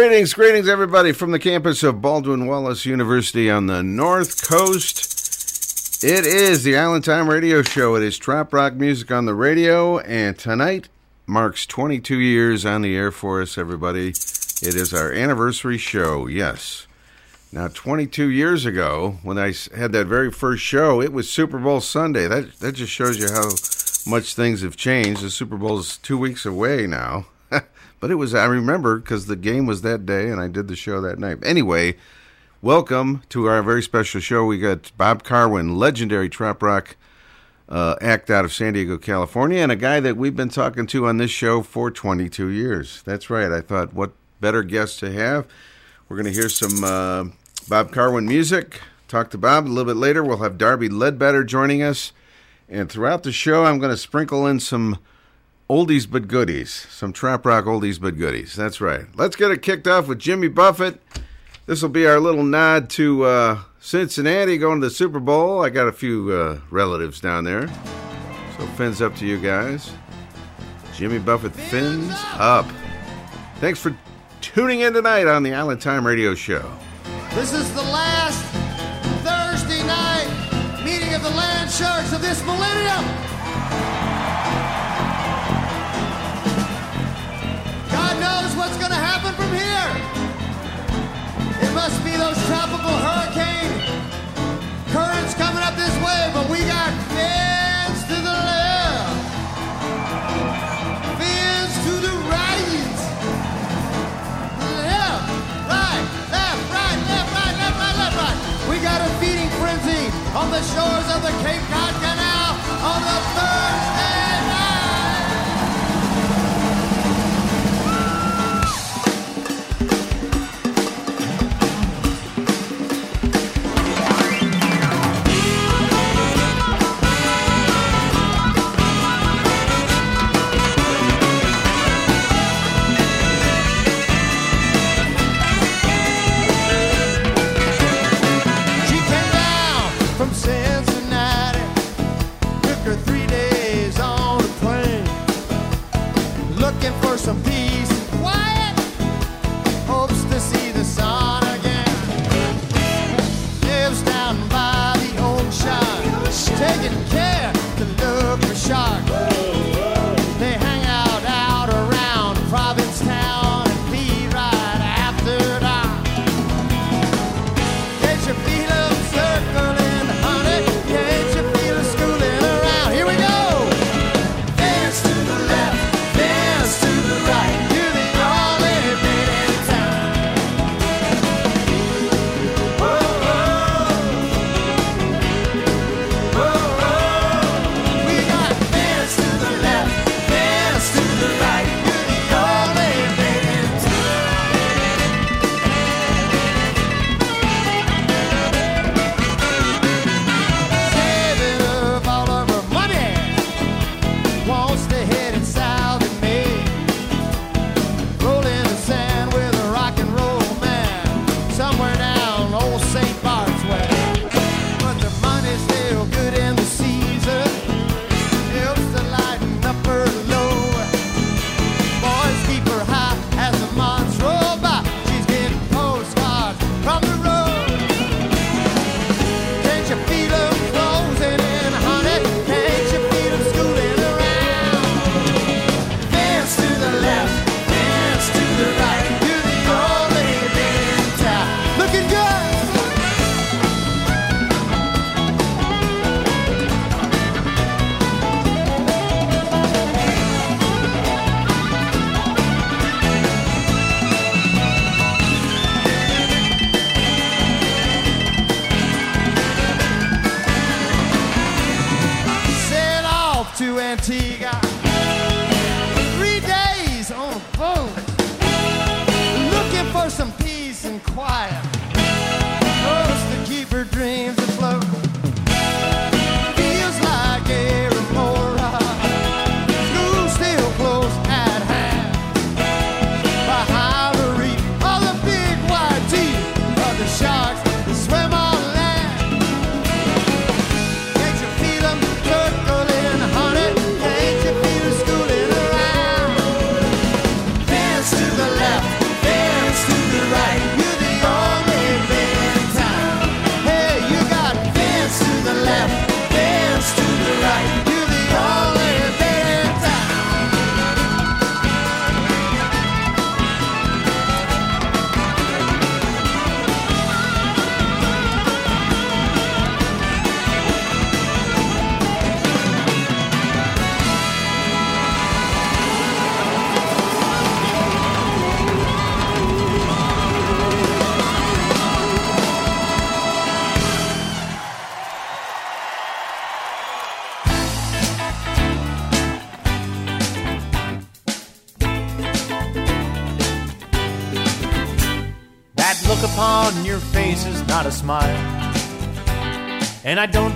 Greetings, greetings, everybody, from the campus of Baldwin Wallace University on the North Coast. It is the Island Time Radio Show. It is trop Rock Music on the radio, and tonight marks 22 years on the air for us, everybody. It is our anniversary show, yes. Now, 22 years ago, when I had that very first show, it was Super Bowl Sunday. That, that just shows you how much things have changed. The Super Bowl is two weeks away now. But it was, I remember, because the game was that day and I did the show that night. Anyway, welcome to our very special show. We got Bob Karwin, legendary trop rock uh, act out of San Diego, California, and a guy that we've been talking to on this show for 22 years. That's right. I thought, what better guest to have? We're going to hear some uh, Bob Karwin music. Talk to Bob a little bit later. We'll have Darby Ledbetter joining us. And throughout the show, I'm going to sprinkle in some oldies but goodies. Some trop rock oldies but goodies. That's right. Let's get it kicked off with Jimmy Buffett. This will be our little nod to uh, Cincinnati going to the Super Bowl. I got a few uh, relatives down there. So fins up to you guys. Jimmy Buffett fins up. Thanks for tuning in tonight on the Island Time Radio Show. This is the last Thursday night meeting of the land sharks of this millennium. What's going to happen from here. It must be those tropical hurricane currents coming up this way, but we got fins to the left, fins to the right. Left, right, left, right, left, right, left, right, left, right. We got a feeding frenzy on the shores of the Cape Cod Canal on the Thursday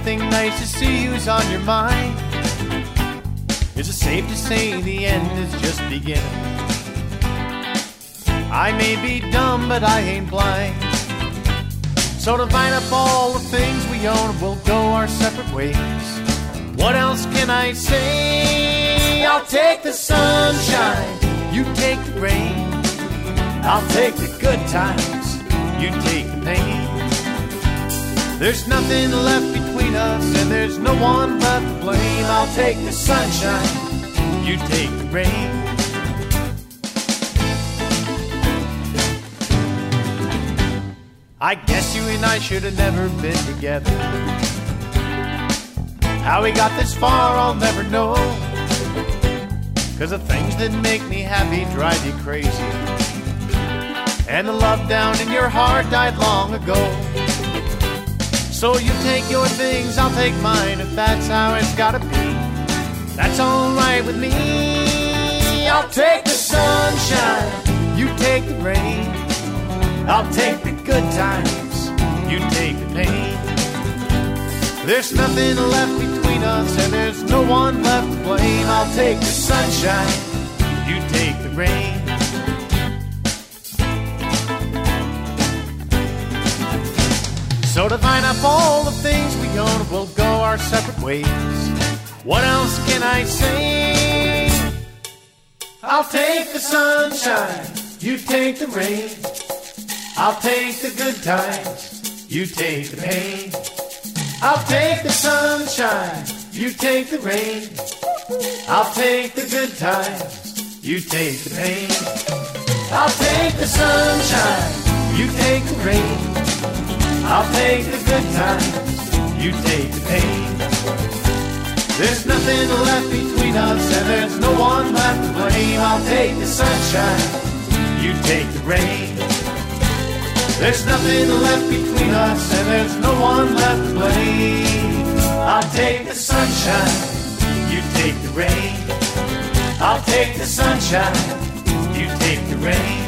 I nice to see you's on your mind. Is it safe to say the end is just beginning? I may be dumb, but I ain't blind. So divide up all the things we own, we'll go our separate ways. What else can I say? I'll take the sunshine, you take the rain. I'll take the good times, you take the pain. There's nothing left between us, and there's no one but to blame. I'll take the sunshine, you take the rain. I guess you and I should have never been together. How we got this far, I'll never know. Cause the things that make me happy drive you crazy. And the love down in your heart died long ago. So you take your things, I'll take mine, if that's how it's gotta be. That's alright with me. I'll take the sunshine, you take the rain. I'll take the good times, you take the pain. There's nothing left between us, and there's no one left to blame. I'll take the sunshine, you take the rain. So to find up all the things we own, we'll go our separate ways. What else can I say? I'll take the sunshine, you take the rain. I'll take the good times, you take the pain. I'll take the sunshine, you take the rain. I'll take the good times, you take the pain. I'll take the sunshine, you take the rain. I'll take the good times, you take the pain. There's nothing left between us, and there's no one left to blame. I'll take the sunshine, you take the rain. There's nothing left between us, and there's no one left to blame. I'll take the sunshine, you take the rain. I'll take the sunshine, you take the rain.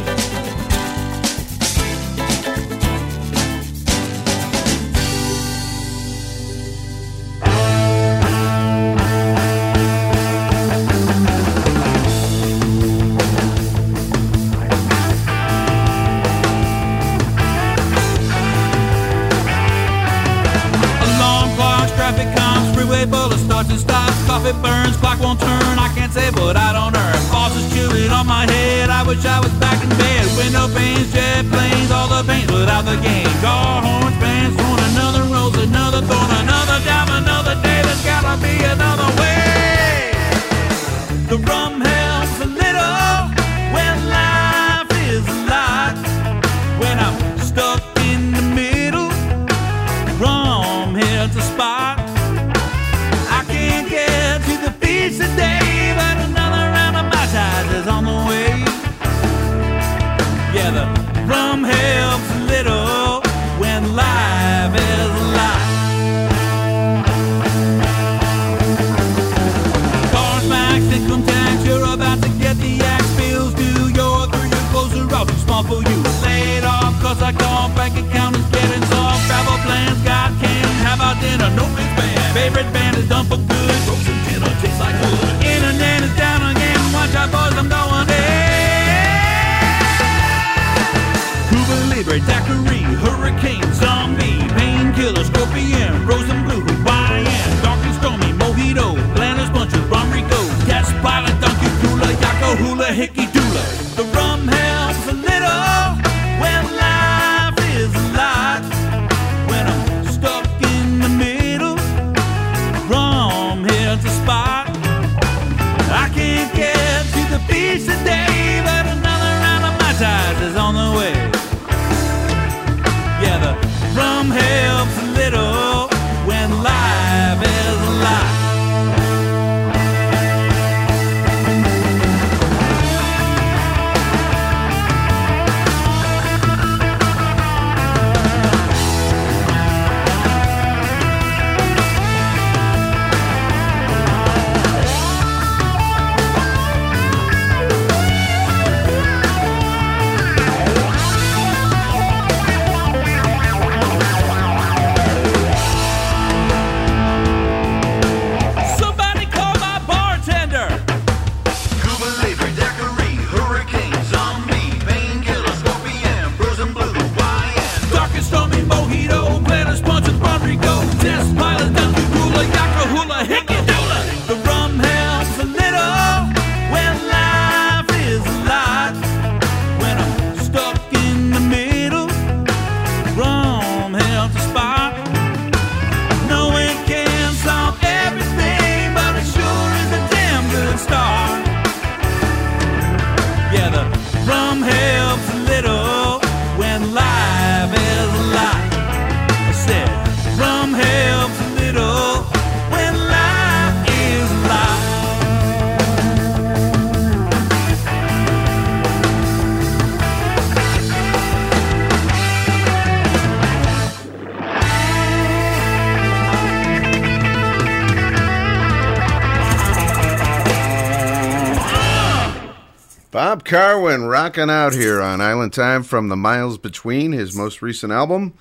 Karwin rocking out here on Island Time from the Miles Between, his most recent album.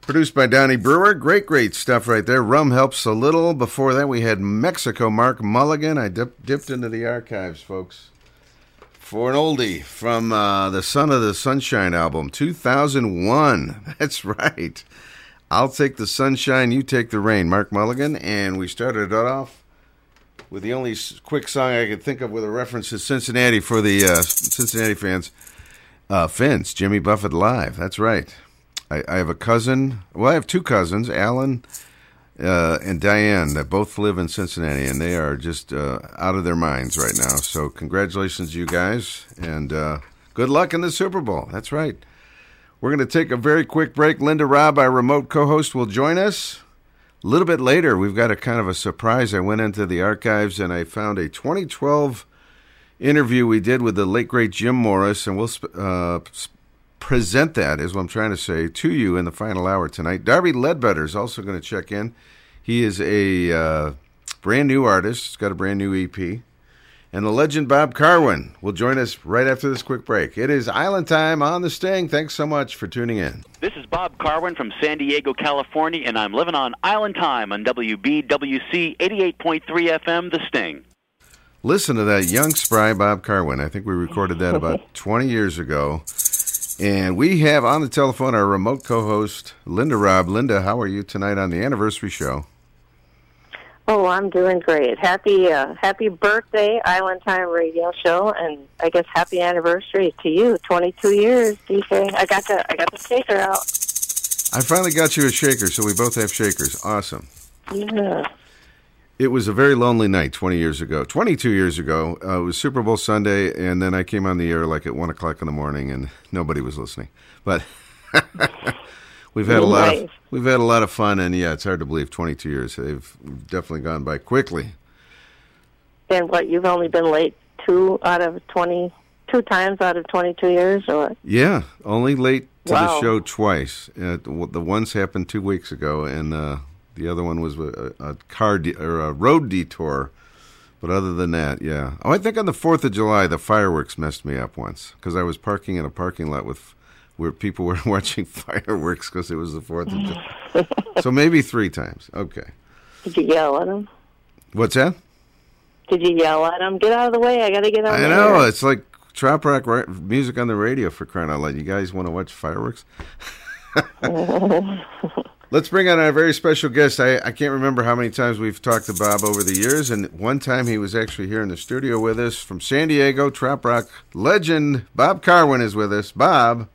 Produced by Donnie Brewer. Great, great stuff right there. Rum helps a little. Before that, we had Mexico Mark Mulligan. I dip, dipped into the archives, folks, for an oldie from uh, the Son of the Sunshine album, 2001. That's right. I'll take the sunshine, you take the rain. Mark Mulligan. And we started it off with the only quick song I could think of with a reference to Cincinnati for the uh, Cincinnati fans. Uh, Jimmy Buffett Live. That's right. I, I have a cousin. Well, I have two cousins, Alan uh, and Diane, that both live in Cincinnati, and they are just uh, out of their minds right now. So, congratulations, you guys, and uh, good luck in the Super Bowl. That's right. We're going to take a very quick break. Linda Robb, our remote co host, will join us. A little bit later, we've got a kind of a surprise. I went into the archives and I found a 2012 interview we did with the late great Jim Morris, and we'll uh, present that, is what I'm trying to say, to you in the final hour tonight. Darby Ledbetter is also going to check in. He is a uh, brand new artist, he's got a brand new EP. And the legend Bob Karwin will join us right after this quick break. It is Island Time on the Sting. Thanks so much for tuning in. This is Bob Karwin from San Diego, California, and I'm living on Island Time on WBWC 88.3 FM, The Sting. Listen to that young, spry Bob Karwin. I think we recorded that about 20 years ago. And we have on the telephone our remote co host, Linda Robb. Linda, how are you tonight on the anniversary show? Oh, I'm doing great. Happy uh, happy birthday, Island Time Radio Show, and I guess happy anniversary to you. 22 years, DJ. I got the I got the shaker out. I finally got you a shaker, so we both have shakers. Awesome. Yeah. It was a very lonely night 20 years ago. 22 years ago. Uh, it was Super Bowl Sunday, and then I came on the air like at 1 o'clock in the morning, and nobody was listening. But we've had a lot of we've had a lot of fun, and yeah, it's hard to believe 22 years. They've definitely gone by quickly. And what? You've only been late two out of 20, two times out of 22 years, or Yeah, only late to the show twice. Uh, the ones happened two weeks ago, and uh, the other one was a, a car de- or a road detour. But other than that, yeah. Oh, I think on the Fourth of July, the fireworks messed me up once because I was parking in a parking lot with where people were watching fireworks because it was the Fourth of July. so maybe three times. Okay, did you yell at him? what's that? Did you yell at him? Get out of the way! I got to get out. I the way. I know air." it's like trop rock music on the radio for crying out loud. You guys want to watch fireworks? Let's bring on our very special guest. I, I can't remember how many times we've talked to Bob over the years, and one time he was actually here in the studio with us from San Diego. Trop rock legend Bob Karwin is with us. Bob,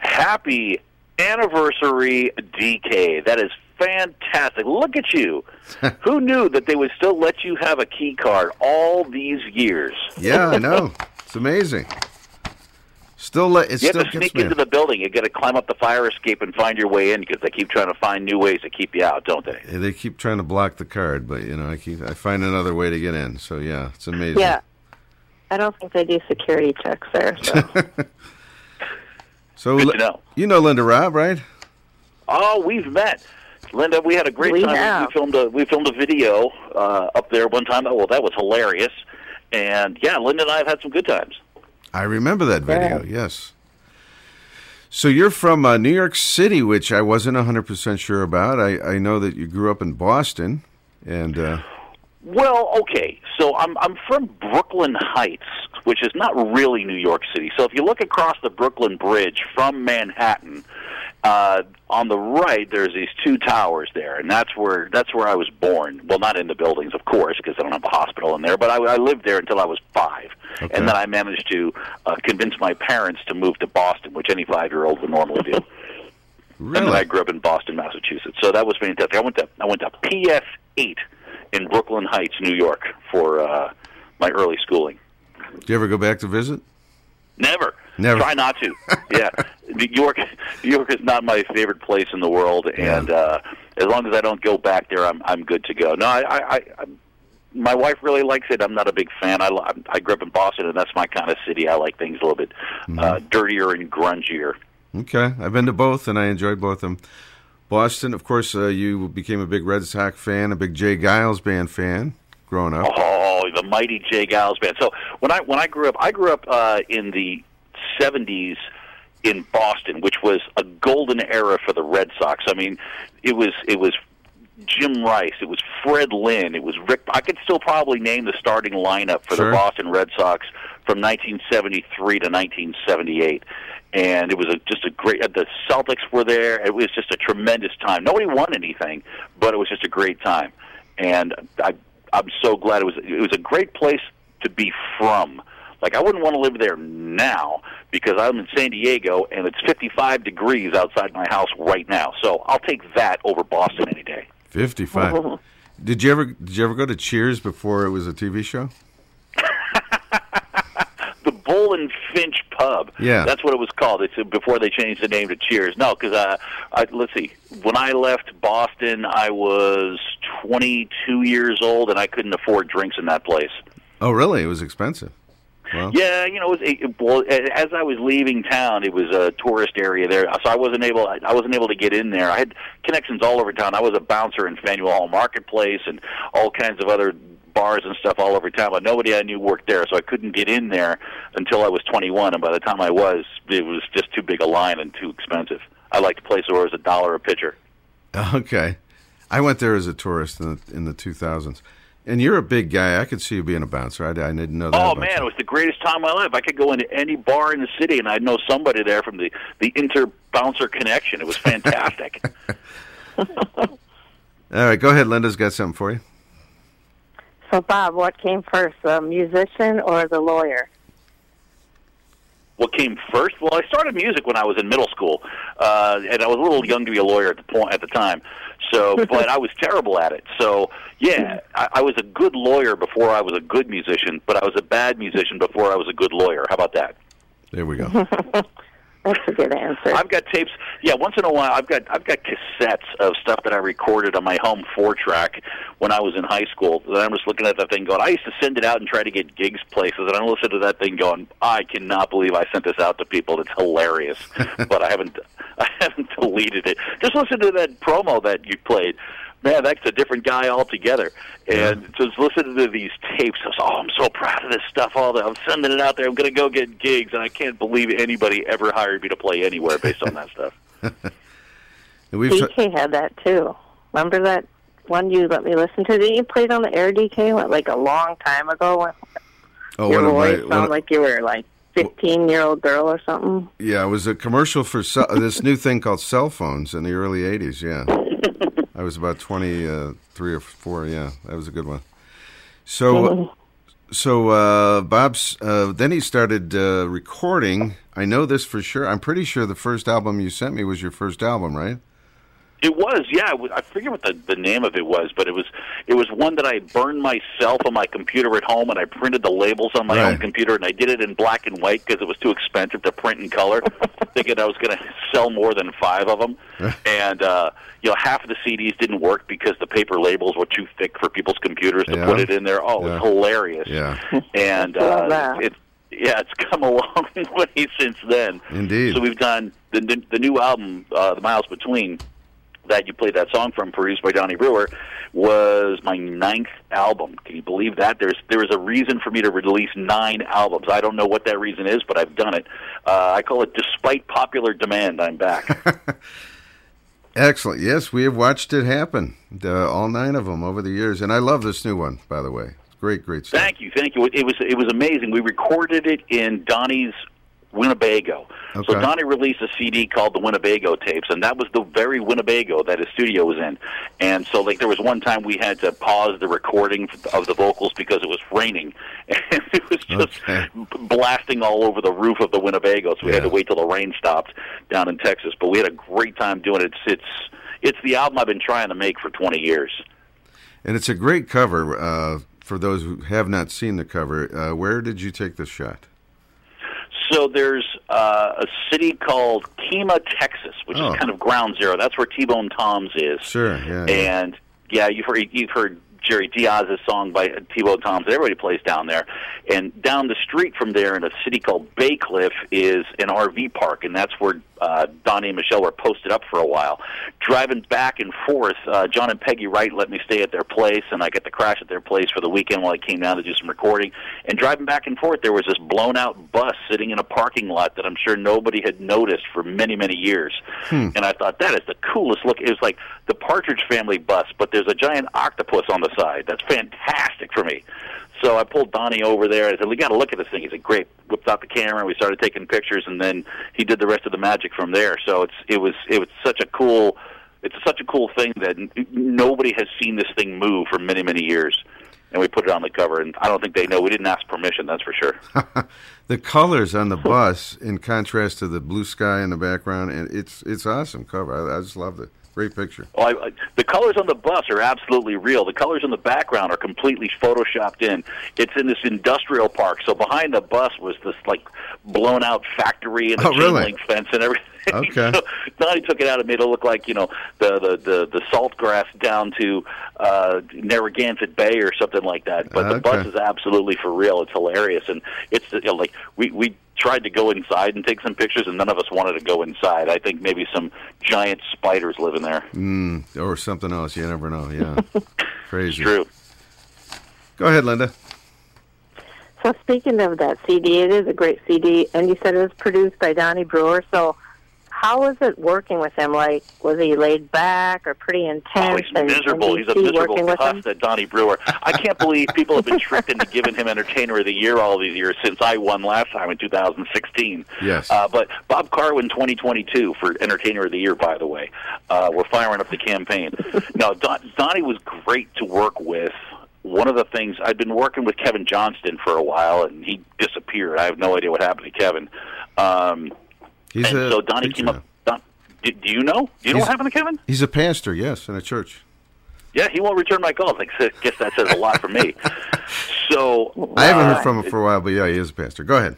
Happy anniversary, DK. That is fantastic. Look at you. Who knew that they would still let you have a key card all these years? yeah, I know it's amazing. Still, let, it You still have to sneak into the building. You got to climb up the fire escape and find your way in because they keep trying to find new ways to keep you out, don't they? They keep trying to block the card, but you know, I keep I find another way to get in. So yeah, it's amazing. Yeah. I don't think they do security checks there. So. So Good to know. you know Linda Robb, right? Oh, we've met. Linda, we had a great We time. have. We filmed a we filmed a video uh, up there one time. Well, that was hilarious. And yeah, Linda and I have had some good times. I remember that video. Yes. So you're from uh, New York City, which I wasn't 100% sure about. I, I know that you grew up in Boston, and uh, Well, okay. So I'm I'm from Brooklyn Heights, which is not really New York City. So if you look across the Brooklyn Bridge from Manhattan, uh, on the right there's these two towers there, and that's where that's where I was born. Well, not in the buildings, of course, because I don't have a hospital in there. But I, I lived there until I was five, Okay. and then I managed to uh, convince my parents to move to Boston, which any five-year-old would normally do. Really? And then I grew up in Boston, Massachusetts. So that was fantastic. I went to I went to PS eight in Brooklyn Heights, New York, for uh, my early schooling. Do you ever go back to visit? Never. Never. Try not to. yeah. New York New York is not my favorite place in the world and Yeah. uh as long as I don't go back there I'm I'm good to go. No, I I, I I'm, my wife really likes it. I'm not a big fan. I I grew up in Boston and that's my kind of city. I like things a little bit uh dirtier and grungier. Okay, I've been to both, and I enjoyed both of them. Boston, of course, uh, you became a big Red Sox fan, a big J. Geils band fan. Growing up? Oh, the mighty J. Geils band. So when I when I grew up, I grew up uh, in the '70s in Boston, which was a golden era for the Red Sox. I mean, it was it was Jim Rice, it was Fred Lynn, it was Rick. I could still probably name the starting lineup for Sure. the Boston Red Sox from 1973 to 1978. And it was a, just a great. The Celtics were there. It was just a tremendous time. Nobody won anything, but it was just a great time. And I, I'm so glad it was. It was a great place to be from. Like I wouldn't want to live there now because I'm in San Diego and it's 55 degrees outside my house right now. So I'll take that over Boston any day. 55. Did you ever did you ever go to Cheers before it was a TV show? Bull and Finch Pub. Yeah. that's what it was called. It's before they changed the name to Cheers. No, because uh, I, let's see. When I left Boston, I was 22 years old, and I couldn't afford drinks in that place. Oh, really? It was expensive. Yeah, you know, it was, it, well, as I was leaving town, it was a tourist area there, so I wasn't able. I wasn't able to get in there. I had connections all over town. I was a bouncer in Faneuil Hall Marketplace and all kinds of other bars and stuff all over town, but nobody I knew worked there, so I couldn't get in there until I was 21. And by the time I was, it was just too big a line and too expensive. I liked a place where it was a dollar a pitcher. okay. I went there as a tourist in the in the 2000s. And you're a big guy. I could see you being a bouncer. I, I didn't know that. Oh man, you. it was the greatest time of my life. I could go into any bar in the city, and I'd know somebody there from the the inter bouncer connection. It was fantastic. All right, go ahead. Linda's got something for you. So, Bob, what came first, the musician or the lawyer? what came first? Well, I started music when I was in middle school, uh, and I was a little young to be a lawyer at the point at the time. So, but I was terrible at it. So, yeah, I, I was a good lawyer before I was a good musician, but I was a bad musician before I was a good lawyer. How about that? There we go. That's a good answer. I've got tapes. Yeah, once in a while, I've got I've got cassettes of stuff that I recorded on my home four track when I was in high school. And I'm just looking at that thing going. I used to send it out and try to get gigs places, and I listen to that thing going. I cannot believe I sent this out to people. It's hilarious, but I haven't I haven't deleted it. Just listen to that promo that you played. Man, that's a different guy altogether. And just listening to these tapes, I was, oh, I'm so proud of this stuff. All that I'm sending it out there. I'm going to go get gigs, and I can't believe anybody ever hired me to play anywhere based on that stuff. And we've DK had that too. Remember that one you let me listen to? Didn't you play it on the air, DK, what, like a long time ago? When oh, your one of my, voice sounded of- like you were like 15 year old girl or something. yeah, it was a commercial for ce- this new thing called cell phones in the early '80s. Yeah, I was about 23 or four. Yeah, that was a good one. So, so uh, Bob's uh, then he started uh, recording. I know this for sure. I'm pretty sure the first album you sent me was your first album, right? It was, yeah. It was, I forget what the, the name of it was, but it was it was one that I burned myself on my computer at home, and I printed the labels on my own computer, and I did it in black and white because it was too expensive to print in color, thinking I was going to sell more than five of them. and uh, you know, half of the CDs didn't work because the paper labels were too thick for people's computers to Yeah. put it in there. Oh, it Yeah. was hilarious. Yeah, And uh, that. it, yeah, it's come a long way since then. indeed. So we've done the the, the new album, uh, The Miles Between, that you played that song from, produced by Donnie Brewer, was my ninth album. Can you believe that? There's there is a reason for me to release nine albums. I don't know what that reason is, but I've done it. Uh, I call it despite popular demand. I'm back. Excellent. Yes, we have watched it happen. Uh, all nine of them over the years, and I love this new one. By the way, great, great stuff. Thank you, thank you. It was it was amazing. We recorded it in Donnie's Winnebago. So Donnie released a CD called the Winnebago tapes, and that was the very Winnebago that his studio was in. And so, like, there was one time we had to pause the recording of the vocals because it was raining, and it was just Okay. blasting all over the roof of the Winnebago. So we had to wait till the rain stopped down in Texas. But we had a great time doing it. It's it's it's the album I've been trying to make for 20 years. And it's a great cover. Uh, for those who have not seen the cover, uh, where did you take this shot? So there's uh, a city called Kemah, Texas, which Oh. is kind of ground zero. That's where T-Bone Tom's is. Sure, yeah. yeah. And yeah, you've heard you've heard Jerry Diaz's song by T-Bone Tom's. Everybody plays down there. And down the street from there, in a city called Bacliff, is an RV park, and that's where uh, Donnie and Michelle were posted up for a while. Driving back and forth, uh, John and Peggy Wright let me stay at their place, and I got to crash at their place for the weekend while I came down to do some recording. And driving back and forth, there was this blown out bus sitting in a parking lot that I'm sure nobody had noticed for many, many years. And I thought that is the coolest look. It was like the Partridge Family bus, but there's a giant octopus on the side. That's fantastic for me. So I pulled Donnie over there. I said, "We got to look at this thing." He said, "Great." Whipped out the camera. We started taking pictures, and then he did the rest of the magic from there. So it's it was it was such a cool it's such a cool thing that nobody has seen this thing move for many many years. And we put it on the cover, and I don't think they know. We didn't ask permission, that's for sure. the colors on the bus, in contrast to the blue sky in the background, and it's it's awesome cover. I, I just love it. Great picture. Well, I, I, the colors on the bus are absolutely real. The colors in the background are completely photoshopped in. It's in this industrial park. So behind the bus was this like blown out factory and a Oh, chain really? link fence and everything. Okay. so Donnie took it out and made it look like you know the the the, the salt grass down to uh, Narragansett Bay or something like that. But the bus is absolutely for real. It's hilarious, and it's you know, like we we tried to go inside and take some pictures, and none of us wanted to go inside. I think maybe some giant spiders live in there. Mm, or something else. You never know. Yeah. Crazy. True. Go ahead, Linda. So speaking of that CD, it is a great CD, and you said it was produced by Donnie Brewer. So how was it working with him? Like, was he laid back or pretty intense? Oh, he's and, miserable. And He's a miserable working cuss, that Donnie Brewer. I can't believe people have been tricked into giving him Entertainer of the Year all these years since I won last time in 2016. Yes. Uh, but Bob Karwin 2022 for Entertainer of the Year, by the way. Uh, we're firing up the campaign. no, Don, Donnie was great to work with. One of the things I'd been working with Kevin Johnston for a while, and he disappeared. I have no idea what happened to Kevin. Um, He's and a so Donnie came up. Don, do, do you know? Do you know what happened to Kevin? He's a pastor, yes, in a church. Yeah, he won't return my calls. I guess that says a lot for me. So I haven't uh, heard from him for a while, but yeah, he is a pastor. Go ahead.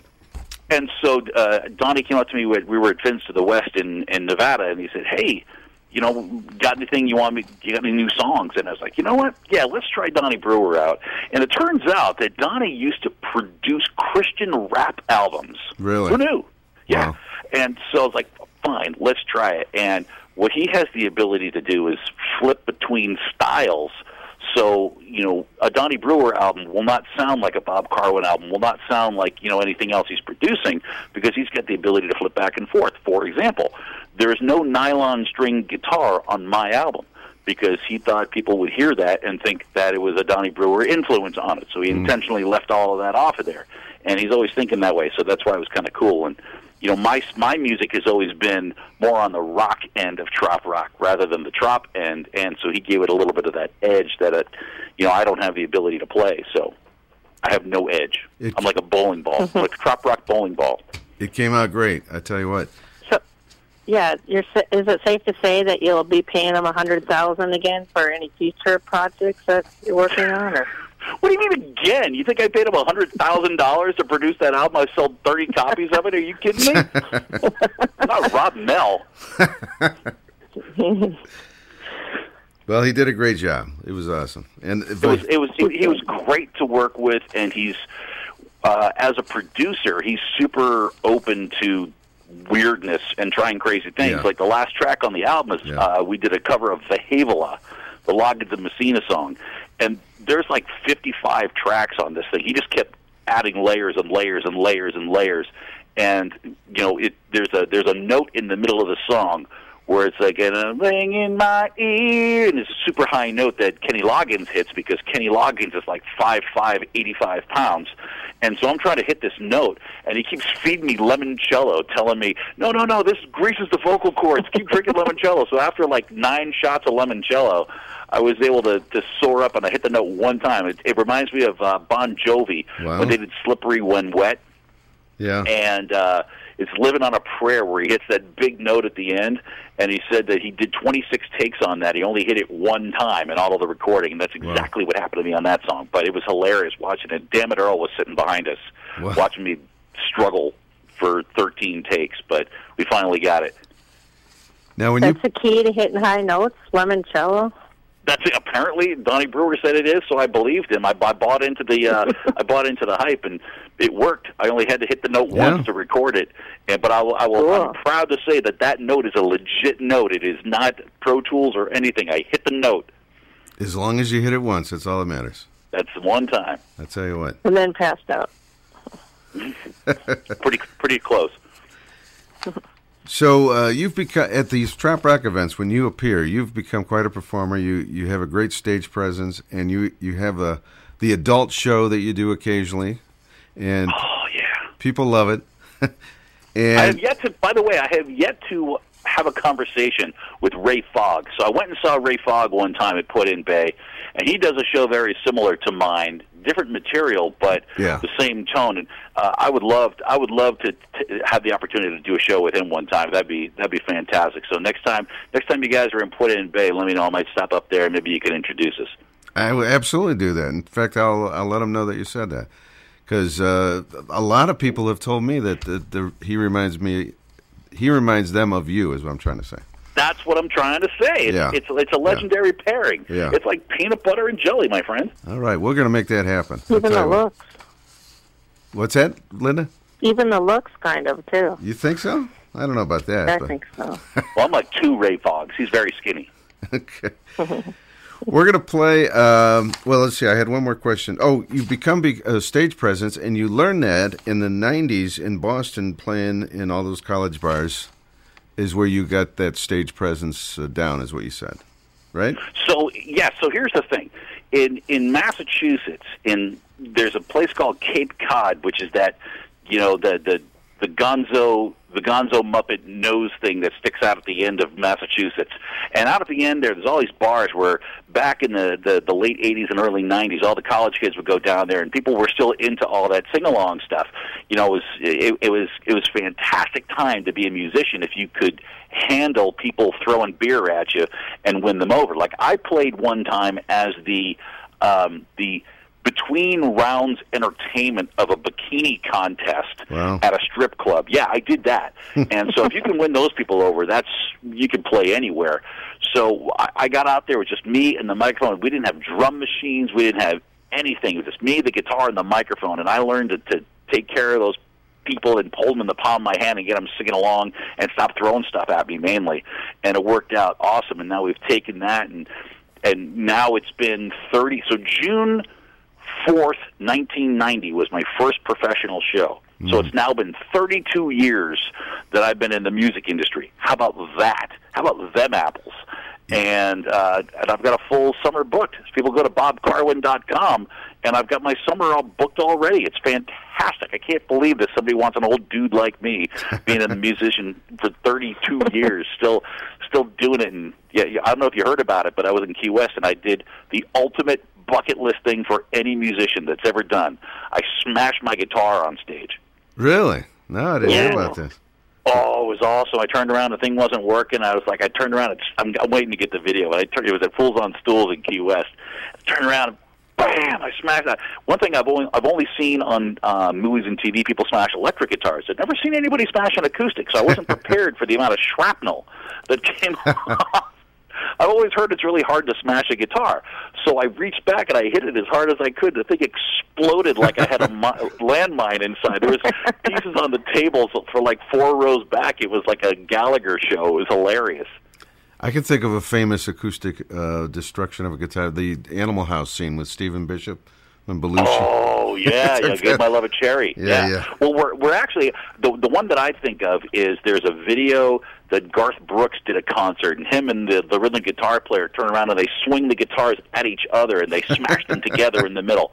And so uh, Donnie came up to me. We we were at Fins to the West in in Nevada, and he said, "Hey, you know, got anything you want me? You got any new songs?" And I was like, "You know what? Yeah, let's try Donnie Brewer out." And it turns out that Donnie used to produce Christian rap albums. Really? Who knew? Yeah. Wow. And so I was like, fine, let's try it. And what he has the ability to do is flip between styles. So, you know, a Donnie Brewer album will not sound like a Bob Karwin album, will not sound like, you know, anything else he's producing because he's got the ability to flip back and forth. For example, there is no nylon string guitar on my album because he thought people would hear that and think that it was a Donnie Brewer influence on it. So he mm. intentionally left all of that off of there. And he's always thinking that way, so that's why it was kind of cool. And you know, my my music has always been more on the rock end of trop rock rather than the trop end, and so he gave it a little bit of that edge that it, you know, I don't have the ability to play, so I have no edge. It- I'm like a bowling ball, mm-hmm. like a trop rock bowling ball. It came out great. I tell you what. So, yeah, you're. sa- Is it safe to say that you'll be paying him a hundred thousand again for any future projects that you're working on? Or What do you mean again? You think I paid him a hundred thousand dollars to produce that album? I sold thirty copies of it. Are you kidding me? I'm not Rob Mel. Well, he did a great job. It was awesome. And It was it was he, he was great to work with, and he's uh, as a producer, he's super open to weirdness and trying crazy things. Yeah. Like the last track on the album is Yeah. uh, we did a cover of the Havilah, the Loggins of Messina song, and there's like 55 tracks on this thing. He just kept adding layers and layers and layers and layers, and you know it, there's a there's a note in the middle of the song where it's like and a ring in my ear, and it's a super high note that Kenny Loggins hits because Kenny Loggins is like five five, eighty five pounds, and so I'm trying to hit this note, and he keeps feeding me limoncello, telling me, no, no, no, this greases the vocal cords. Keep drinking limoncello. So after like nine shots of limoncello. I was able to, to soar up and I hit the note one time. It, it reminds me of uh, Bon Jovi Wow. when they did "Slippery When Wet." yeah. and uh, it's living on a prayer where he hits that big note at the end and he said that he did 26 takes on that he only hit it one time in all of the recording and that's Wow. exactly what happened to me on that song but it was hilarious watching it Damn it, Earl was sitting behind us Wow. watching me struggle for 13 takes but we finally got it Now, when you that's the key to hitting high notes, limoncello. That's it. apparently Donnie Brewer said it is, so I believed him. I, I bought into the uh, I bought into the hype, and it worked. I only had to hit the note Yeah. once to record it, and but I will. I will Cool. I'm proud to say that that note is a legit note. It is not Pro Tools or anything. I hit the note. As long as you hit it once, that's all that matters. That's one time. I tell you what. And then passed out. Pretty pretty close. So uh, you've become at these trop rock events when you appear, you've become quite a performer. You you have a great stage presence, and you you have a the adult show that you do occasionally, and Oh yeah. people love it. and I have yet to. By the way, I have yet to have a conversation with Ray Fogg. So I went and saw Ray Fogg one time at Put In Bay, and he does a show very similar to mine, different material, but Yeah. the same tone. And uh, I would love, I would love to t- have the opportunity to do a show with him one time. That'd be that'd be fantastic. So next time, next time you guys are in Put In Bay, let me know. I might stop up there, and maybe you can introduce us. I will absolutely do that. In fact, I'll I'll let them know that you said that because uh, a lot of people have told me that the, the, he reminds me, he reminds them of you. Is what I'm trying to say. That's what I'm trying to say. It's Yeah. it's, it's a legendary pairing. Yeah. It's like peanut butter and jelly, my friend. All right, we're going to make that happen. Even the you what. looks. What's that, Linda? Even the looks, kind of too. You think so? I don't know about that. I but- think so. Well, I'm like two Ray Foggs. He's very skinny. okay. We're going to play. Um, well, let's see. I had one more question. Oh, you've become be- a stage presence, and you learned that in the 90s in Boston, playing in all those college bars, is where you got that stage presence uh, down, is what you said. Right? So yeah, so here's the thing. In in Massachusetts, in there's a place called Cape Cod, which is that you know the the the Gonzo the Gonzo Muppet nose thing that sticks out at the end of Massachusetts. And out at the end there, there's all these bars where back in the, the, the late 80s and early 90s, all the college kids would go down there, and people were still into all that sing along stuff. You know, it was it, it was it was fantastic time to be a musician if you could handle people throwing beer at you and win them over. Like I played one time as the um, the between rounds entertainment of a bikini contest Wow. at a strip club. Yeah, I did that. and so if you can win those people over, that's you can play anywhere. So I, I got out there with just me and the microphone. We didn't have drum machines. We didn't have anything. It was just me, the guitar, and the microphone. And I learned to, to take care of those people and hold them in the palm of my hand and get them singing along and stop throwing stuff at me mainly. And it worked out awesome. And now we've taken that and and now it's been 30. So June 4th, 1990 was my first professional show. So it's now been 32 years that I've been in the music industry. How about that? How about them apples? And uh, and I've got a full summer booked. People go to bobkarwin.com, and I've got my summer all booked already. It's fantastic. I can't believe that somebody wants an old dude like me being a musician for 32 years, still still doing it. And yeah, I don't know if you heard about it, but I was in Key West, and I did the ultimate bucket list thing for any musician that's ever done. I smashed my guitar on stage. Really? No, I didn't Yeah. know about this. Oh, it was awesome! I turned around, the thing wasn't working. I was like, I turned around. It's, I'm, I'm waiting to get the video. I turned, it was at Fools on Stools in Key West. I turned around, and bam! I smashed that. One thing I've only I've only seen on uh, movies and TV people smash electric guitars. I've never seen anybody smash an acoustic, so I wasn't prepared for the amount of shrapnel that came off. I've always heard it's really hard to smash a guitar. So I reached back and I hit it as hard as I could. The thing exploded like I had a mi- landmine inside. There was pieces on the table so for like four rows back. It was like a Gallagher show. It was hilarious. I can think of a famous acoustic uh, destruction of a guitar, the Animal House scene with Stephen Bishop and Belushi. Oh yeah, yeah. Give my love a cherry. Yeah, yeah. Well, we're we're actually the the one that I think of is there's a video that Garth Brooks did a concert, and him and the the rhythm guitar player turn around and they swing the guitars at each other and they smash them together in the middle.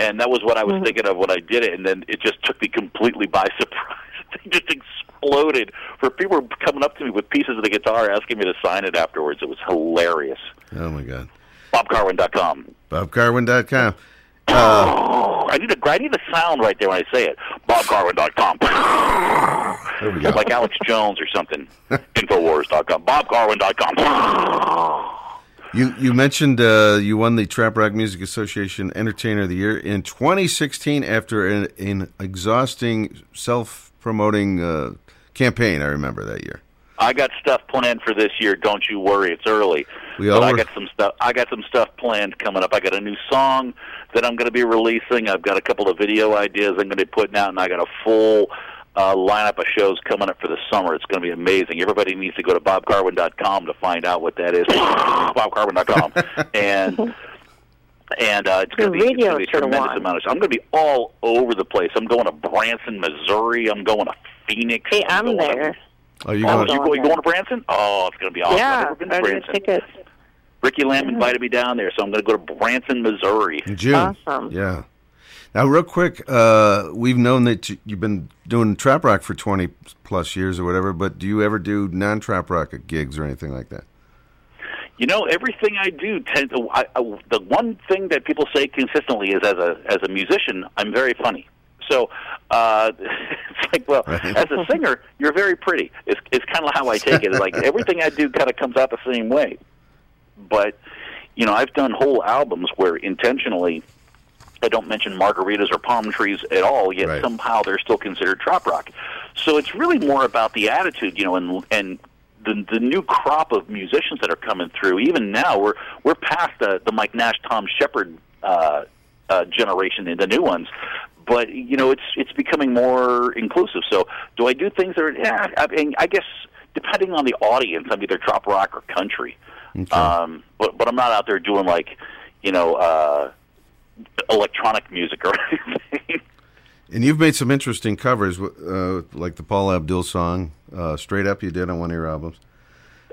And that was what I was mm-hmm. thinking of when I did it, and then it just took me completely by surprise. It just exploded. For people were coming up to me with pieces of the guitar, asking me to sign it afterwards. It was hilarious. Oh my God. BobKarwin.com. BobKarwin.com. Oh, I need a I need a sound right there when I say it. BobKarwin.com. There we go. like Alex Jones or something. Infowars.com. BobKarwin.com. You you mentioned uh, you won the Trop Rock Music Association Entertainer of the Year in 2016 after an, an exhausting self promoting uh, campaign. I remember that year. I got stuff planned for this year. Don't you worry, it's early. We but all I got some stuff. I got some stuff planned coming up. I got a new song that I'm going to be releasing. I've got a couple of video ideas I'm going to be putting out, and I got a full uh, lineup of shows coming up for the summer. It's going to be amazing. Everybody needs to go to bobkarwin.com to find out what that is. bobkarwin.com and. And uh, it's going to be, it's gonna be a tremendous won. amount of. I'm going to be all over the place. I'm going to Branson, Missouri. I'm going to Phoenix. Hey, I'm going to- there. Oh, you Oh, going? you, go, you going to Branson? Oh, it's going to be awesome. I've yeah, never been to I Branson. got tickets. Ricky Lamb invited me down there, so I'm going to go to Branson, Missouri. In June. Awesome. Yeah. Now, real quick, uh, we've known that you- you've been doing trop rock for 20 plus years or whatever, but do you ever do non trop rock gigs or anything like that? You know, everything I do tend to. I, I, the one thing that people say consistently is, as a as a musician, I'm very funny. So uh, it's like, well, Right. as a singer, you're very pretty. It's it's kind of how I take it. It's like everything I do kind of comes out the same way. But you know, I've done whole albums where intentionally I don't mention margaritas or palm trees at all, yet Right. somehow they're still considered trop rock. So it's really more about the attitude, you know, and and the the new crop of musicians that are coming through. Even now, we're we're past the the Mike Nash, Tom Shepard uh, uh, generation and the new ones. But you know, it's it's becoming more inclusive. So, do I do things that are? Yeah, I mean, I guess depending on the audience, I'm either trop rock or country. Um, but but I'm not out there doing like, you know, uh, electronic music or anything. And you've made some interesting covers, uh, like the Paula Abdul song, uh, Straight Up, you did on one of your albums.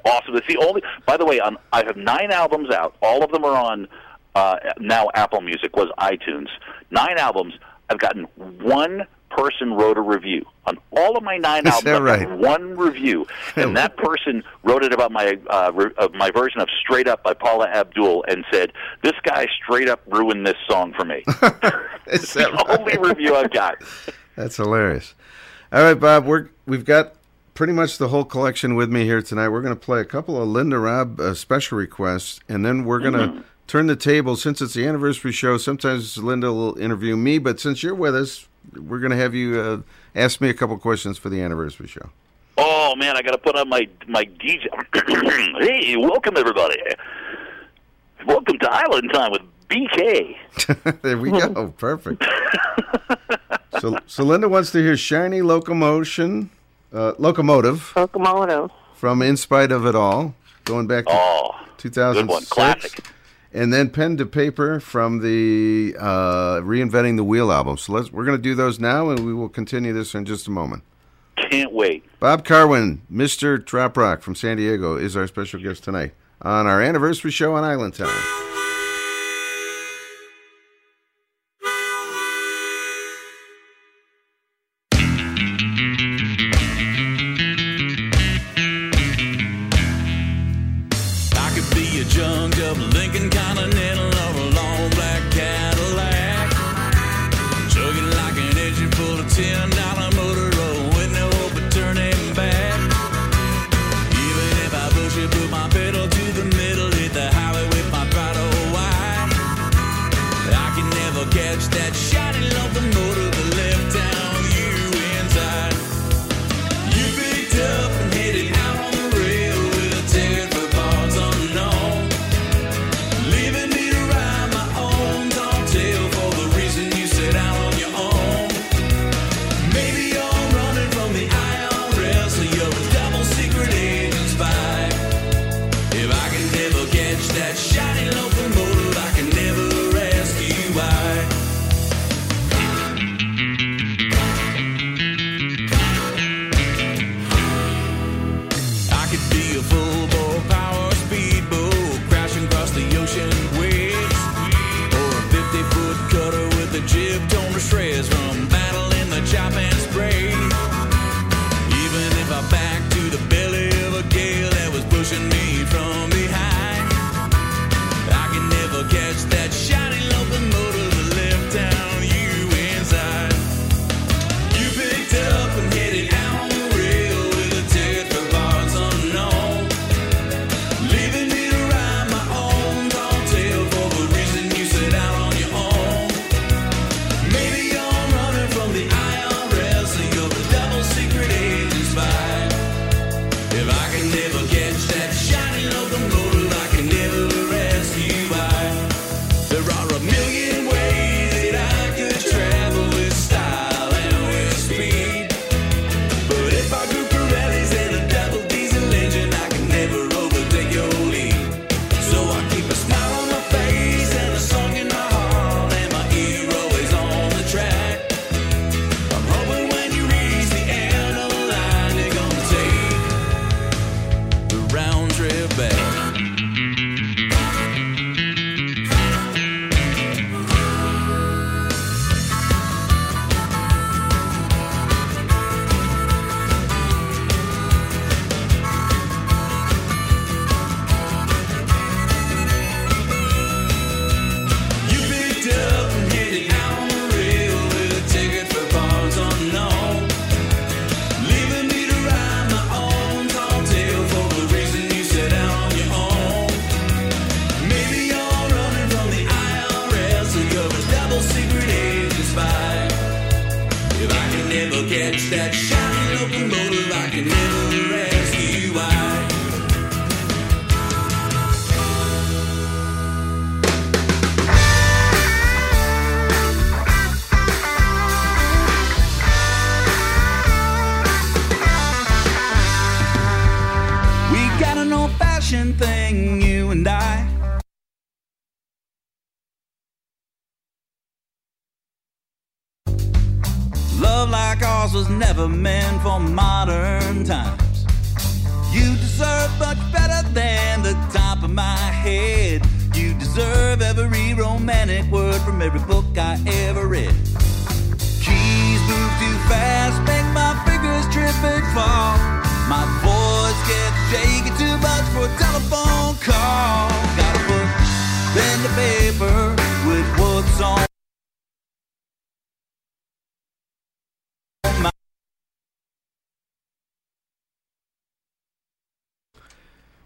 awesome. It's the only. By the way, I have nine albums out. All of them are on uh, now. Apple Music was iTunes. Nine albums. I've gotten one person wrote a review on all of my nine Is albums. that right? one review, and that person wrote it about my uh, re- of my version of "Straight Up" by Paula Abdul, and said, "This guy straight up ruined this song for me." It's the only review I've got. That's hilarious. All right, Bob, we're we've got pretty much the whole collection with me here tonight. We're going to play a couple of Linda Robb uh, special requests, and then we're going to Mm-hmm. turn the table. Since it's the anniversary show, sometimes Linda will interview me, but since you're with us, we're going to have you uh, ask me a couple questions for the anniversary show. Oh man, I got to put on my my DJ. hey, welcome everybody. Welcome to Island Time with BK. there we go. Perfect. so, so Linda wants to hear "Shiny Locomotion," uh, "Locomotive" Locomotive. from "In Spite of It All," going back to Oh, 2006. classic. And then pen to paper from the uh, reinventing the wheel album. So let's we're going to do those now, and we will continue this in just a moment. Can't wait. Bob Karwin, Mr. Trop Rock from San Diego, is our special guest tonight on our anniversary show on Island Time.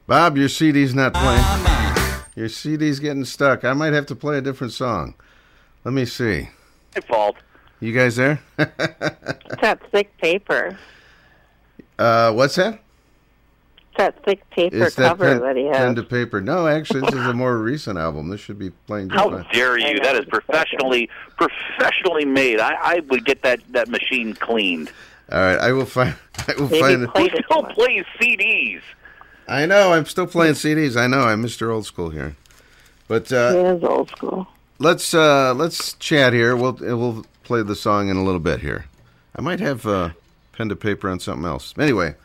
Bob, your CD's not playing. Your CD's getting stuck. I might have to play a different song. Let me see. My fault. You guys there? It's that thick paper. uh, what's that? It's that thick paper It's that cover pen, that he pen to paper. No, actually, this is a more recent album. This should be playing How fine. dare you? That is professionally professionally made. I, I would get that, that machine cleaned. All right, I will find. I will Maybe find. play- Who it still plays CDs? I know. I'm still playing CDs. I know. I'm Mr. Old School here. But uh, is old school. let's uh, let's chat here. We'll we'll play the song in a little bit here. I might have uh, pen to paper on something else. Anyway,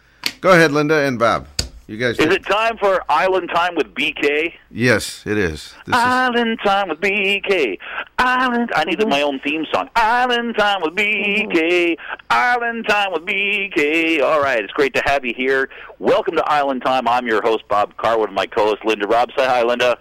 go ahead, Linda and Bob. You guys. Is it time for Island Time with BK? Yes, it is. This is Island Time with BK. Island. I needed my own theme song. Island Time with BK. Island Time with BK. All right, it's great to have you here. Welcome to Island Time. I'm your host Bob Carwood, and my co-host Linda Robb. Say hi, Linda.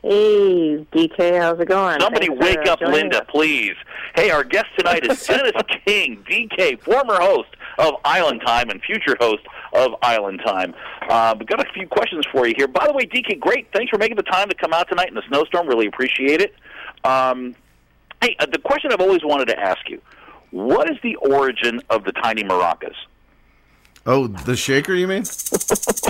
Hey, DK, how's it going? Somebody Thanks wake up Linda, us. please. Hey, our guest tonight is Dennis King, DK, former host of Island Time and future host of Island Time. Uh, we've got a few questions for you here. By the way, DK, great. Thanks for making the time to come out tonight in the snowstorm. Really appreciate it. Um, hey, uh, the question I've always wanted to ask you what is the origin of the tiny maracas? Oh, the shaker, you mean?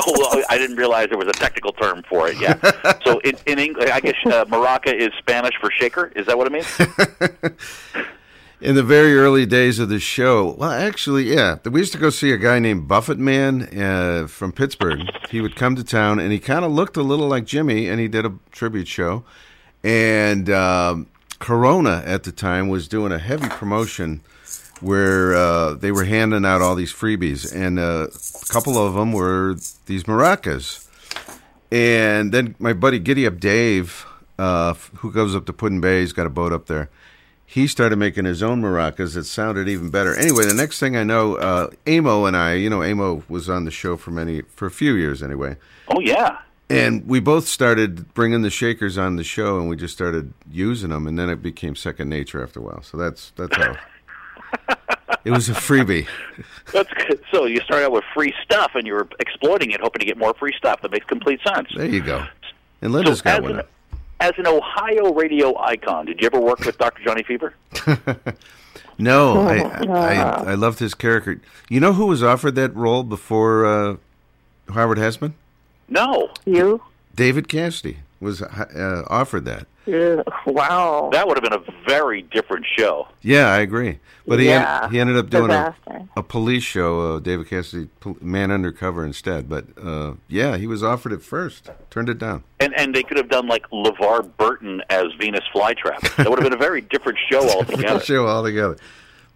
Oh, well, I didn't realize there was a technical term for it. Yeah. so in, in English, I guess uh, maraca is Spanish for shaker. Is that what it means? In the very early days of the show, well, actually, yeah, we used to go see a guy named Buffett Man uh, from Pittsburgh. He would come to town, and he kind of looked a little like Jimmy, and he did a tribute show. And um, Corona at the time was doing a heavy promotion where uh, they were handing out all these freebies, and uh, a couple of them were these maracas. And then my buddy Giddy Up Dave, uh, who goes up to Put-in-Bay, he's got a boat up there. He started making his own maracas that sounded even better. Anyway, the next thing I know, uh, Amo and I, you know, Amo was on the show for many, for a few years anyway, Oh, yeah. and we both started bringing the shakers on the show, and we just started using them, and then it became second nature after a while. So that's that's how. it was a freebie. That's good. So you started out with free stuff, and you were exploiting it, hoping to get more free stuff. That makes complete sense. There you go. And Linda's So got one. an, as an Ohio radio icon, did you ever work with Dr. Johnny Fever? No, I, I I loved his character. You know who was offered that role before uh, Howard Hesseman? No. You? David Cassidy was uh, offered that. Yeah. Wow. That would have been a very different show. Yeah, I agree. But he Yeah, en- he ended up doing a, a police show, uh, David Cassidy, Pol- Man Undercover instead. But uh, yeah, he was offered it first, turned it down. And and they could have done like LeVar Burton as Venus Flytrap. That would have been a very different show altogether. show altogether.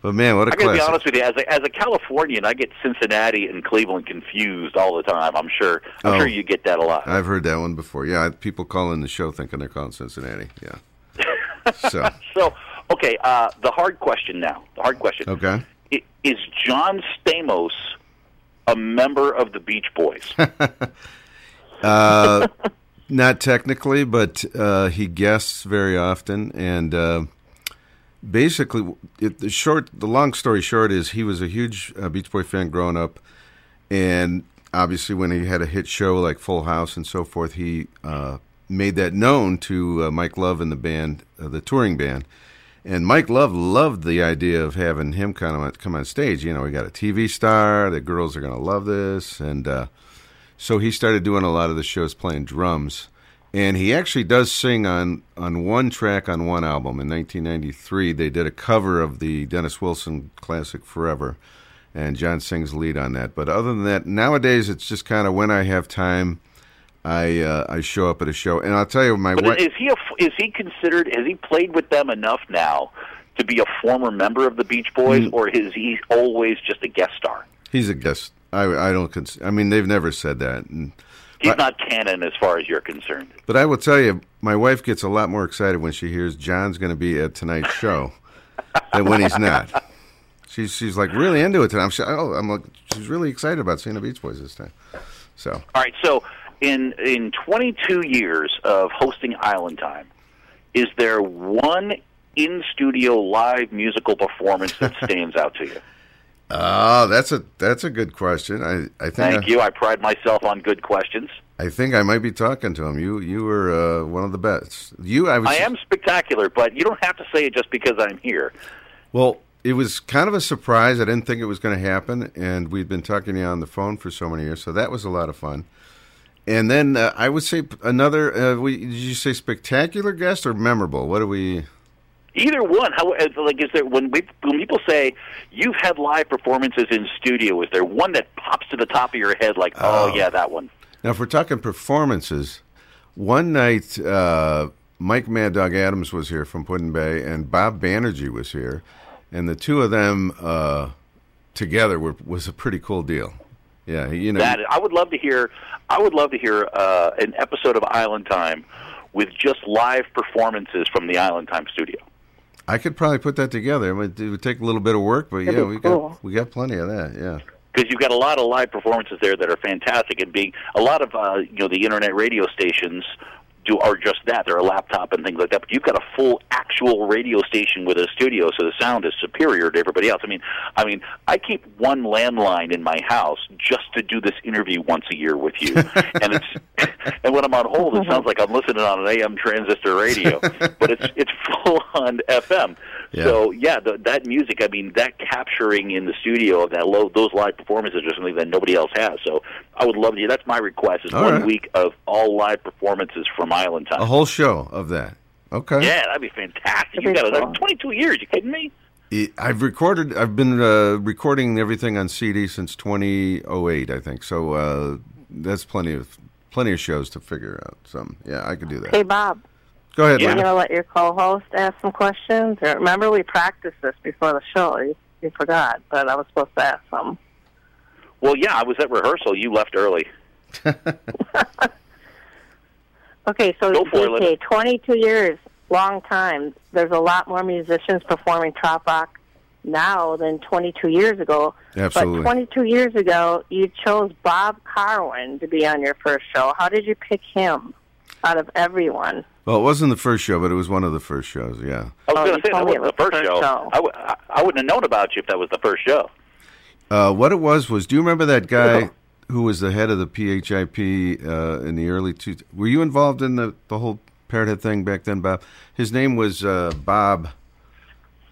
But man, what a I got to be honest with you. As a, as a Californian, I get Cincinnati and Cleveland confused all the time. I'm sure. I'm Oh. sure you get that a lot. I've heard that one before. Yeah, people call in the show thinking they're calling Cincinnati. Yeah. So So, okay, uh, the hard question now. The hard question. okay. Is John Stamos a member of the Beach Boys? Uh, not technically, but uh, he guests very often, and uh, basically, it, the short, the long story short is he was a huge uh, Beach Boy fan growing up, and obviously, when he had a hit show like Full House and so forth, he uh, made that known to uh, Mike Love and the band, uh, the touring band, And Mike Love loved the idea of having him kind of come on stage. You know, we got a TV star. The girls are going to love this, and uh, so he started doing a lot of the shows playing drums. And he actually does sing on on one track on one album. In 1993, they did a cover of the Dennis Wilson classic "Forever," and John sings lead on that. But other than that, nowadays it's just kind of when I have time. I uh, I show up at a show, and I'll tell you, my wife. is he a, is he considered? Has he played with them enough now to be a former member of the Beach Boys, Mm. or is he always just a guest star? He's a guest. I I don't. Cons- I mean, they've never said that. And, He's not canon as far as you're concerned. but I will tell you, my wife gets a lot more excited when she hears John's going to be at tonight's show than when he's not. She's she's like really into it tonight. I'm, oh, I'm like she's really excited about seeing the Beach Boys this time. So All right, so in in 22 years of hosting Island Time, is there one in studio live musical performance that stands out to you? Oh, that's a that's a good question. I I think Thank I, you. I pride myself on good questions. I think I might be talking to him. You you were uh, one of the best. You I was I am spectacular, but you don't have to say it just because I'm here. Well, it was kind of a surprise. I didn't think it was going to happen, and we'd been talking to you on the phone for so many years, so that was a lot of fun. And then uh, I would say another. Uh, we, did you say spectacular guest or memorable? What do we? Either one. How like is there when we when people say you've had live performances in studio? Is there one that pops to the top of your head like, oh, Oh. yeah, that one? Now, if we're talking performances, one night uh, Mike Mad Dog Adams was here from Put-in-Bay, and Bob Banerjee was here, and the two of them uh, together were, was a pretty cool deal. Yeah, you know. That I would love to hear. I would love to hear uh, an episode of Island Time with just live performances from the Island Time studio. I could probably put that together. It would, it would take a little bit of work, but That'd yeah, we cool. got we got plenty of that. Yeah. because you've got a lot of live performances there that are fantastic, and being a lot of uh, you know the internet radio stations do are just that. They're a laptop and things like that. But you've got a full actual radio station with a studio, so the sound is superior to everybody else. I mean, I mean, I keep one landline in my house just to do this interview once a year with you, and it's and when I'm on hold, it uh-huh. sounds like I'm listening on an AM transistor radio, but it's it's full on FM. Yeah. So yeah, the, that music. I mean, that capturing in the studio of that low, those live performances are something that nobody else has. So I would love to. That's my request: is All one right. week of all live performances from Island Time. A whole show of that. Okay. Yeah, that'd be fantastic. You be got it. cool. 22 years. You kidding me? I- I've recorded. I've been uh, recording everything on CD since 2008, I think. So uh, that's plenty of plenty of shows to figure out. Some. Yeah, I could do that. Hey, Bob, Go ahead, you're going to let your co-host ask some questions? Remember, we practiced this before the show. You, you forgot, but I was supposed to ask some. Well, yeah, I was at rehearsal. You left early. Okay, so Go for it, DK, 22 years, long time. There's a lot more musicians performing trop rock now than 22 years ago. Absolutely. But 22 years ago, you chose Bob Karwin to be on your first show. How did you pick him out of everyone? Well, it wasn't the first show, but it was one of the first shows. Yeah. I was Oh, going to say that wasn't it the was first show. first show. I, w- I- I wouldn't have known about you if that was the first show. Uh, what it was was, do you remember that guy who was the head of the PHIP uh, in the early two? Were you involved in the the whole Parrothead thing back then, Bob? His name was uh, Bob.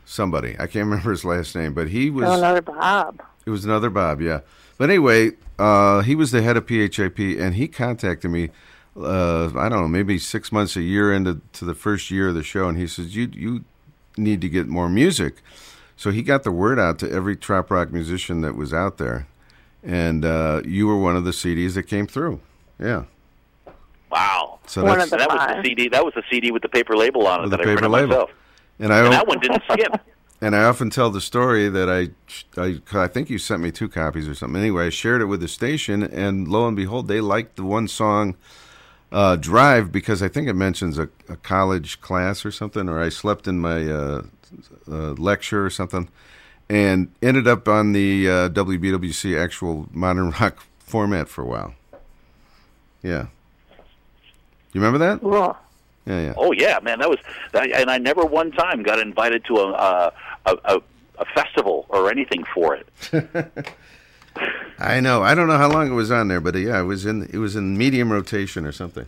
Somebody I can't remember his last name, but he was. Oh, another Bob. It was another Bob, yeah. But anyway, uh, he was the head of PHIP, and he contacted me. Uh, I don't know, maybe six months, a year into to the first year of the show, and he says, "You you need to get more music." So he got the word out to every trop rock musician that was out there, and uh, you were one of the CDs that came through. Yeah. Wow. So that's of the that was the CD. That was the CD with the paper label on it With that the I paper label. myself. and I And that one didn't skip. And I often tell the story that I, I, I think you sent me two copies or something. Anyway, I shared it with the station, and lo and behold, they liked the one song, uh, "Drive," because I think it mentions a, a college class or something, or I slept in my uh, uh, lecture or something, and ended up on the uh, WBWC actual modern rock format for a while. Yeah, you remember that? Yeah, yeah. Oh yeah, man, that was. And I never one time got invited to a uh, a, a a festival or anything for it. I know. I don't know how long it was on there, but uh, yeah, it was in it was in medium rotation or something.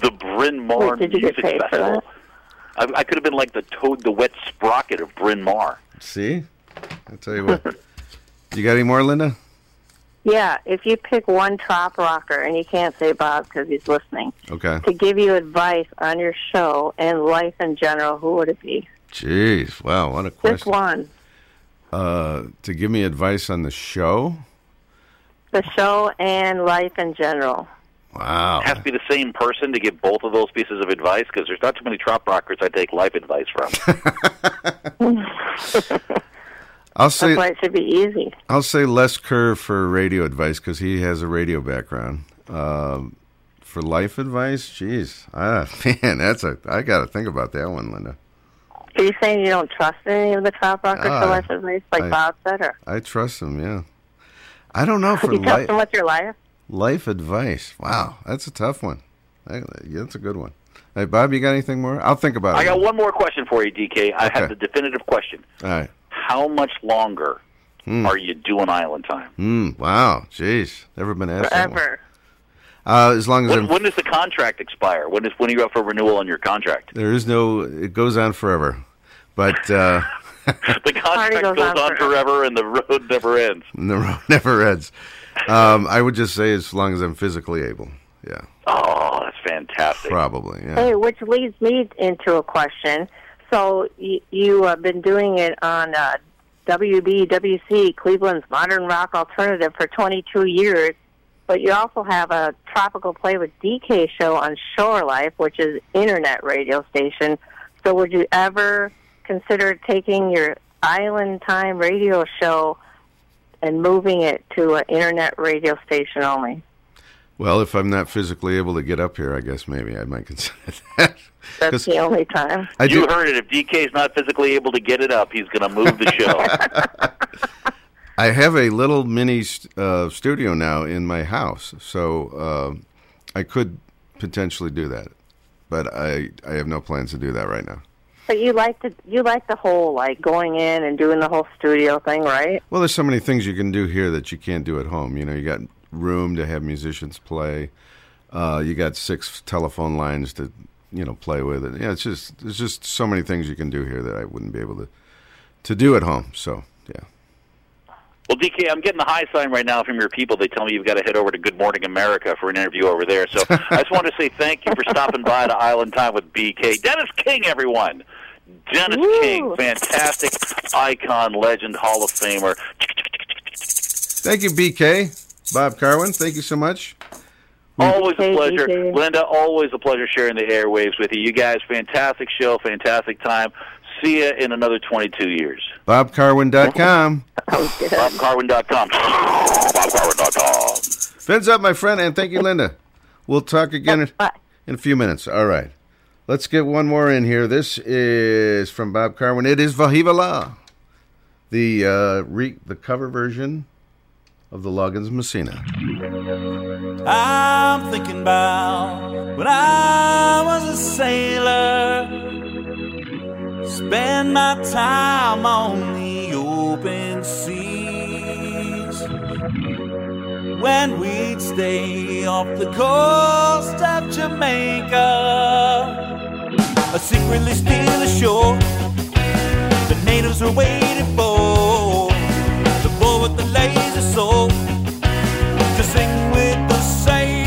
The Bryn Mawr Wait, did you get Music paid Festival. that? I, I could have been like the toad, the wet sprocket of Bryn Mawr. See? I tell you what. you got any more, Linda? Yeah, if you pick one trop rocker, and you can't say Bob because he's listening, Okay. to give you advice on your show and life in general, who would it be? Jeez. Wow, what a question! Just question. one. Uh, to give me advice on the show? The show and life in general. Wow. It has to be the same person to give both of those pieces of advice because there's not too many trop rockers I take life advice from. I'll That's say why it should be easy. I'll say Les Kerr for radio advice because he has a radio background. Um, for life advice, jeez, ah, man, that's a I got to think about that one, Linda. Are you saying you don't trust any of the trop rockers Ah, for life advice, like I- Bob said, or I trust him. Yeah, I don't know for you trust life them with your life? life advice. Wow, that's a tough one. I, that's a good one. Hey, Bob, you got anything more? I'll think about it. I got one more question for you, DK. I Okay. have the definitive question. All right. How much longer Hmm. are you doing Island Time? Mm, wow, jeez, never been asked that one. Forever. Uh, as long as When, when does the contract expire? When is when are you up for renewal on your contract? there is no, it goes on forever. But uh, The contract goes goes, on on forever, and the road never ends. the road never ends. Um, I would just say as long as I'm physically able. Yeah, Oh, that's fantastic. probably. Yeah. Hey, which leads me into a question. So y- you have been doing it on uh, WBWC, Cleveland's Modern Rock Alternative, for 22 years, but you also have a Tropical Play with DK show on Shore Life, which is internet radio station. So would you ever consider taking your Island Time radio show and moving it to an internet radio station only? Well, if I'm not physically able to get up here, I guess maybe I might consider that. That's the only time. I you do. heard it. If DK's not physically able to get it up, he's going to move the show. I have a little mini uh, studio now in my house, so uh, I could potentially do that, but I I have no plans to do that right now. But you like to you like the whole like going in and doing the whole studio thing, right? Well, there's so many things you can do here that you can't do at home. You know, you got room to have musicians play. Uh, you got six telephone lines to you know play with. And, yeah, it's just there's just so many things you can do here that I wouldn't be able to to do at home. So yeah. Well, DK, I'm getting the high sign right now from your people. They tell me you've got to head over to Good Morning America for an interview over there. So I just want to say thank you for stopping by to Island Time with BK. Dennis King, everyone. Dennis Woo. King, fantastic icon, legend, Hall of Famer. Thank you, BK. Bob Karwin, thank you so much. Always a pleasure. Linda, always a pleasure sharing the airwaves with you. You guys, fantastic show, fantastic time. See you in another 22 years. BobKarwin.com. Oh. BobKarwin.com. BobKarwin.com. Fins up, my friend, and thank you, Linda. We'll talk again in, in a few minutes. All right. Let's get one more in here. This is from Bob Karwin. It is Vahevala, the, uh, re- the cover version of the Loggins Messina. I'm thinking about when I was a sailor. Spend my time on the open seas. When we'd stay off the coast of Jamaica. I secretly steal ashore. The natives were waiting for the boy with the laser soul to sing with the sailor.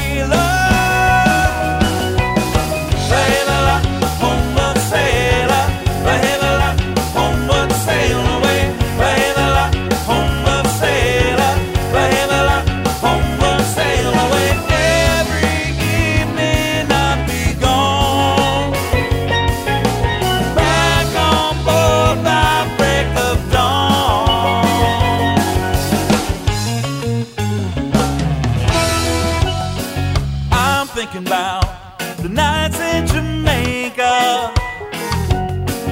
Thinking about the nights in Jamaica.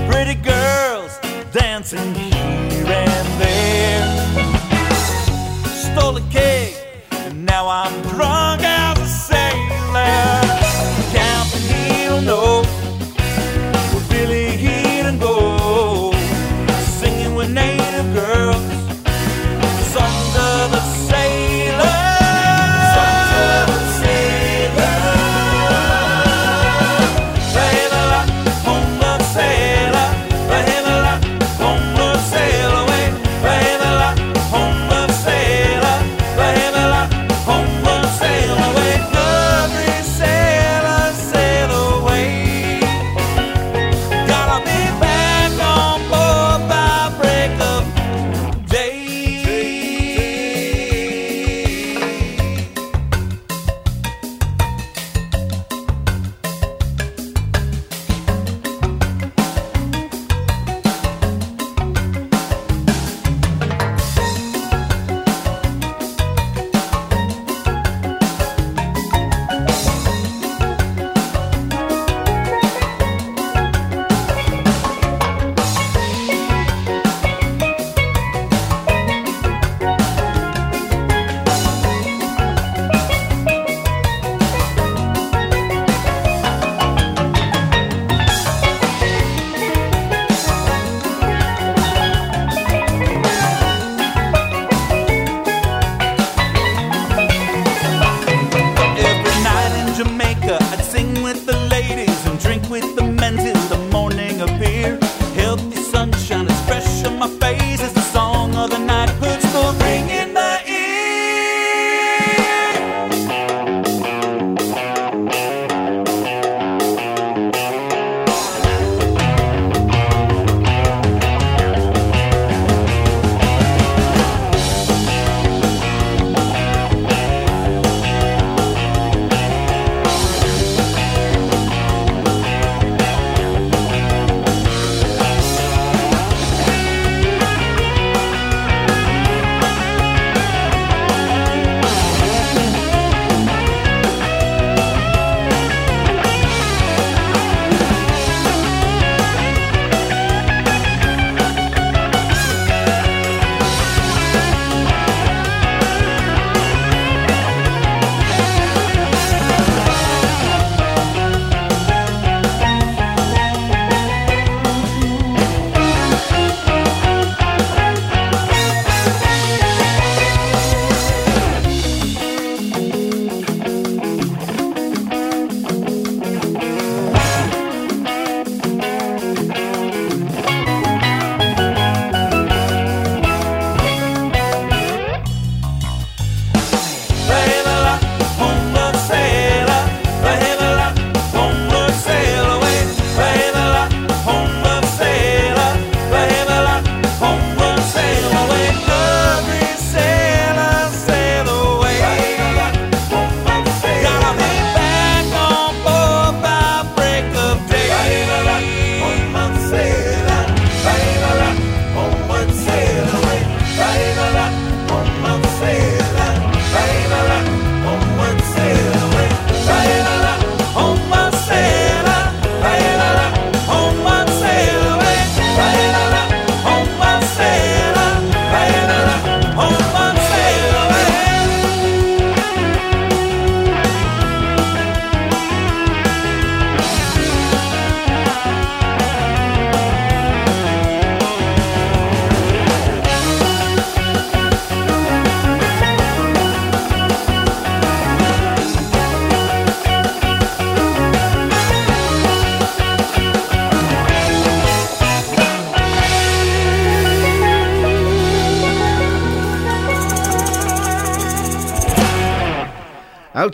Pretty girls dancing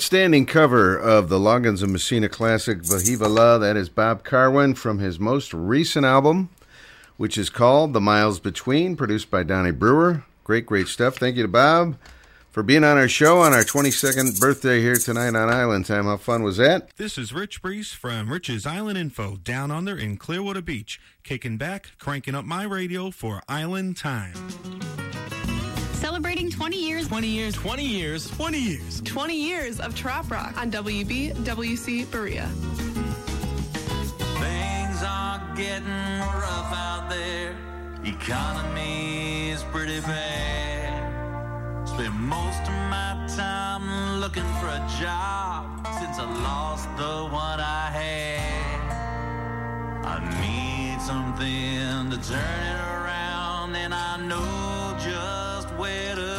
Outstanding cover of the Loggins and Messina classic Vahevala. That is Bob Karwin from his most recent album, which is called The Miles Between, produced by Donnie Brewer. Great, great stuff. Thank you to Bob for being on our show on our 22nd birthday here tonight on Island Time. How fun was that? This is Rich Brees from Rich's Island Info down under in Clearwater Beach, kicking back, cranking up my radio for Island Time. Celebrating 20 years. 20 years, 20 years, 20 years. 20 years of Trop Rock on WB WC Berea. Things are getting rough out there. Economy is pretty bad. Spend most of my time looking for a job since I lost the one I had. I need something to turn it around, and I know just where to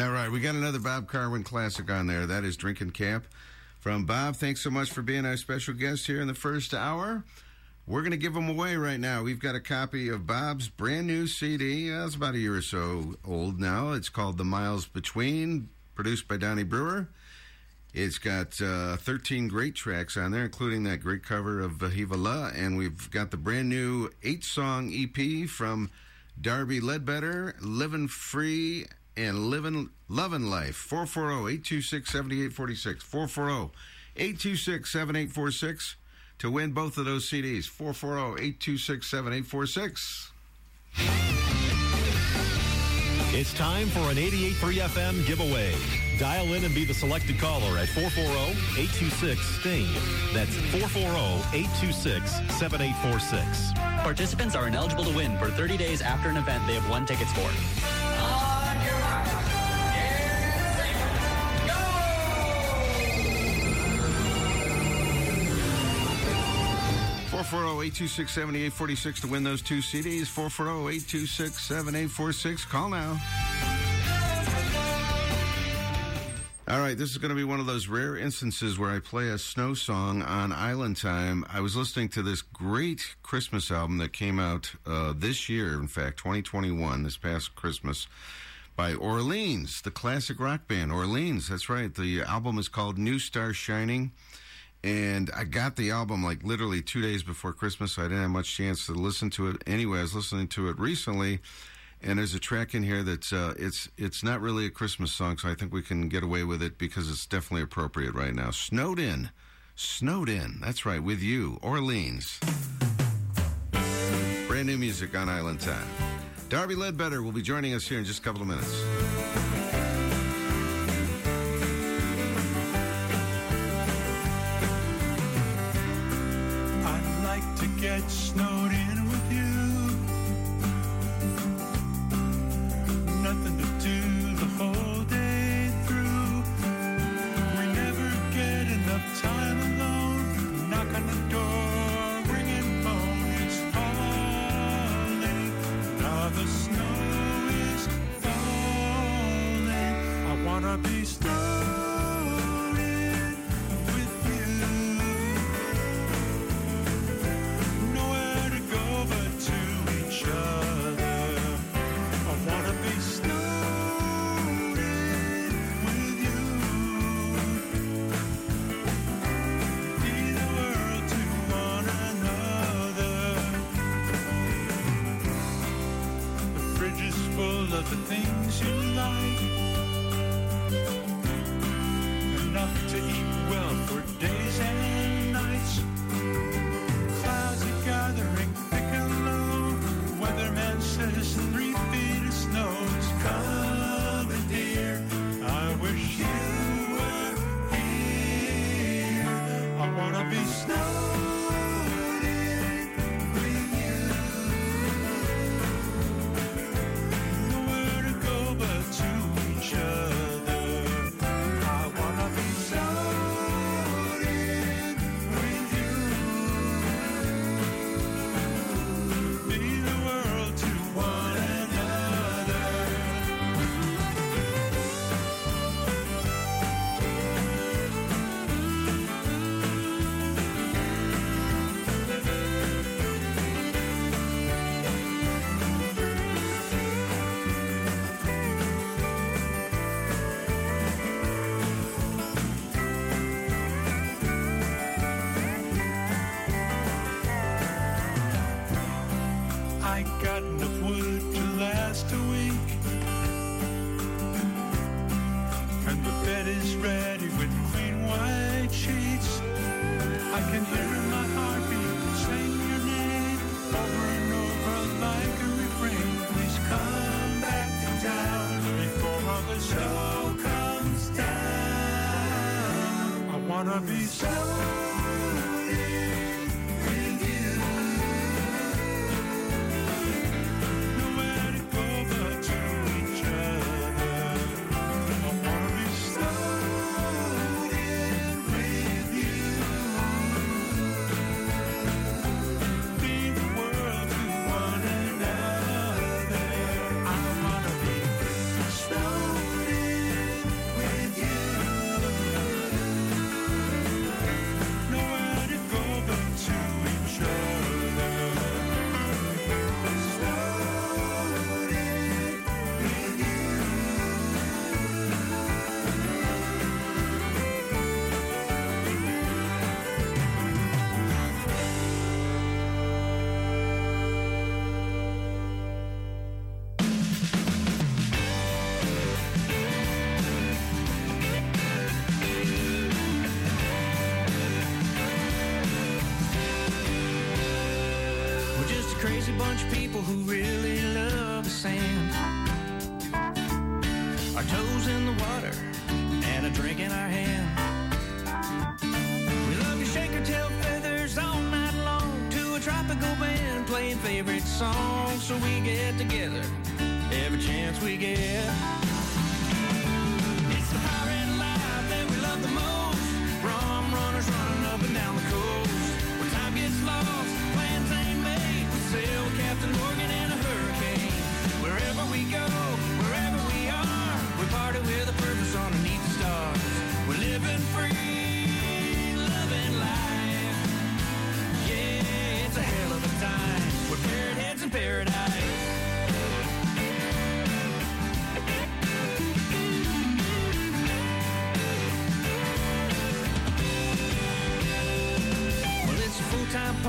All right, we got another Bob Karwin classic on there. That is Drinking Camp from Bob. Thanks so much for being our special guest here in the first hour. We're going to give them away right now. We've got a copy of Bob's brand new CD. It's about a year or so old now. It's called The Miles Between, produced by Donnie Brewer. It's got uh, 13 great tracks on there, including that great cover of Vahevala. And we've got the brand new eight song EP from Darby Ledbetter, Living Free and Living Loving Life. 440 826 7846. 440 826 7846 to win both of those CDs. 440 826 7846. It's time for an 88.3 FM giveaway. Dial in and be the selected caller at 440-826-STING. That's 440-826-7846. Participants are ineligible to win for 30 days after an event they have won tickets for. 440-826-7846 to win those two CDs. 440-826-7846. Call now. All right, this is going to be one of those rare instances where I play a snow song on Island Time. I was listening to this great Christmas album that came out uh, this year, in fact, 2021, this past Christmas, by Orleans, the classic rock band. Orleans, that's right. The album is called New Star Shining. And I got the album like literally two days before Christmas, so I didn't have much chance to listen to it. Anyway, I was listening to it recently, and there's a track in here that's uh, it's it's not really a Christmas song, so I think we can get away with it because it's definitely appropriate right now. Snowed in, snowed in. That's right, with you, Orleans. Brand new music on Island Time. Darby Ledbetter will be joining us here in just a couple of minutes.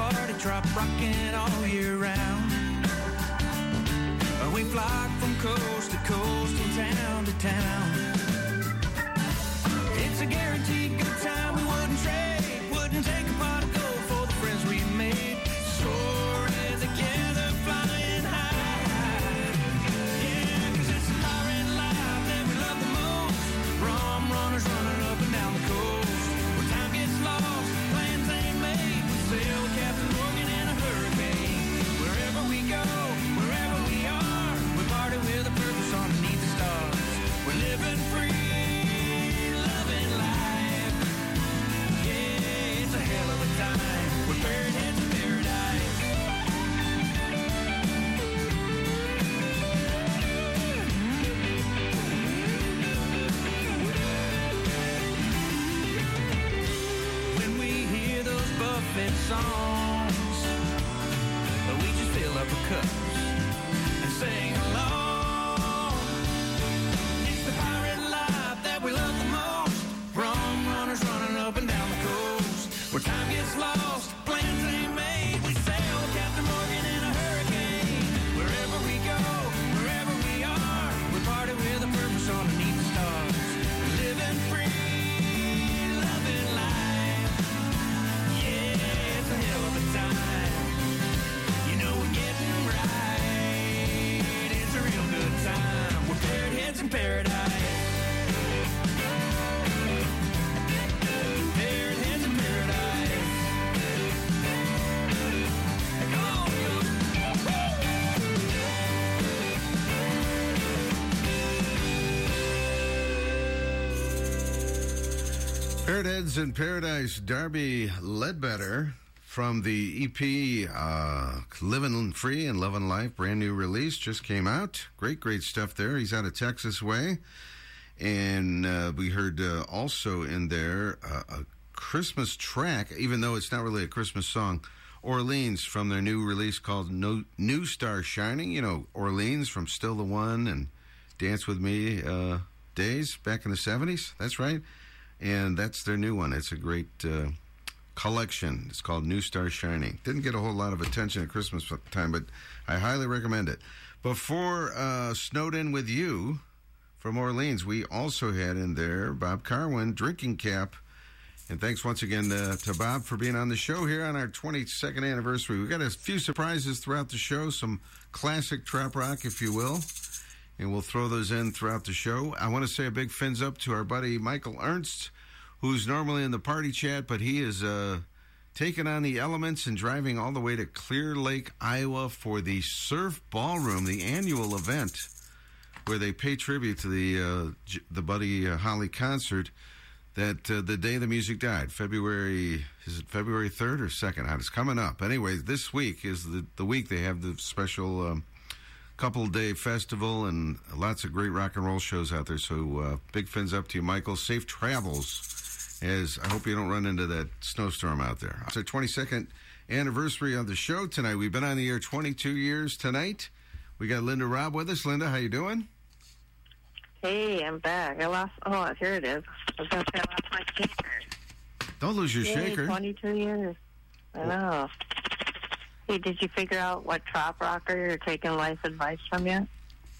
Party, drop rocking all year round. We flock from coast to coast and town to town. It's a guaranteed good time. We wouldn't trade, Heads in Paradise, Darby Ledbetter from the EP uh, Living Free and Loving Life, brand new release, just came out. Great, great stuff there. He's out of Texas Way. And uh, we heard uh, also in there uh, a Christmas track, even though it's not really a Christmas song, Orleans from their new release called no, New Star Shining. You know, Orleans from Still the One and Dance With Me uh, days back in the 70s. That's right and that's their new one. It's a great uh, collection. It's called New Star Shining. Didn't get a whole lot of attention at Christmas time, but I highly recommend it. Before uh, Snowed In With You from Orleans, we also had in there Bob Karwin, Drinking Cap. And thanks once again uh, to Bob for being on the show here on our 22nd anniversary. We got a few surprises throughout the show, some classic trop rock, if you will and we'll throw those in throughout the show. I want to say a big fins up to our buddy Michael Ernst, who's normally in the party chat, but he is uh, taking on the elements and driving all the way to Clear Lake, Iowa for the Surf Ballroom, the annual event where they pay tribute to the uh, the Buddy uh, Holly concert. That uh, the day the music died, February is it February third or second? It's coming up. Anyway, this week is the the week they have the special. Um, couple day festival and lots of great rock and roll shows out there. So uh, big fins up to you, Michael. Safe travels. As I hope you don't run into that snowstorm out there. It's our 22nd anniversary of the show tonight. We've been on the air 22 years tonight. We got Linda Robb with us. Linda, how you doing? Hey, I'm back. I lost. Oh, here it is. I was going to say I lost my shaker. Don't lose your Yay, shaker. 22 years. I know. Hey, did you figure out what trop rocker you're taking life advice from yet?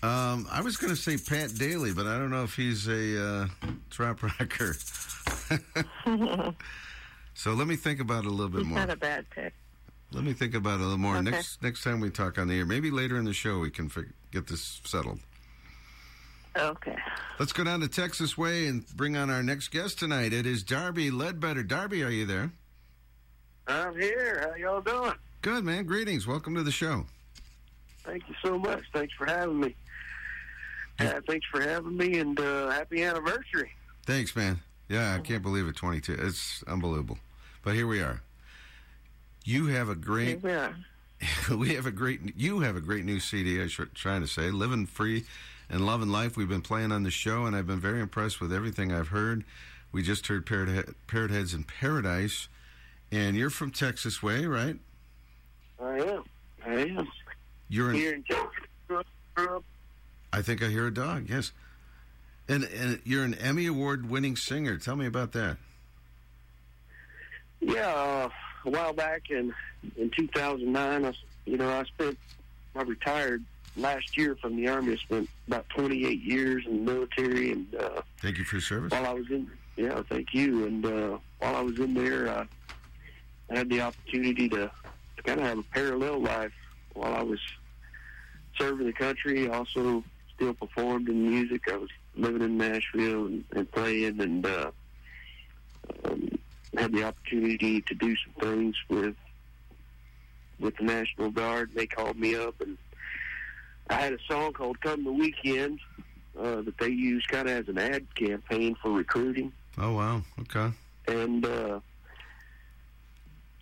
Um, I was going to say Pat Daly, but I don't know if he's a uh, trop rocker. so let me think about it a little bit He's more. not a bad pick. Let me think about it a little more. Okay. Next next time we talk on the air, maybe later in the show, we can fig- get this settled. Okay. Let's go down to Texas Way and bring on our next guest tonight. It is Darby Ledbetter. Darby, are you there? I'm here. How y'all doing? Good, man. Greetings. Welcome to the show. Thank you so much. Thanks for having me. Uh, thanks for having me, and uh, happy anniversary. Thanks, man. Yeah, I can't believe it. 22. It's unbelievable. But here we are. You have a great. Yeah. we have a great. You have a great new CD. I was trying to say, "Living Free and Loving Life." We've been playing on the show, and I've been very impressed with everything I've heard. We just heard Parrot, He- Parrot Heads in Paradise, and you're from Texas Way, right? I am. I am. You're in. Here in Texas. Grew up- grew up I think I hear a dog. Yes, and and you're an Emmy Award winning singer. Tell me about that. Yeah, uh, a while back in in 2009, I, you know, I spent, I retired last year from the Army. I spent about 28 years in the military, and uh, Thank you for your service. while I was in, yeah, thank you. And uh, while I was in there, I had the opportunity to kind of have a parallel life while I was serving the country. Also still performed in music. I was living in Nashville and, and playing, and uh, um, had the opportunity to do some things with with the National Guard. They called me up, and I had a song called "Come the Weekend" uh, that they used kind of as an ad campaign for recruiting Oh wow. Okay. and uh,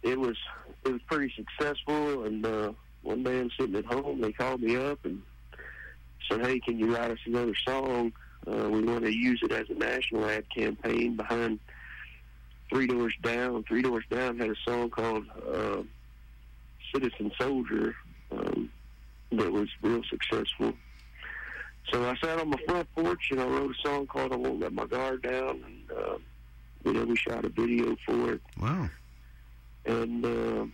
it was it was pretty successful. And uh, one day I'm sitting at home, they called me up and said, "Hey, can you write us another song? Uh, we want to use it as a national ad campaign behind Three Doors Down." Three Doors Down had a song called uh, "Citizen Soldier" um, that was real successful. So I sat on my front porch and I wrote a song called "I Won't Let My Guard Down," and uh, you know we shot a video for it, Wow. And uh,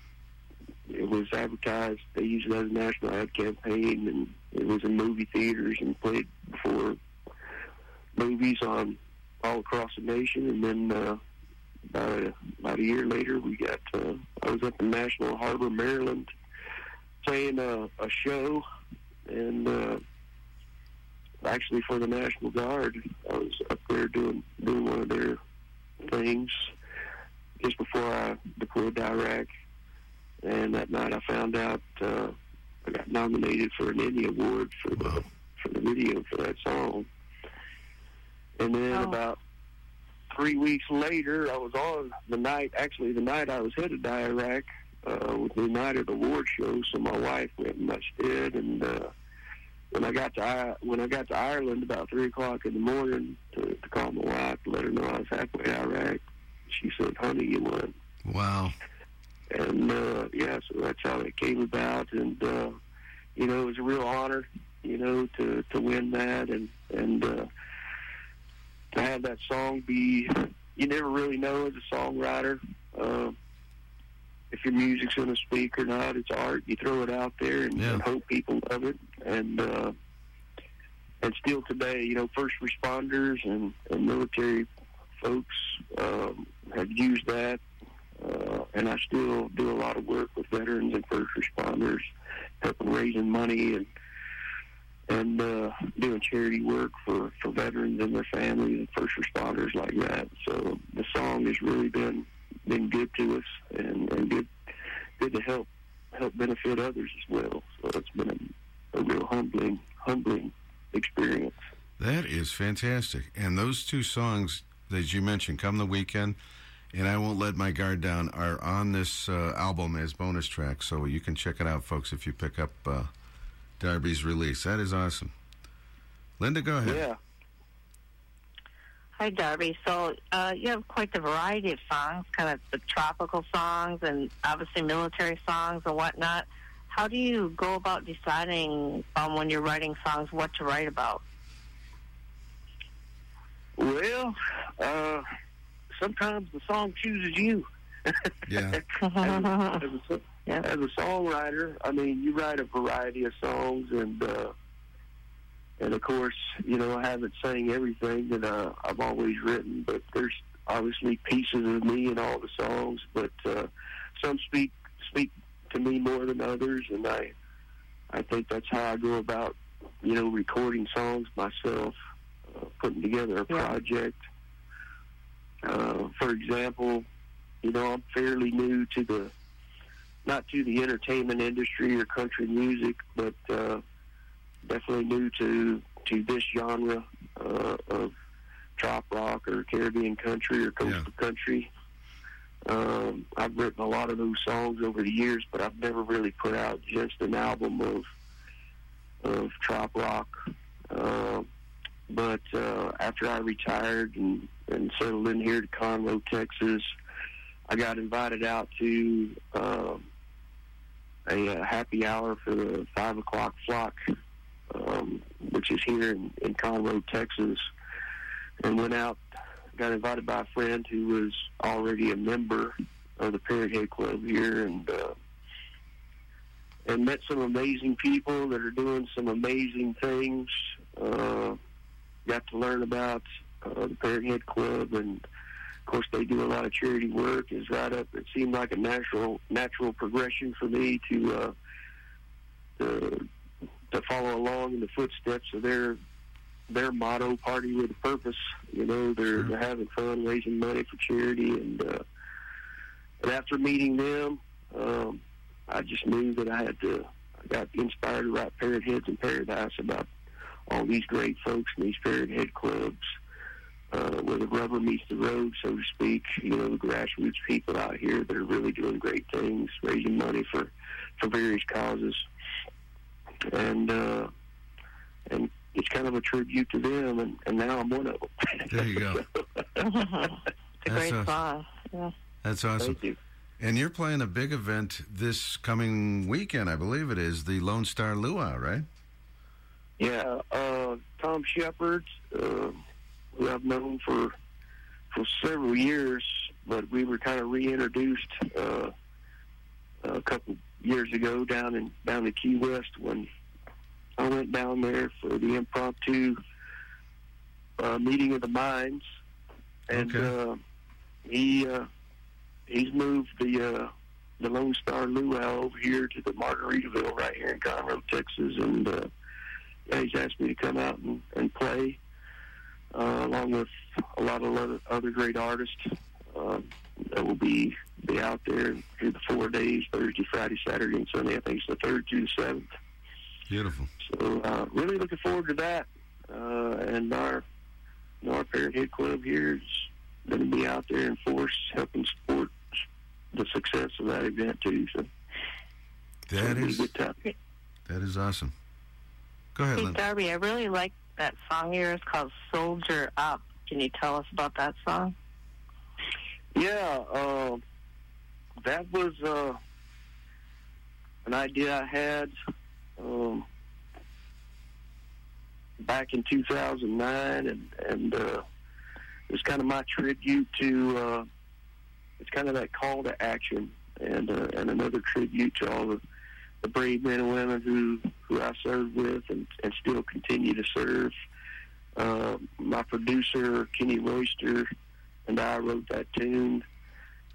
it was advertised. They used it as a national ad campaign, and it was in movie theaters and played before movies on all across the nation. And then uh, about a, about a year later, we got uh, I was up in National Harbor, Maryland, playing a, a show, and uh, actually for the National Guard, I was up there doing doing one of their things just before I deployed to Iraq. And that night, I found out uh, I got nominated for an Emmy Award for the for the video for that song. And then about three weeks later, I was on the night. Actually, the night I was headed to Iraq uh, was the night of the award show. So my wife went and I did. And uh, when I got to I- when I got to Ireland about three o'clock in the morning to, to call my wife to let her know I was halfway to Iraq, she said, "Honey, you won." Wow. and uh yeah so that's how it came about. And uh you know it was a real honor you know to to win that. And and uh to have that song be you never really know as a songwriter uh if your music's going to speak or not. It's art. You throw it out there and, and hope people love it. And uh and still today you know first responders and, and military folks um have used that uh, and I still do a lot of work with veterans and first responders, helping raising money and and uh, doing charity work for for veterans and their families and first responders like that. So the song has really been been good to us and, and good good to help help benefit others as well. So it's been a, a real humbling humbling experience. That is fantastic. And those two songs that you mentioned, "Come the Weekend" and "I Won't Let My Guard Down," are on this uh, album as bonus tracks. So you can check it out, folks, if you pick up uh, Darby's release. That is awesome. Linda, go ahead. Yeah. Hi, Darby. So uh, you have quite the variety of songs, kind of the tropical songs and obviously military songs and whatnot. How do you go about deciding um, when you're writing songs what to write about? Well, uh, sometimes the song chooses you. Yeah. as, a, as, a, as a songwriter, I mean, you write a variety of songs, and uh, and of course, you know, I haven't sang everything that uh, I've always written, but there's obviously pieces of me in all the songs. But uh, some speak speak to me more than others, and I I think that's how I go about you know recording songs myself, putting together a project. Uh, for example, you know I'm fairly new to the not to the entertainment industry or country music, but uh, definitely new to to this genre uh, of trop rock or Caribbean country or coastal country. Um, I've written a lot of those songs over the years, but I've never really put out just an album of of trop rock. After I retired and, and settled in here to Conroe, Texas, I got invited out to um, a, uh happy hour for the five o'clock flock, um, which is here in, in Conroe, Texas, and went out. Got invited by a friend who was already a member of the Parrot Head Club here, and uh, and met some amazing people that are doing some amazing things. Uh, got to learn about uh, the Parrot Head Club, and of course they do a lot of charity work. Is right up. It seemed like a natural natural progression for me to uh, to to follow along in the footsteps of their their motto, "Party with a Purpose." You know, they're they're having fun, raising money for charity, and uh, and after meeting them, um, I just knew that I had to. I got inspired to write Parrot Heads in Paradise about all these great folks in these Parrot clubs, uh, where the rubber meets the road, so to speak. You know, the grassroots people out here that are really doing great things, raising money for for various causes, and uh, and it's kind of a tribute to them, and, and now I'm one of them. There you go. it's a That's great awesome. song. Yeah. That's awesome. Thank you. And you're playing a big event this coming weekend, I believe it is, the Lone Star Luau, right? Yeah, uh, Tom Shepard, uh, who I've known for for several years, but we were kind of reintroduced uh, a couple years ago down in down in Key West when I went down there for the impromptu uh, meeting of the minds, and uh, he uh, he's moved the uh, the Lone Star Luau over here to the Margaritaville right here in Conroe, Texas, and uh, he's asked me to come out and, and play uh, along with a lot of other, other great artists um, that will be be out there through the four days Thursday, Friday, Saturday, and Sunday. I think it's the third to the seventh. Beautiful. So uh, really looking forward to that. Uh, and our you know, our Parrot Head Club here is going to be out there in force helping support the success of that event too. So That it'll be a is good time. that is awesome. Go ahead, Hey, Lynn. Darby, I really like that song of yours called Soldier Up. Can you tell us about that song? Yeah, uh, that was uh, an idea I had um, back in 2009, and and uh, it was kind of my tribute to. Uh, it's kind of that call to action, and uh, and another tribute to all the, the brave men and women who who I served with and, and still continue to serve. Uh, my producer Kenny Royster and I wrote that tune,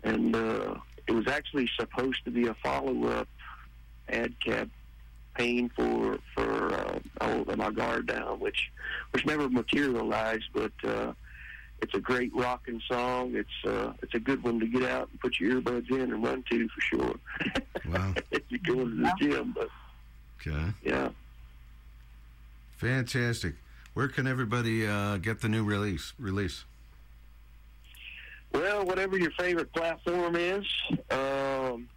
and uh, it was actually supposed to be a follow-up ad campaign for for uh, Won't My Guard Down, which which never materialized, but uh, it's a great rocking song. It's uh, it's a good one to get out and put your earbuds in and run to for sure. Wow. if you go to the gym, but Okay. yeah. Fantastic. Where can everybody uh, get the new release? Release. Well, whatever your favorite platform is, um,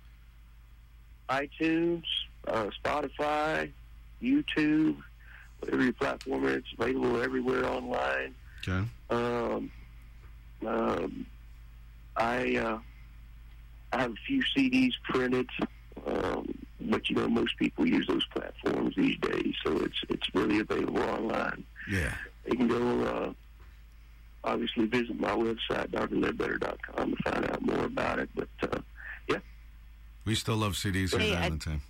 iTunes, uh, Spotify, YouTube, whatever your platform is, it's available everywhere online. Okay. Um, um, I uh, I have a few CDs printed, um, but you know most people use those platforms these days, so it's it's really available online. Yeah. You can go uh, obviously visit my website darbyledbetter.com to find out more about it. But uh, We still love CDs here Hey, at I- Island Time.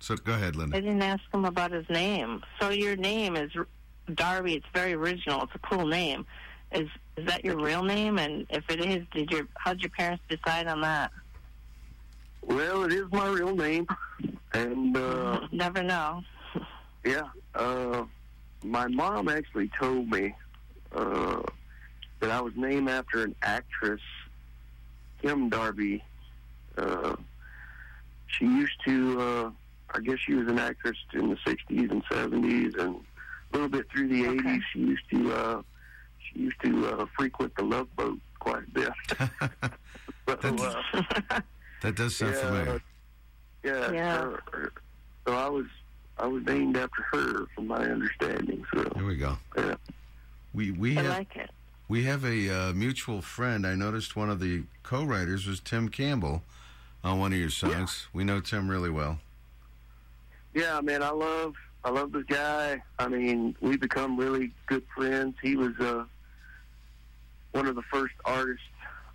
So go ahead, Linda. I didn't ask him about his name. So your name is R- Darby. It's very original. It's a cool name. Is is that your real name? And if it is, did your how did your parents decide on that? Well, it is my real name, and uh, Never know. yeah, uh, my mom actually told me uh, that I was named after an actress, Kim Darby. Uh, she used to, uh, I guess she was an actress in the '60s and '70s, and little bit through the '80s. She used to, uh, she used to uh, frequent the Love Boat quite a bit. so, uh, That does sound yeah, familiar. Yeah. Yeah. her- her- so I was I was named after her, from my understanding. So Here we go. Yeah. We we I have like it. we have a uh, mutual friend. I noticed one of the co-writers was Tim Campbell on one of your songs. We know Tim really well. yeah, man, I love I love this guy. I mean, we become really good friends. He was uh, one of the first artists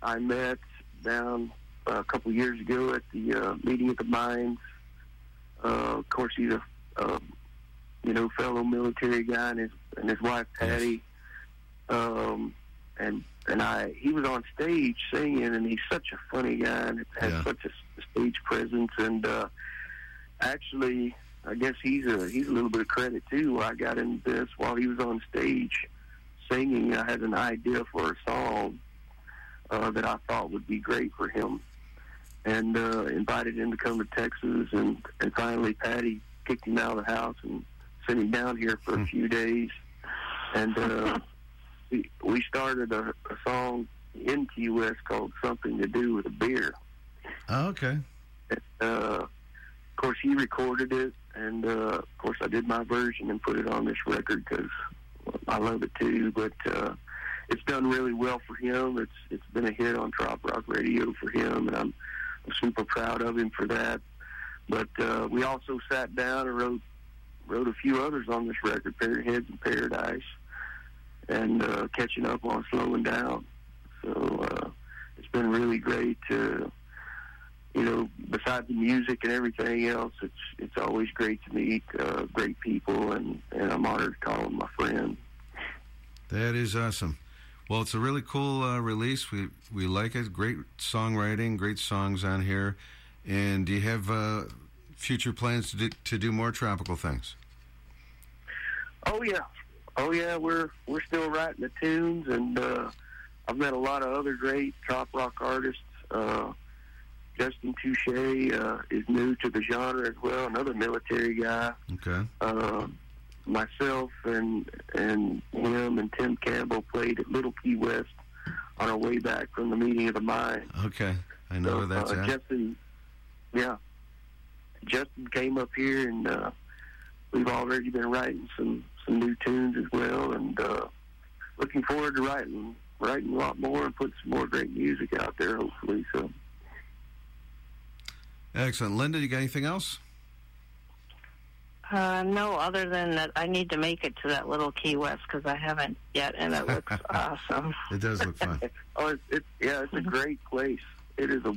I met down uh, a couple years ago at the uh, meeting at the mines. Uh, of course, he's a um, you know fellow military guy, and his and his wife Patty. Um, and and I he was on stage singing, and he's such a funny guy and has Yeah. such a stage presence. And uh, actually, I guess he's a he's a little bit of credit too. I got in this while he was on stage singing. I had an idea for a song uh, that I thought would be great for him, and uh, invited him to come to Texas. And and finally, Patty kicked him out of the house and sent him down here for a few days. And uh, we we started a, a song in Key West called "Something to Do with a Beer." Oh, okay. uh, of course, he recorded it, and uh, of course, I did my version and put it on this record because I love it too. But uh, it's done really well for him. It's it's been a hit on Trop Rock Radio for him, and I'm, I'm super proud of him for that. But uh, we also sat down and wrote wrote a few others on this record, Heads in Paradise, and uh, catching up on slowing down. So uh, it's been really great to you know, besides the music and everything else, it's it's always great to meet uh, great people, and and I'm honored to call them my friend. That is awesome. Well, it's a really cool uh, release. We we like it. Great songwriting, great songs on here. And do you have uh, future plans to do, to do more tropical things? Oh yeah, oh yeah, we're we're still writing the tunes, and uh, I've met a lot of other great trop rock artists. Justin Touche uh, is new to the genre as well, another military guy. Okay. uh, myself and and him and Tim Campbell played at Little Key West on our way back from the meeting of the mind. Okay. I know where that's uh, at. Justin, yeah, Justin came up here and uh, we've already been writing some some new tunes as well, and uh, looking forward to writing writing a lot more and put some more great music out there, hopefully. So. Excellent. Linda, you got anything else? Uh, no, other than that, I need to make it to that little Key West because I haven't yet, and it looks awesome. It does look fun. oh, it's, it's yeah, it's a great place. It is a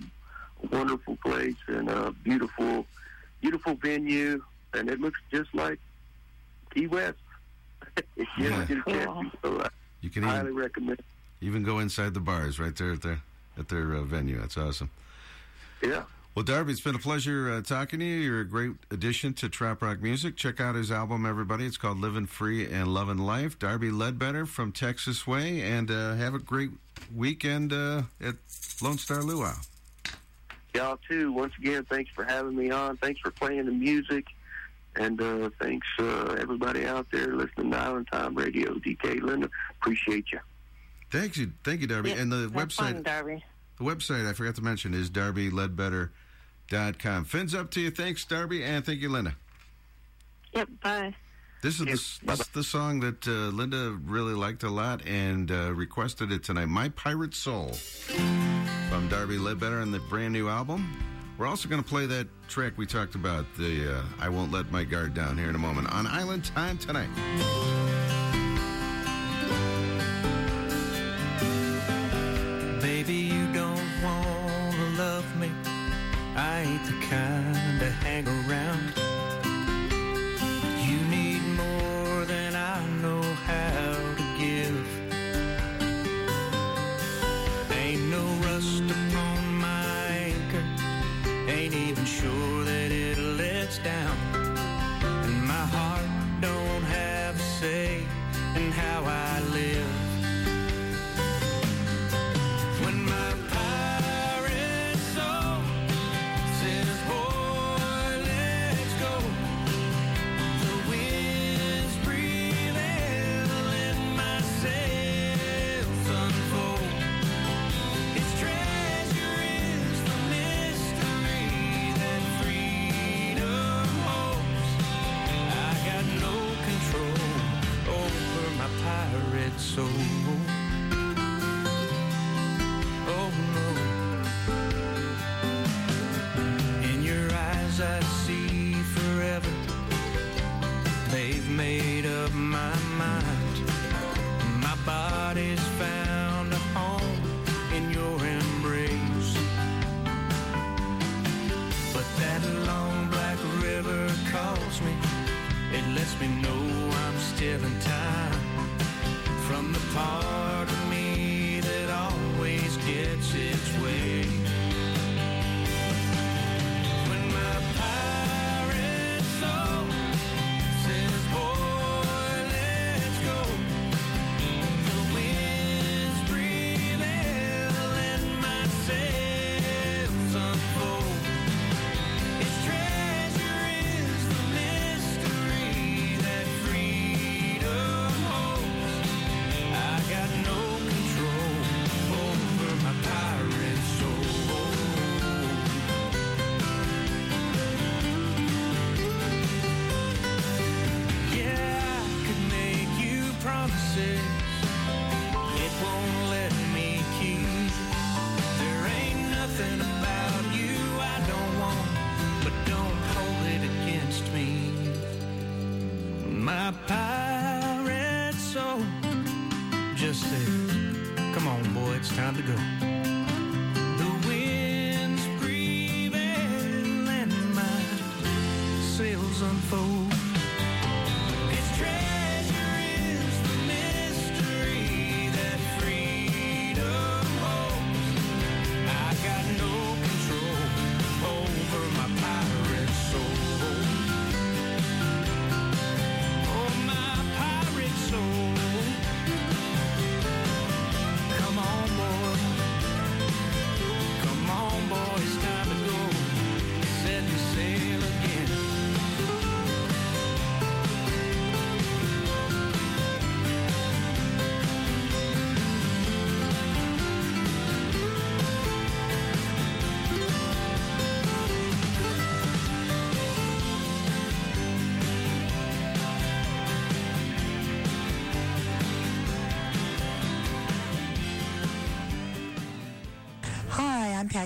wonderful place and a beautiful, beautiful venue, and it looks just like Key West. if you Yeah. ever get a chance, so I You can highly even, recommend. even go inside the bars right there at their at their uh, venue. That's awesome. Yeah. Well, Darby, it's been a pleasure uh, talking to you. You're a great addition to Trop Rock Music. Check out his album, everybody. It's called Living Free and Loving Life. Darby Ledbetter from Texas Way. And uh, have a great weekend uh, at Lone Star Luau. Y'all too. Once again, thanks for having me on. Thanks for playing the music, and uh, thanks uh, everybody out there listening to Island Time Radio. DK Linda, appreciate you. Thank you. Thank you, Darby. and the website. fun, Darby. The website I forgot to mention is darbyledbetter.com. Fins up to you. Thanks, Darby, and thank you, Linda. Yep, bye. This is, the, this is the song that uh, Linda really liked a lot and uh, requested it tonight. My Pirate Soul from Darby Ledbetter on the brand new album. We're also going to play that track we talked about, the uh, I Won't Let My Guard Down, here in a moment on Island Time tonight.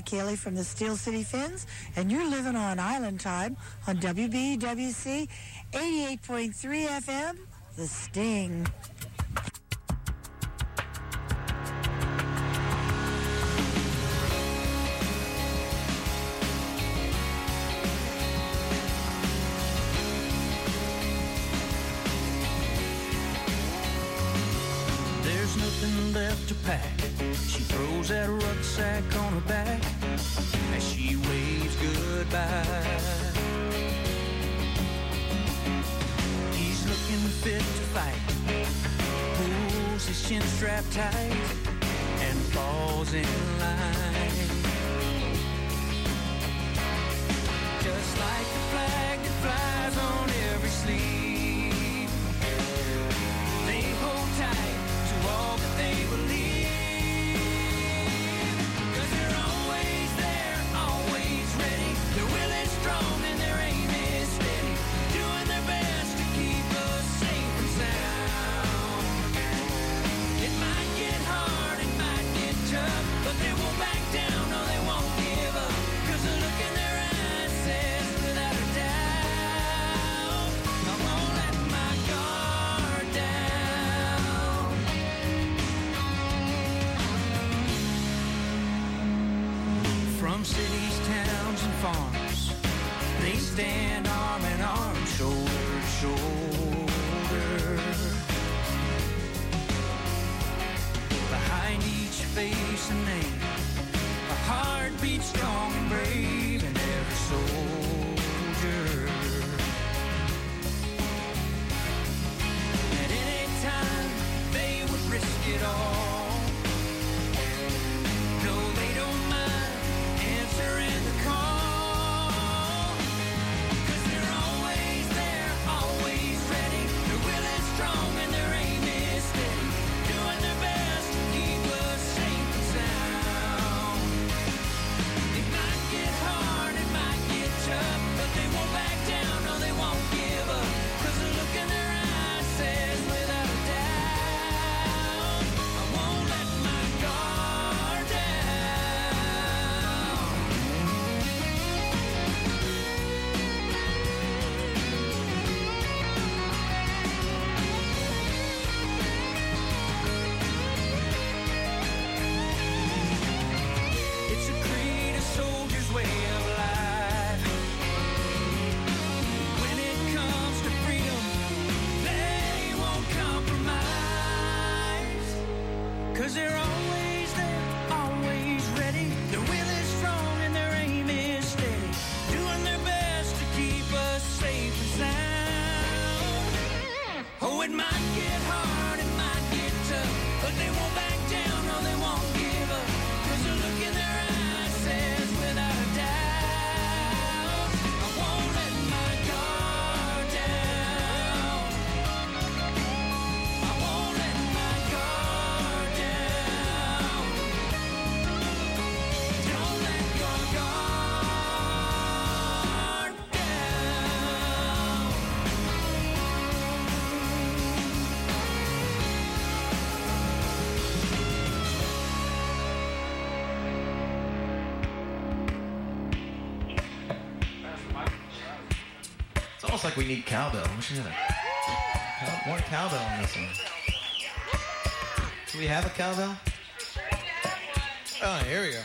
Pat from the Steel City Fins, and you're living on Island Time on WBWC 88.3 FM, The Sting. like we need cowbell. We should have a, more cowbell on this one. Do we have a cowbell? Oh, here we go.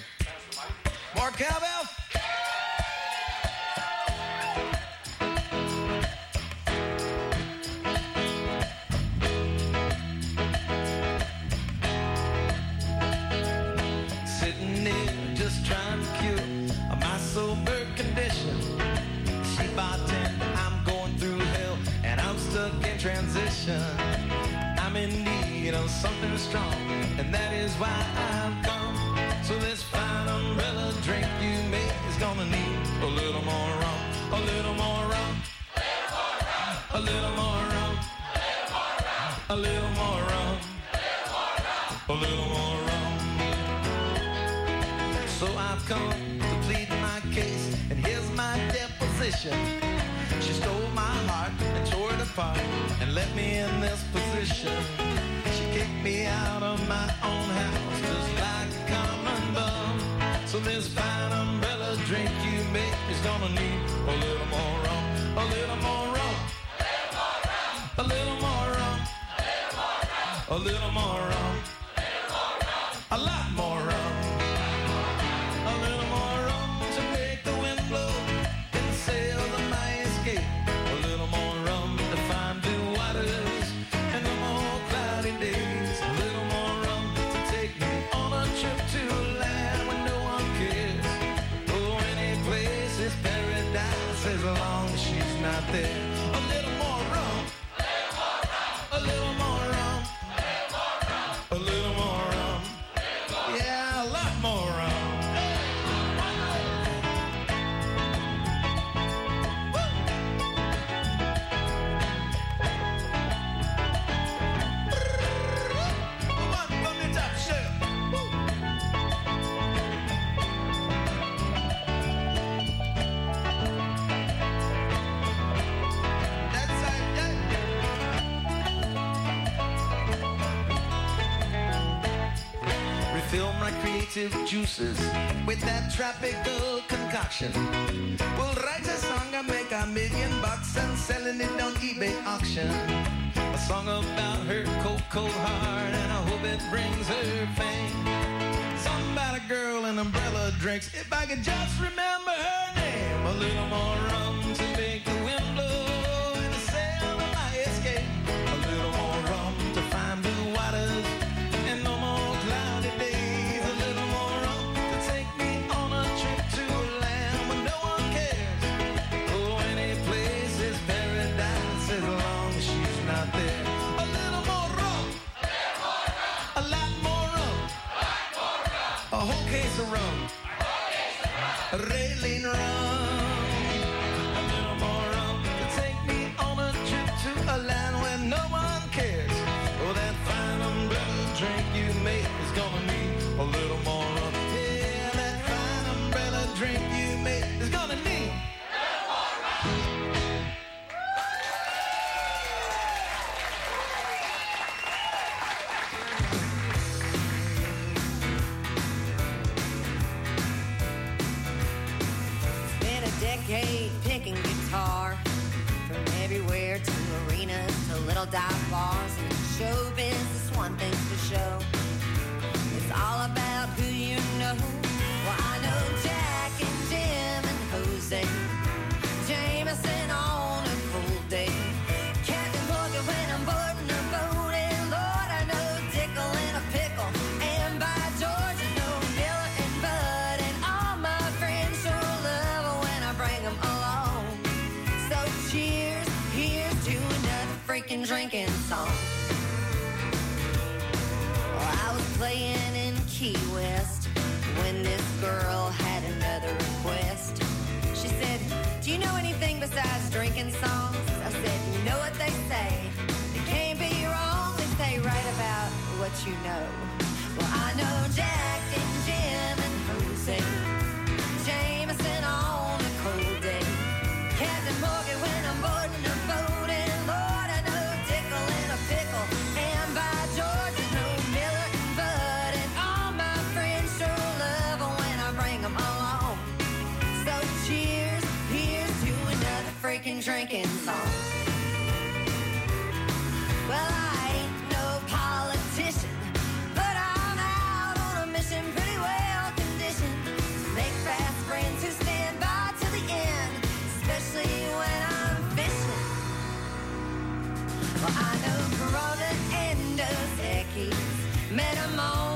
juices with that tropical concoction. We'll write a song and make a million bucks and selling it on eBay auction. A song about her cold, cold heart and I hope it brings her fame. Something about a girl and umbrella drinks. If I could just remember her name, a little more rum. railing round. Key West when this girl had another request. She said, Do you know anything besides drinking songs? I said, You know what they say. They can't be wrong if they write about what you know. Well, I know Jack and Jim and Jose, Jameson on a cold day, Captain Morgan. songs. Well, I ain't no politician, but I'm out on a mission pretty well conditioned to make fast friends who stand by to the end, especially when I'm fishing. Well, I know Corona and Dos Equis, metamorphosis.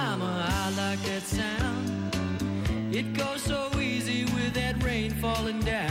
mama, I like that sound. It goes so easy with that rain falling down.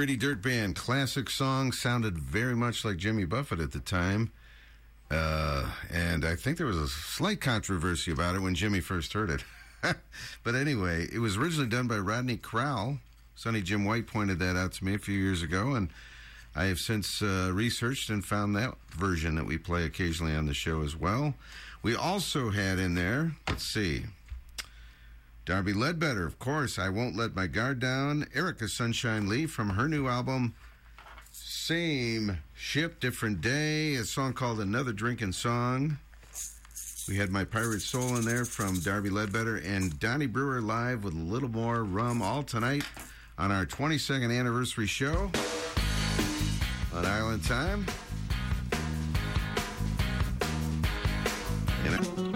Gritty Dirt Band classic song sounded very much like Jimmy Buffett at the time. Uh, and I think there was a slight controversy about it when Jimmy first heard it. but anyway, it was originally done by Rodney Crowell. Sonny Jim White pointed that out to me a few years ago, and I have since uh, researched and found that version that we play occasionally on the show as well. We also had in there, let's see, Darby Ledbetter, of course, I Won't Let My Guard Down. Erica Sunshine Lee from her new album, Same Ship, Different Day, a song called Another Drinking Song. We had My Pirate Soul in there from Darby Ledbetter and Donnie Brewer live with a little more rum all tonight on our 22nd anniversary show on Island Time. You know,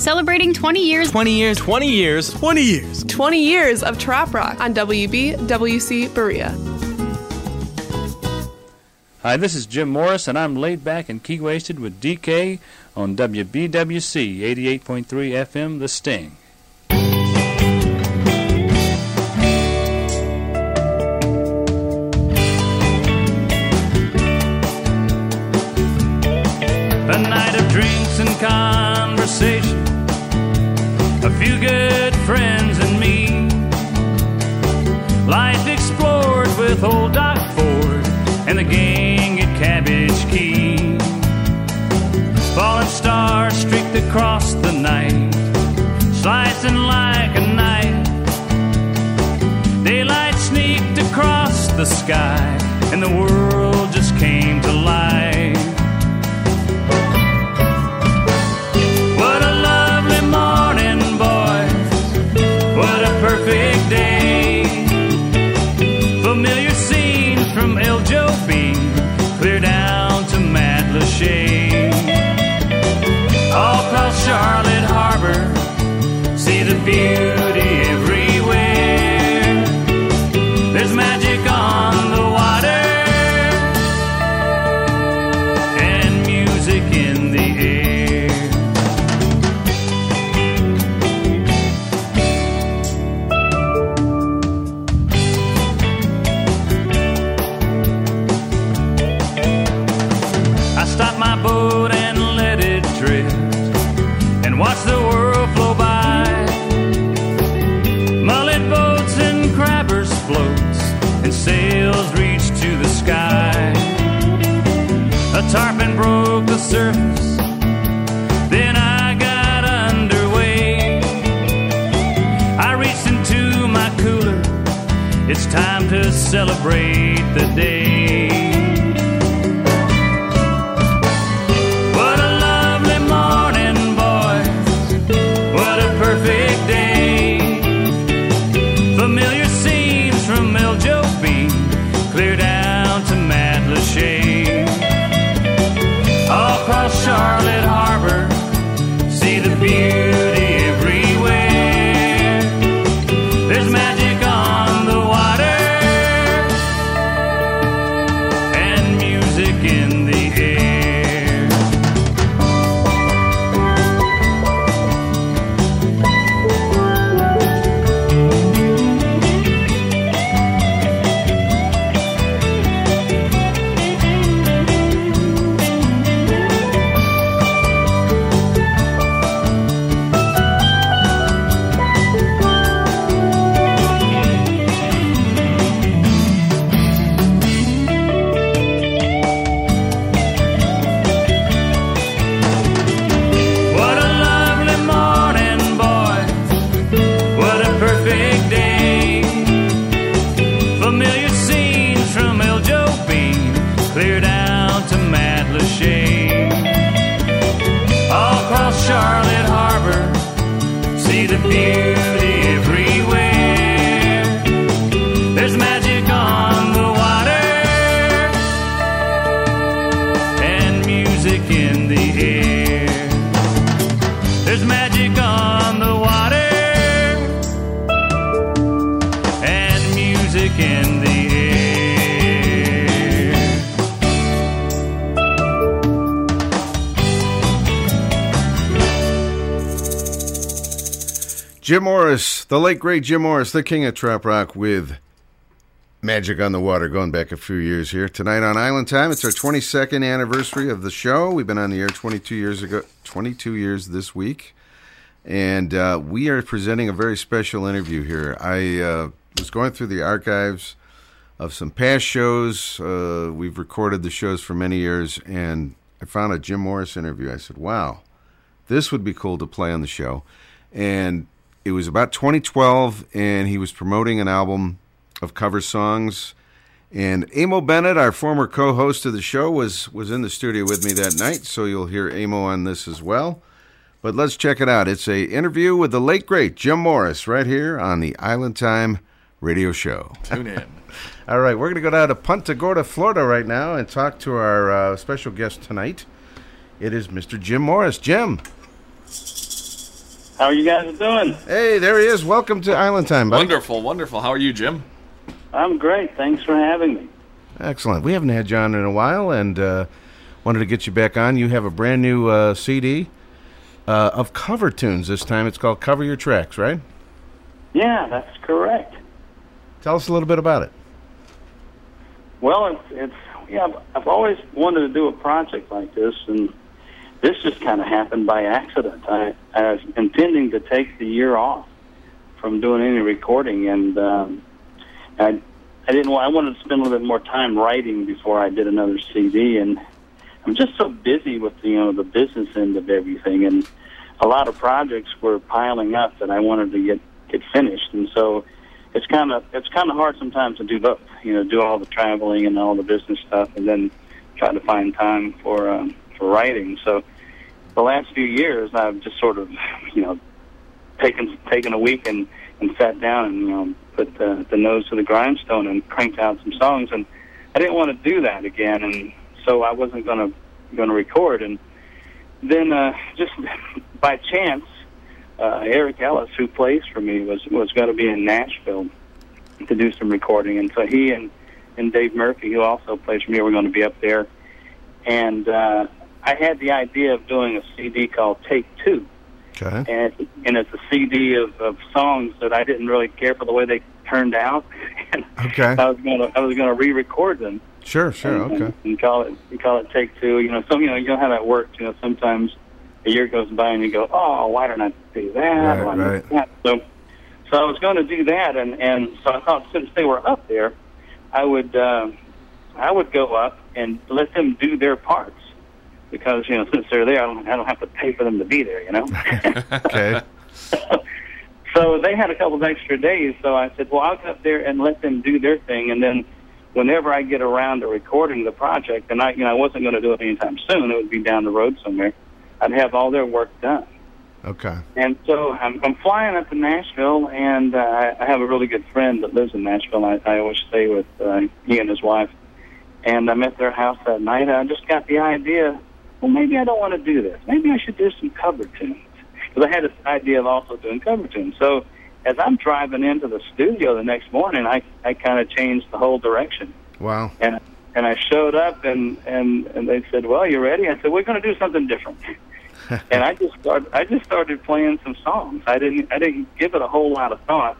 Celebrating 20 years. 20 years. 20 years. 20 years. 20 years of Trop Rock on WBWC Berea. Hi, this is Jim Morris, and I'm laid back and key wasted with DK on WBWC 88.3 FM, The Sting. A night of drinks and conversation, a few good friends and me. Life explored with old Doc Ford and the gang at Cabbage Key. Falling stars streaked across the night, slicing like a knife. Daylight sneaked across the sky, and the world just came to life. See to celebrate the day. Jim Morris, the late great Jim Morris, the king of trop rock, with Magic on the Water going back a few years here. Tonight on Island Time, it's our 22nd anniversary of the show. We've been on the air 22 years ago, 22 years this week. And uh, we are presenting a very special interview here. I uh, was going through the archives of some past shows. Uh, we've recorded the shows for many years, and I found a Jim Morris interview. I said, wow, this would be cool to play on the show. And it was about 2012, and he was promoting an album of cover songs. And Amo Bennett, our former co-host of the show, was was in the studio with me that night, so you'll hear Amo on this as well. But let's check it out. It's a interview with the late great Jim Morris right here on the Island Time Radio Show. Tune in. All right, we're going to go down to Punta Gorda, Florida right now and talk to our uh, special guest tonight. It is Mr. Jim Morris. Jim. How are you guys doing? Hey, there he is. Welcome to Island Time, buddy. Wonderful, wonderful. How are you, Jim? I'm great. Thanks for having me. Excellent. We haven't had you on in a while, and uh, wanted to get you back on. You have a brand new uh, CD uh, of cover tunes this time. It's called Cover Your Tracks, right? Yeah, that's correct. Tell us a little bit about it. Well, it's, it's yeah. I've, I've always wanted to do a project like this, and this just kind of happened by accident. I, I was intending to take the year off from doing any recording, and um, I I didn't. I wanted to spend a little bit more time writing before I did another CD, and I'm just so busy with you know the business end of everything, and a lot of projects were piling up that I wanted to get get finished, and so it's kind of it's kind of hard sometimes to do both. You know, do all the traveling and all the business stuff, and then try to find time for um, for writing. So the last few years, I've just sort of you know taken taken a week and and sat down and you know put the, the nose to the grindstone and cranked out some songs, and I didn't want to do that again, and so I wasn't gonna gonna record, and then uh, just by chance uh, Eric Ellis, who plays for me, was was going to be in Nashville to do some recording, and so he and and Dave Murphy, who also plays for me, were going to be up there, and uh, I had the idea of doing a CD called Take Two, Okay. and and it's a CD of, of songs that I didn't really care for the way they turned out, and Okay. I was going to I was going to re-record them Sure, sure. and, Okay. and, and call it you call it take two. You know, some you know you know how that works. You know, sometimes a year goes by and you go, oh, why didn't I do that? Right, Why right. that? So, so I was going to do that, and and so I thought since they were up there, I would uh, I would go up and let them do their parts because you know since they're there, I don't I don't have to pay for them to be there. You know. okay. So they had a couple of extra days, so I said, well, I'll go up there and let them do their thing, and then whenever I get around to recording the project, and I, you know, I wasn't going to do it anytime soon; it would be down the road somewhere. I'd have all their work done, Okay. and so I'm, I'm flying up to Nashville, and uh, I have a really good friend that lives in Nashville. I, I always stay with uh, he and his wife, and I'm at their house that night. I just got the idea, well, maybe I don't want to do this. Maybe I should do some cover tunes because I had this idea of also doing cover tunes. So as I'm driving into the studio the next morning, I I kind of changed the whole direction, Wow. and and I showed up and and and they said, "Well, you ready?" I said, "We're going to do something different." and I just started I just started playing some songs. I didn't I didn't give it a whole lot of thought,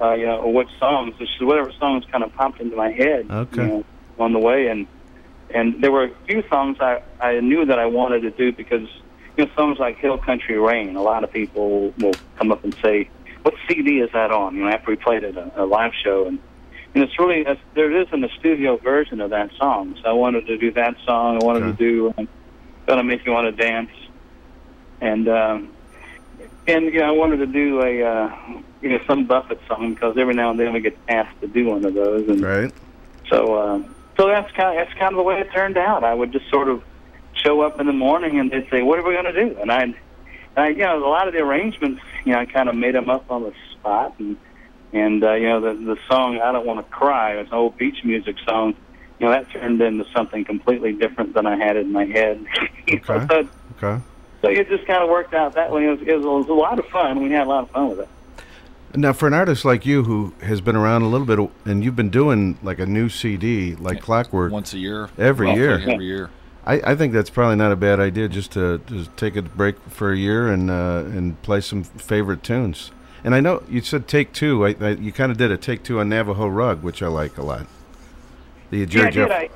uh, you know, or which songs. Just whatever songs kind of popped into my head, Okay. you know, on the way, and and there were a few songs I I knew that I wanted to do because you know songs like Hill Country Rain. A lot of people will come up and say, "What CD is that on?" You know, after we played it a, a live show, and and it's really it's, there isn't a studio version of that song. So I wanted to do that song. I wanted to do um, "Gonna Make You Want to Dance," and um, and you know I wanted to do a uh, you know some Buffett song because every now and then we get asked to do one of those, and right. so uh, so that's kind of that's kind of the way it turned out. I would just sort of show up in the morning and they'd say, "What are we going to do?" And I, and I you know a lot of the arrangements, you know, I kind of made them up on the spot, and and uh, you know the the song "I Don't Want to Cry," it's an old beach music song. You know that turned into something completely different than I had in my head. Okay. so, Okay. so it just kind of worked out that way. It was, it was a lot of fun. We had a lot of fun with it. Now, for an artist like you who has been around a little bit, and you've been doing like a new CD, like clockwork, Once a year. every Roughly year, every year. I, I think that's probably not a bad idea, just to just take a break for a year and uh, and play some favorite tunes. And I know you said take two. I, I, you kind of did a take two on Navajo Rug, which I like a lot. The Yeah, Jerry I did. I,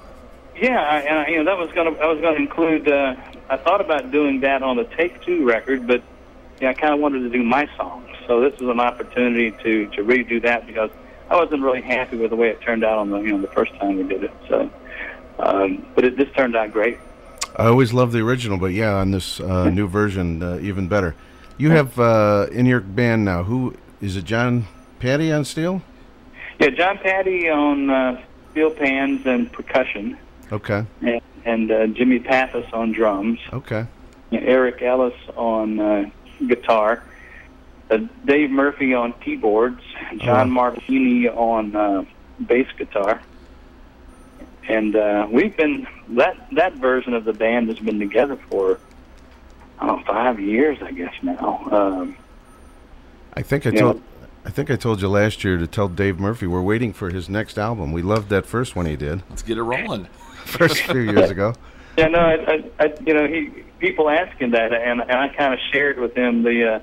yeah, I, and I, you know that was gonna I was gonna include. Uh, I thought about doing that on the Take Two record, but yeah, I kind of wanted to do my songs. So this is an opportunity to to redo that because I wasn't really happy with the way it turned out on the you know the first time we did it. So, um, but it this turned out great. I always loved the original, but yeah, on this uh, new version, uh, even better. You have uh, in your band now. Who is it? John Patty on steel. Yeah, John Patty on uh, steel pans and percussion, Okay. and, and uh, Jimmy Pappas on drums. Okay. Eric Ellis on uh, guitar, uh, Dave Murphy on keyboards, John Martini on uh, bass guitar, and uh, we've been that that version of the band has been together for I don't know five years, I guess now. Um, I think I Yeah. told. I think I told you last year to tell Dave Murphy we're waiting for his next album. We loved that first one he did. Let's get it rolling. First few years ago. Yeah, no, I, I, I you know, he people ask him that, and and I kind of shared with him the uh,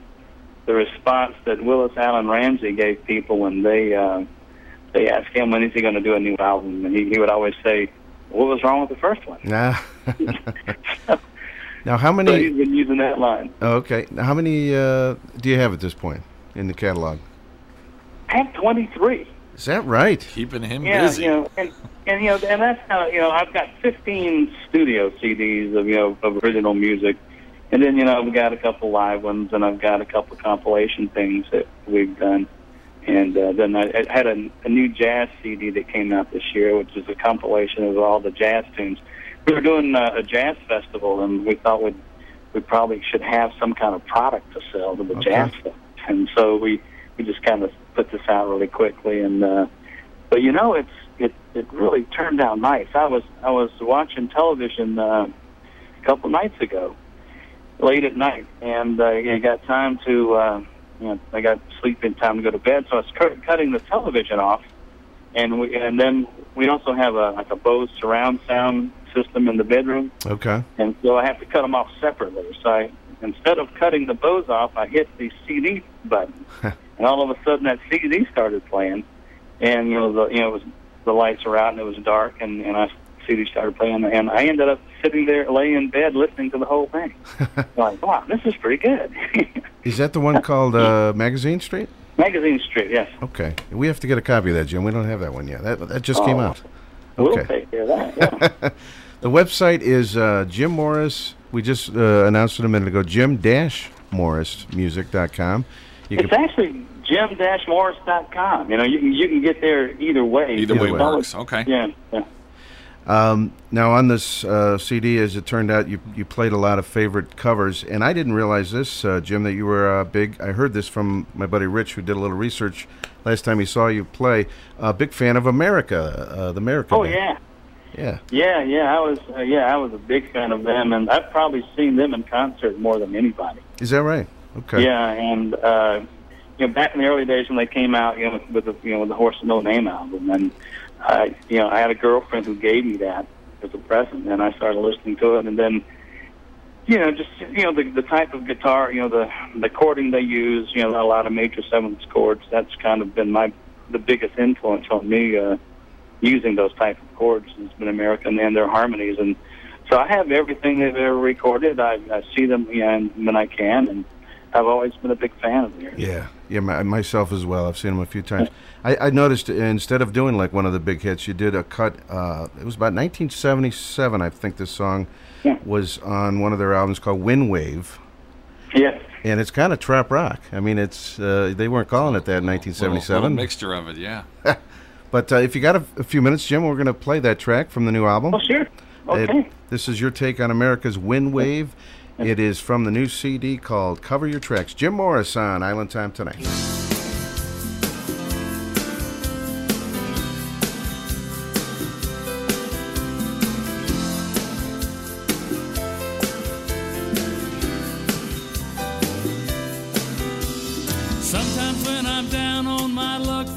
the response that Willis Alan Ramsey gave people when they uh, they asked him when is he going to do a new album, and he, he would always say, "What was wrong with the first one?" Nah. now, how So many? he's been using that line. Okay. Now, how many uh, do you have at this point in the catalog? I have twenty three. Is that right? Keeping him Yeah, busy. you know, and and you know, and that's how you know I've got 15 studio CDs of you know of original music, and then you know I've got a couple live ones, and I've got a couple compilation things that we've done, and uh, then I, I had a, a new jazz CD that came out this year, which is a compilation of all the jazz tunes. We were doing uh, a jazz festival, and we thought we'd we probably should have some kind of product to sell to the Okay. jazz fest, and so we we just kind of put this out really quickly, and. uh but you know, it's it it really turned out nice. I was I was watching television uh, a couple nights ago, late at night, and uh, I got time to uh, you know I got sleeping time to go to bed, so I was cu- cutting the television off, and we and then we also have a like a Bose surround sound system in the bedroom, Okay. and so I have to cut them off separately. So I instead of cutting the Bose off, I hit the CD button, and all of a sudden that CD started playing, and you know the you know it was the lights were out and it was dark, and and I CD started playing, and I ended up sitting there, laying in bed, listening to the whole thing. like, wow, this is pretty good. Is that the one called uh, Magazine Street? Magazine Street, yes. Okay. We have to get a copy of that, Jim. We don't have that one yet. That that just came Oh, out. We'll Okay. take care of that. Yeah. The website is uh, Jim Morris. We just uh, announced it a minute ago. Jim Dash morrismusic.com. You it's actually jim dash morris.com You know, you can you can get there either way. Either way It's all- works. Okay. Yeah, yeah. Um, now, on this uh, CD, as it turned out, you you played a lot of favorite covers, and I didn't realize this, uh, Jim, that you were uh, big. I heard this from my buddy Rich, who did a little research last time he saw you play. A big fan of America, uh, the America. Oh Band. yeah. yeah. Yeah, yeah, I was. Uh, yeah, I was a big fan of them, and I've probably seen them in concert more than anybody. Is that right? Okay. Yeah, and uh, you know, back in the early days when they came out, you know, with the you know with the Horse No Name album, and I, you know, I had a girlfriend who gave me that as a present, and I started listening to it, and then, you know, just you know the the type of guitar, you know, the the chording they use, you know, a lot of major sevenths chords. That's kind of been my the biggest influence on me uh, using those type of chords has been American and their harmonies, and so I have everything they've ever recorded. I, I see them you know, when I can, and I've always been a big fan of theirs. Yeah, yeah, my, myself as well. I've seen them a few times. I, I noticed uh, instead of doing like one of the big hits, you did a cut. Uh, it was about 1977, I think. This song was on one of their albums called Wind Wave. Yes. And it's kind of trop rock. I mean, it's uh, they weren't calling it that in 1977. little mixture of it, yeah. but uh, if you got a, a few minutes, Jim, we're going to play that track from the new album. Oh, sure. Okay. It- this is your take on America's Wind Wave. It is from the new CD called Cover Your Tracks. Jim Morris on Island Time tonight.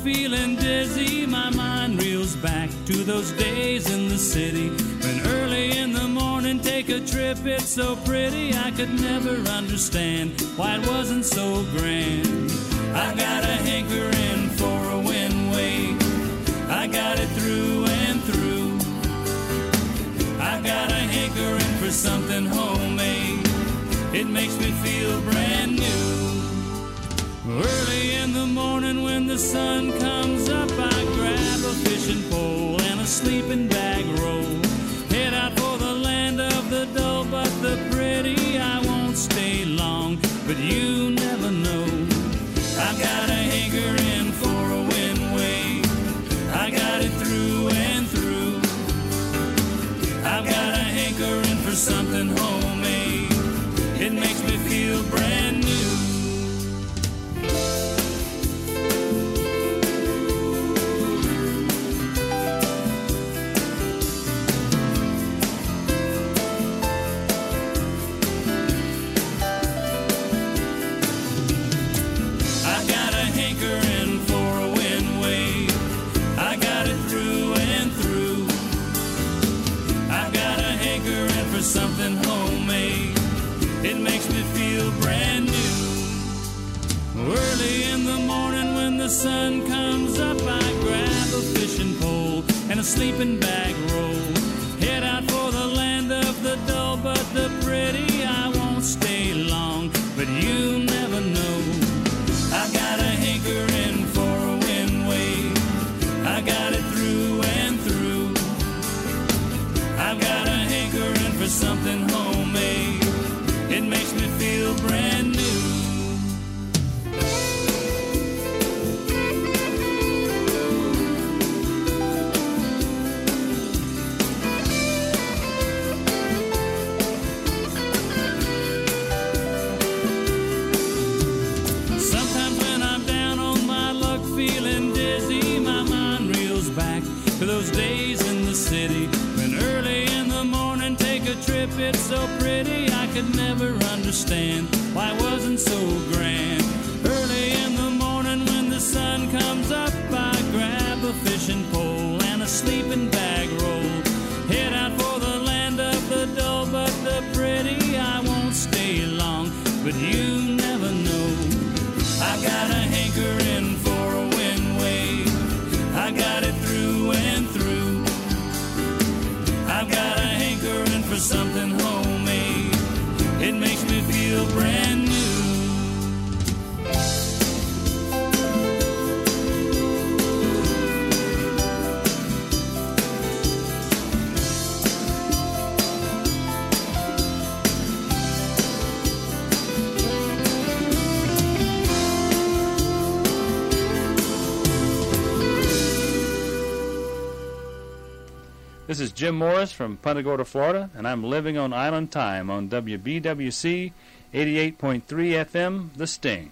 Feeling dizzy, my mind reels back to those days in the city. When early in the morning, take a trip, it's so pretty, I could never understand why it wasn't so grand. I got a hankering for a wind wave. I got it through and through. I got a hankering for something homemade. It makes me feel brand new. Early in the morning when the sun comes up, I grab a fishing pole and a sleeping bag roll. Head out for the land of the dull but the pretty. I won't stay the sun comes up, I grab a fishing pole and a sleeping bag roll. Sleeping Jim Morris from Punta Gorda, Florida, and I'm living on Island Time on WBWC 88.3 FM, The Sting.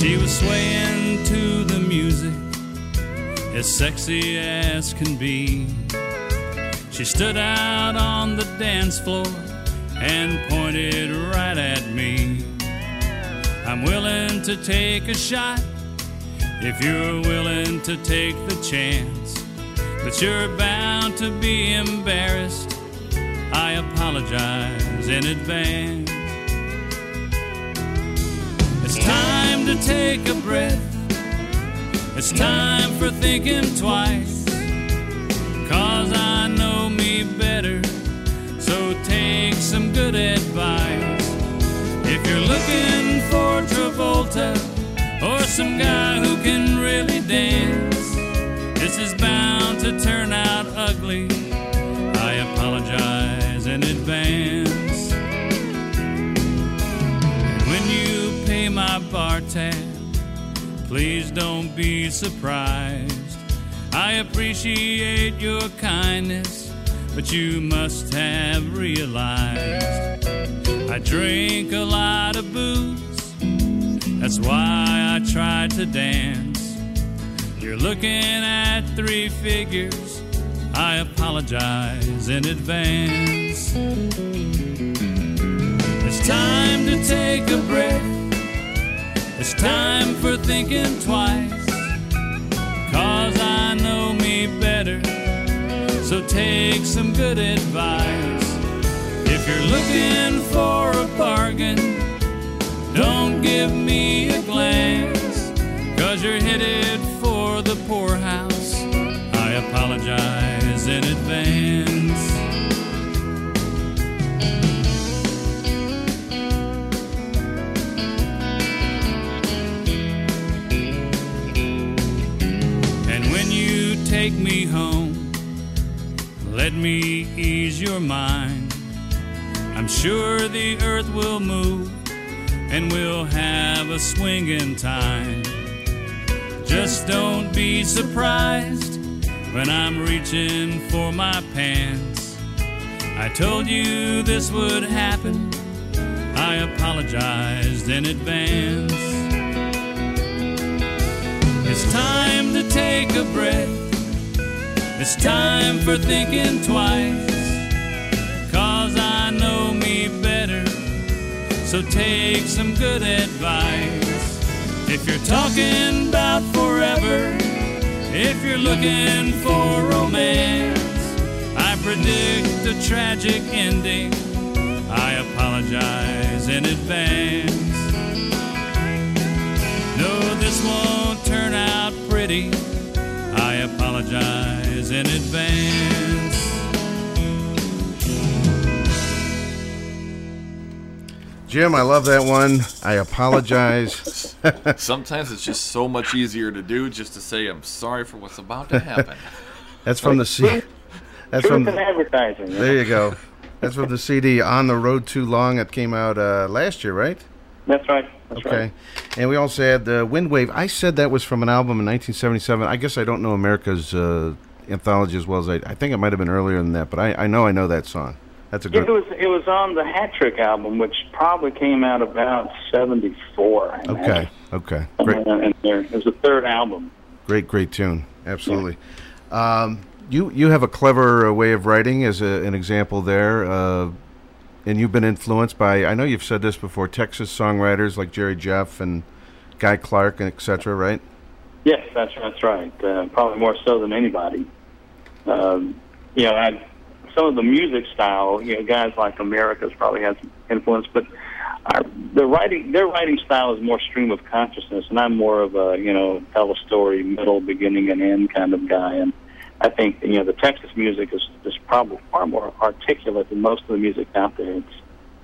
She was swaying to the music as sexy as can be. She stood out on the dance floor and pointed right at me. I'm willing to take a shot if you're willing to take the chance. But you're bound to be embarrassed. I apologize in advance. It's time to take a breath. It's time for thinking twice. Cause I know me better. So take some good advice. If you're looking for Travolta or some guy who can really dance, this is bound to turn out ugly. I apologize in advance. When you pay my bar tab, please don't be surprised. I appreciate your kindness, but you must have realized I drink a lot of booze. That's why I try to dance. You're looking at three figures. I apologize in advance. It's time to take a breath. It's time for thinking twice. Cause I know me better. So take some good advice. If you're looking for a bargain, don't give me a glance. Cause you're headed for the poorhouse. I apologize in advance. And when you take me home, let me ease your mind. I'm sure the earth will move and we'll have a swinging time. Just don't be surprised when I'm reaching for my pants. I told you this would happen. I apologized in advance. It's time to take a breath. It's time for thinking twice. Cause I know me better. So take some good advice. If you're talking about forever, if you're looking for romance, I predict a tragic ending. I apologize in advance. No, this won't turn out pretty. I apologize in advance. Jim, I love that one. I apologize. Sometimes it's just so much easier to do just to say I'm sorry for what's about to happen. That's from the C. That's from Truth in advertising. yeah. There you go. That's from the CD "On the Road Too Long." That came out uh, last year, right? That's right. That's okay. right. And we also had uh, "Wind Wave." I said that was from an album in 1977. I guess I don't know America's uh, anthology as well as I. I think it might have been earlier than that, but I, I know I know that song. That's a Yeah, good. it was it was on the Hat Trick album, which probably came out about seventy four. Okay. Okay. Great. And there, it was the third album. Great, great tune. Absolutely. Um, you you have a clever uh, way of writing, as a, an example there, uh, and you've been influenced by. I know you've said this before. Texas songwriters like Jerry Jeff and Guy Clark and etc. Right? Yes, that's that's right. Uh, probably more so than anybody. Um, you know, I, some of the music style, you know, guys like America's probably had some influence, but our, the writing, their writing style is more stream of consciousness, and I'm more of a you know tell a story, middle, beginning, and end kind of guy. And I think you know the Texas music is is probably far more articulate than most of the music out there. It's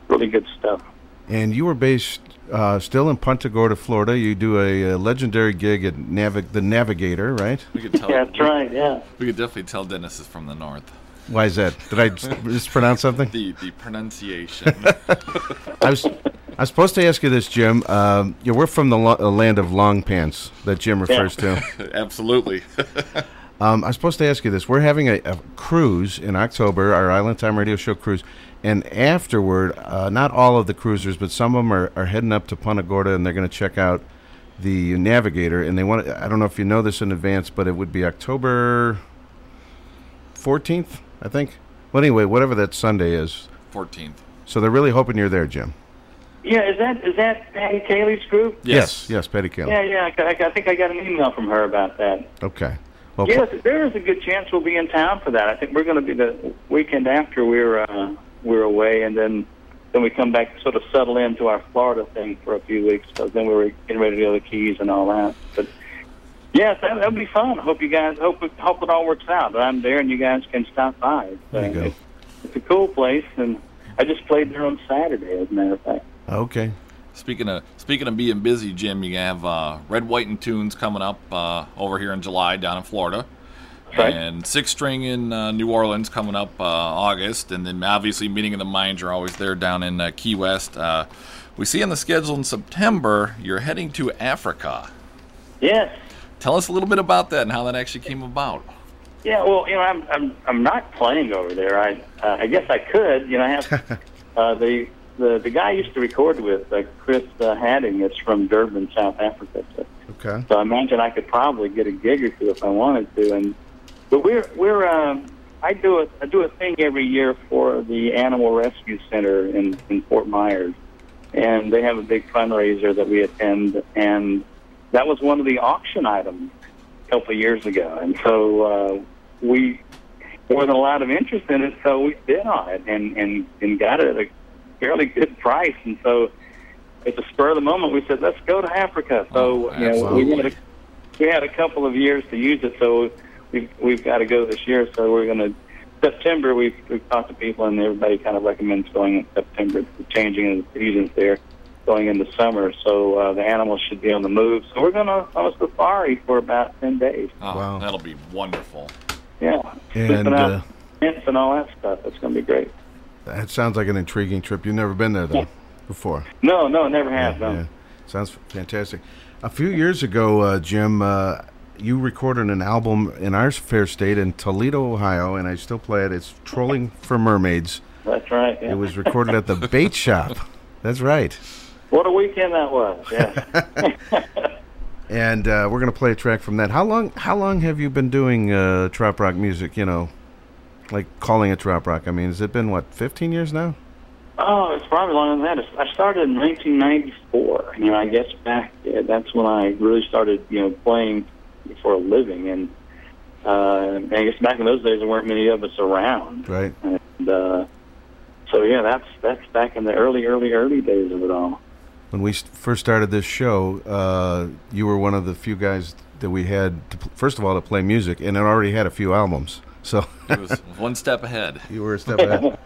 really good stuff. And you were based uh, still in Punta Gorda, Florida. You do a, uh legendary gig at Navig- the Navigator, right? We could tell. That's right. Yeah. We could definitely tell Dennis is from the north. Why is that? Did I mispronounce something? The the pronunciation. I was I was supposed to ask you this, Jim. Um, yeah, we're from the lo- uh, land of long pants that Jim refers to. Absolutely. Um, I was supposed to ask you this. We're having a, a cruise in October, our Island Time Radio Show cruise, and afterward, uh, not all of the cruisers, but some of them are, are heading up to Punta Gorda, and they're going to check out the Navigator. And they want. to, I don't know if you know this in advance, but it would be October fourteenth, I think. Well, anyway, whatever that Sunday is. 14th. So they're really hoping you're there, Jim. Yeah, is that is that Patty Cayley's group? Yes, yes, Petty Kill. Yeah, yeah. I, I think I got an email from her about that. Okay. Well, yes, there is a good chance we'll be in town for that. I think we're going to be the weekend after we're uh, we're away, and then then we come back to sort of settle into our Florida thing for a few weeks. So then we were getting ready to go to the Keys and all that. But yes, that that'll be fun. I hope you guys hope it, hope it all works out. I'm there and you guys can stop by. There you go. It's, it's a cool place, and I just played there on Saturday, as a matter of fact. Okay. Speaking of speaking of being busy, Jim, you have uh, Red, White, and Tunes coming up uh, over here in July down in Florida, right. and Six String in uh, New Orleans coming up uh, August, and then obviously Meeting of the Minds are always there down in uh, Key West. Uh, we see on the schedule in September you're heading to Africa. Yes. Tell us a little bit about that and how that actually came about. Yeah, well, you know, I'm I'm I'm not playing over there. I uh, I guess I could. You know, I have uh, the the the guy I used to record with, uh, Chris uh, Hadding, is from Durban, South Africa. So, Okay. so I imagine I could probably get a gig or two if I wanted to. And but we're we're um, I do a I do a thing every year for the Animal Rescue Center in in Fort Myers, and they have a big fundraiser that we attend, and that was one of the auction items a couple of years ago, and so uh, we wasn't a lot of interest in it, so we bid on it and and and got it at a fairly good price. And so, at the spur of the moment, we said, "Let's go to Africa." So you know, we had a, we had a couple of years to use it, so we've we've got to go this year. So we're going to September. We've we've talked to people, and everybody kind of recommends going in September, changing of the seasons there, going into summer. So uh, the animals should be on the move. So we're going to on a safari for about ten days. Oh, That'll be wonderful. Yeah, And, Sleeping uh, and all that stuff. It's going to be great. That sounds like an intriguing trip. You've never been there though before. No, no, never have. no. Yeah, sounds fantastic. A few years ago, uh, Jim, uh, you recorded an album in our fair state in Toledo, Ohio, and I still play it. It's "Trolling for Mermaids." That's right. Yeah. It was recorded at the Bait Shop. That's right. What a weekend that was. Yeah. And uh, we're going to play a track from that. How long? How long have you been doing uh, trop rock music? You know, like calling it trop rock. I mean, has it been what, 15 years now? Oh, it's probably longer than that. I started in 1994. You know, I guess back yeah, that's when I really started, you know, playing for a living. And uh, I guess back in those days, there weren't many of us around. Right. And uh, so, yeah, that's that's back in the early, early, early days of it all. When we first started this show, uh, you were one of the few guys that we had, to, first of all, to play music, and it already had a few albums. So It was one step ahead. You were a step ahead.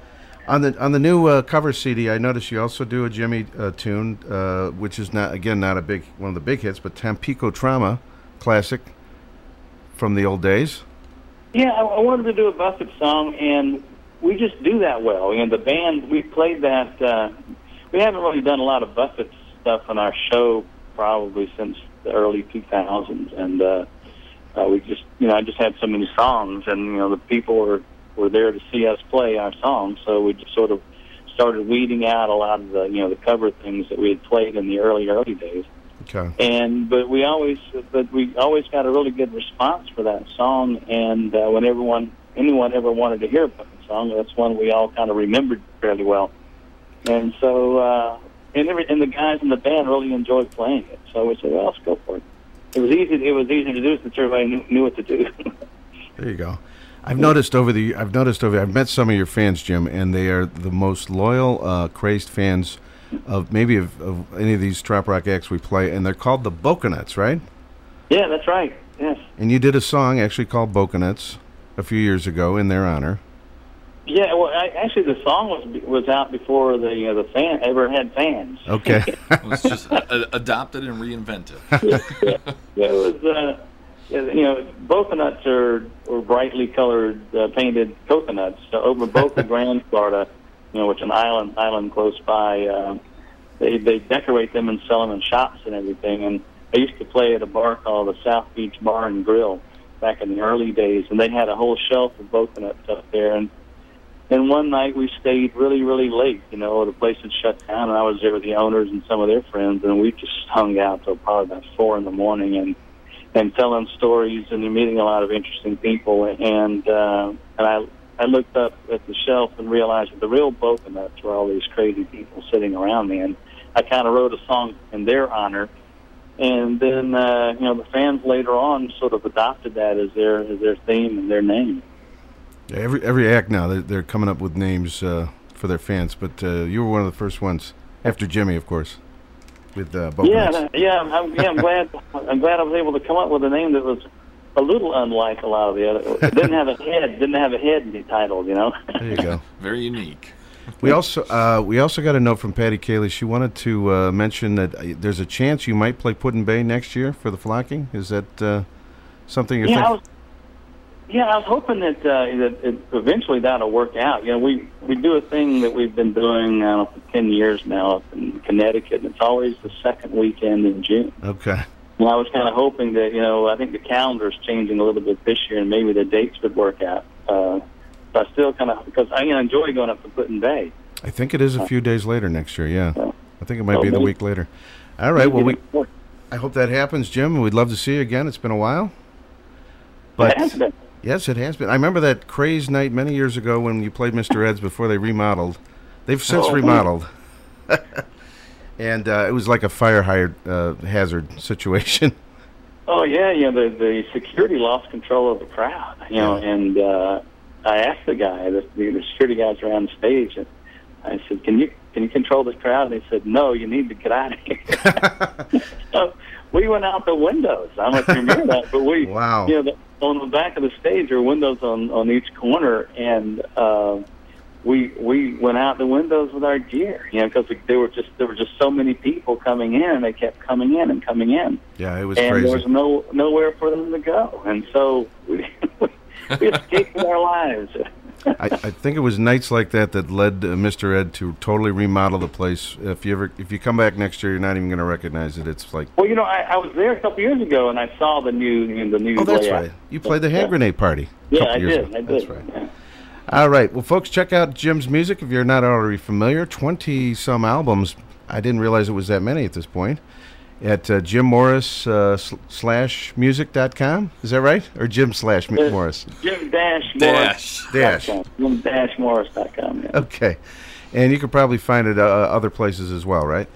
on the on the new uh, cover CD, I noticed you also do a Jimmy uh, tune, uh, which is not again not a big one of the big hits, but Tampico Trauma, classic from the old days. Yeah, I, I wanted to do a Buffett song, and we just do that well. And the band, we played that. Uh, we haven't really done a lot of Buffett stuff on our show probably since the early 2000s, and uh, uh, we just, you know, I just had so many songs, and you know, the people were were there to see us play our songs, so we just sort of started weeding out a lot of the, you know, the cover things that we had played in the early early days. Okay. and but we always but we always got a really good response for that song. And uh, when everyone anyone ever wanted to hear about the song that's one we all kind of remembered fairly well. And so uh and every and the guys in the band really enjoyed playing it. So we said well let's go for it it was easy it was easy to do since everybody knew, knew what to do There you go. I've noticed over the I've noticed over I've met some of your fans, Jim, and they are the most loyal, uh, crazed fans of maybe of, of any of these trop rock acts we play, and they're called the Boconuts, right? yeah that's right yes And you did a song actually called Boconuts a few years ago in their honor. Yeah well I, actually the song was was out before the you know, the fan ever had fans Okay. It was just uh, adopted and reinvented. Yeah, it was, uh, you know, coconuts are, are brightly colored, uh, painted coconuts. So over Boca Grande, Florida, you know, which is an island island close by, um, they they decorate them and sell them in shops and everything. And I used to play at a bar called the South Beach Bar and Grill back in the early days, and they had a whole shelf of coconuts up there. And and one night we stayed really, really late. You know, the place had shut down, and I was there with the owners and some of their friends, and we just hung out till probably about four in the morning, and and telling stories, and meeting a lot of interesting people. And uh, and I I looked up at the shelf and realized that the real coconuts were all these crazy people sitting around me, and I kind of wrote a song in their honor. And then, uh, you know, the fans later on sort of adopted that as their as their theme and their name. Yeah, every every act now they're, they're coming up with names uh, for their fans, but uh, you were one of the first ones after Jimmy, of course, with uh, Boconuts. Yeah, that- yeah, I'm, yeah, I'm glad. I'm glad I was able to come up with a name that was a little unlike a lot of the other. It didn't have a head. Didn't have a head in the title. You know. There you go. Very unique. We also uh, we also got a note from Patty Cayley. She wanted to uh, mention that uh, there's a chance you might play Put-in-Bay next year for the flocking. Is that uh, something you're yeah, thinking? Yeah, I was hoping that uh, that it, eventually that'll work out. You know, we we do a thing that we've been doing I don't know, for ten years now up in Connecticut, and it's always the second weekend in June. Okay. Well, I was kind of hoping that, you know, I think the calendar's changing a little bit this year, and maybe the dates would work out. Uh, but I still kind of, because I you know, enjoy going up to Put-in-Bay. I think it is a few days later next year. Yeah, I think it might be the week later. All right. Well, we. Maybe I hope that happens, Jim. And we'd love to see you again. It's been a while. But It has been. Yes, it has been. I remember that crazed night many years ago when you played Mr. Ed's before they remodeled. They've since Oh, remodeled, and uh, it was like a fire hired, uh, hazard situation. Oh yeah, you know the the security lost control of the crowd, you know, and uh, I asked the guy, the, the security guys around the stage, and I said, "Can you can you control this crowd?" And he said, "No, you need to get out of here." so we went out the windows. I don't know if you remember that, but we, Wow. you know, the, on the back of the stage there were windows on on each corner, and uh, we we went out the windows with our gear, you know, because there were just there were just so many people coming in, and they kept coming in and coming in Yeah, it was and crazy. there was no nowhere for them to go, and so we, we escaped our lives. I, I think it was nights like that that led uh, Mr. Ed to totally remodel the place. If you ever, if you come back next year, you're not even going to recognize it. It's like, Well, you know, I, I was there a couple years ago, and I saw the new you know, the new. oh, that's layout. right. You played the hand grenade party. a Yeah, I years did. ago. I did. That's right. Yeah. All right. Well, folks, check out Jim's music if you're not already familiar. 20 some albums. I didn't realize it was that many at this point. At uh, Jim Morris uh, sl- slash music.com. Is that right? Or Jim slash mu- Morris? Jim Dash Dash. Morris. Dash. Jim Dash Morris.com. Yeah. Okay. And you could probably find it uh, other places as well, right?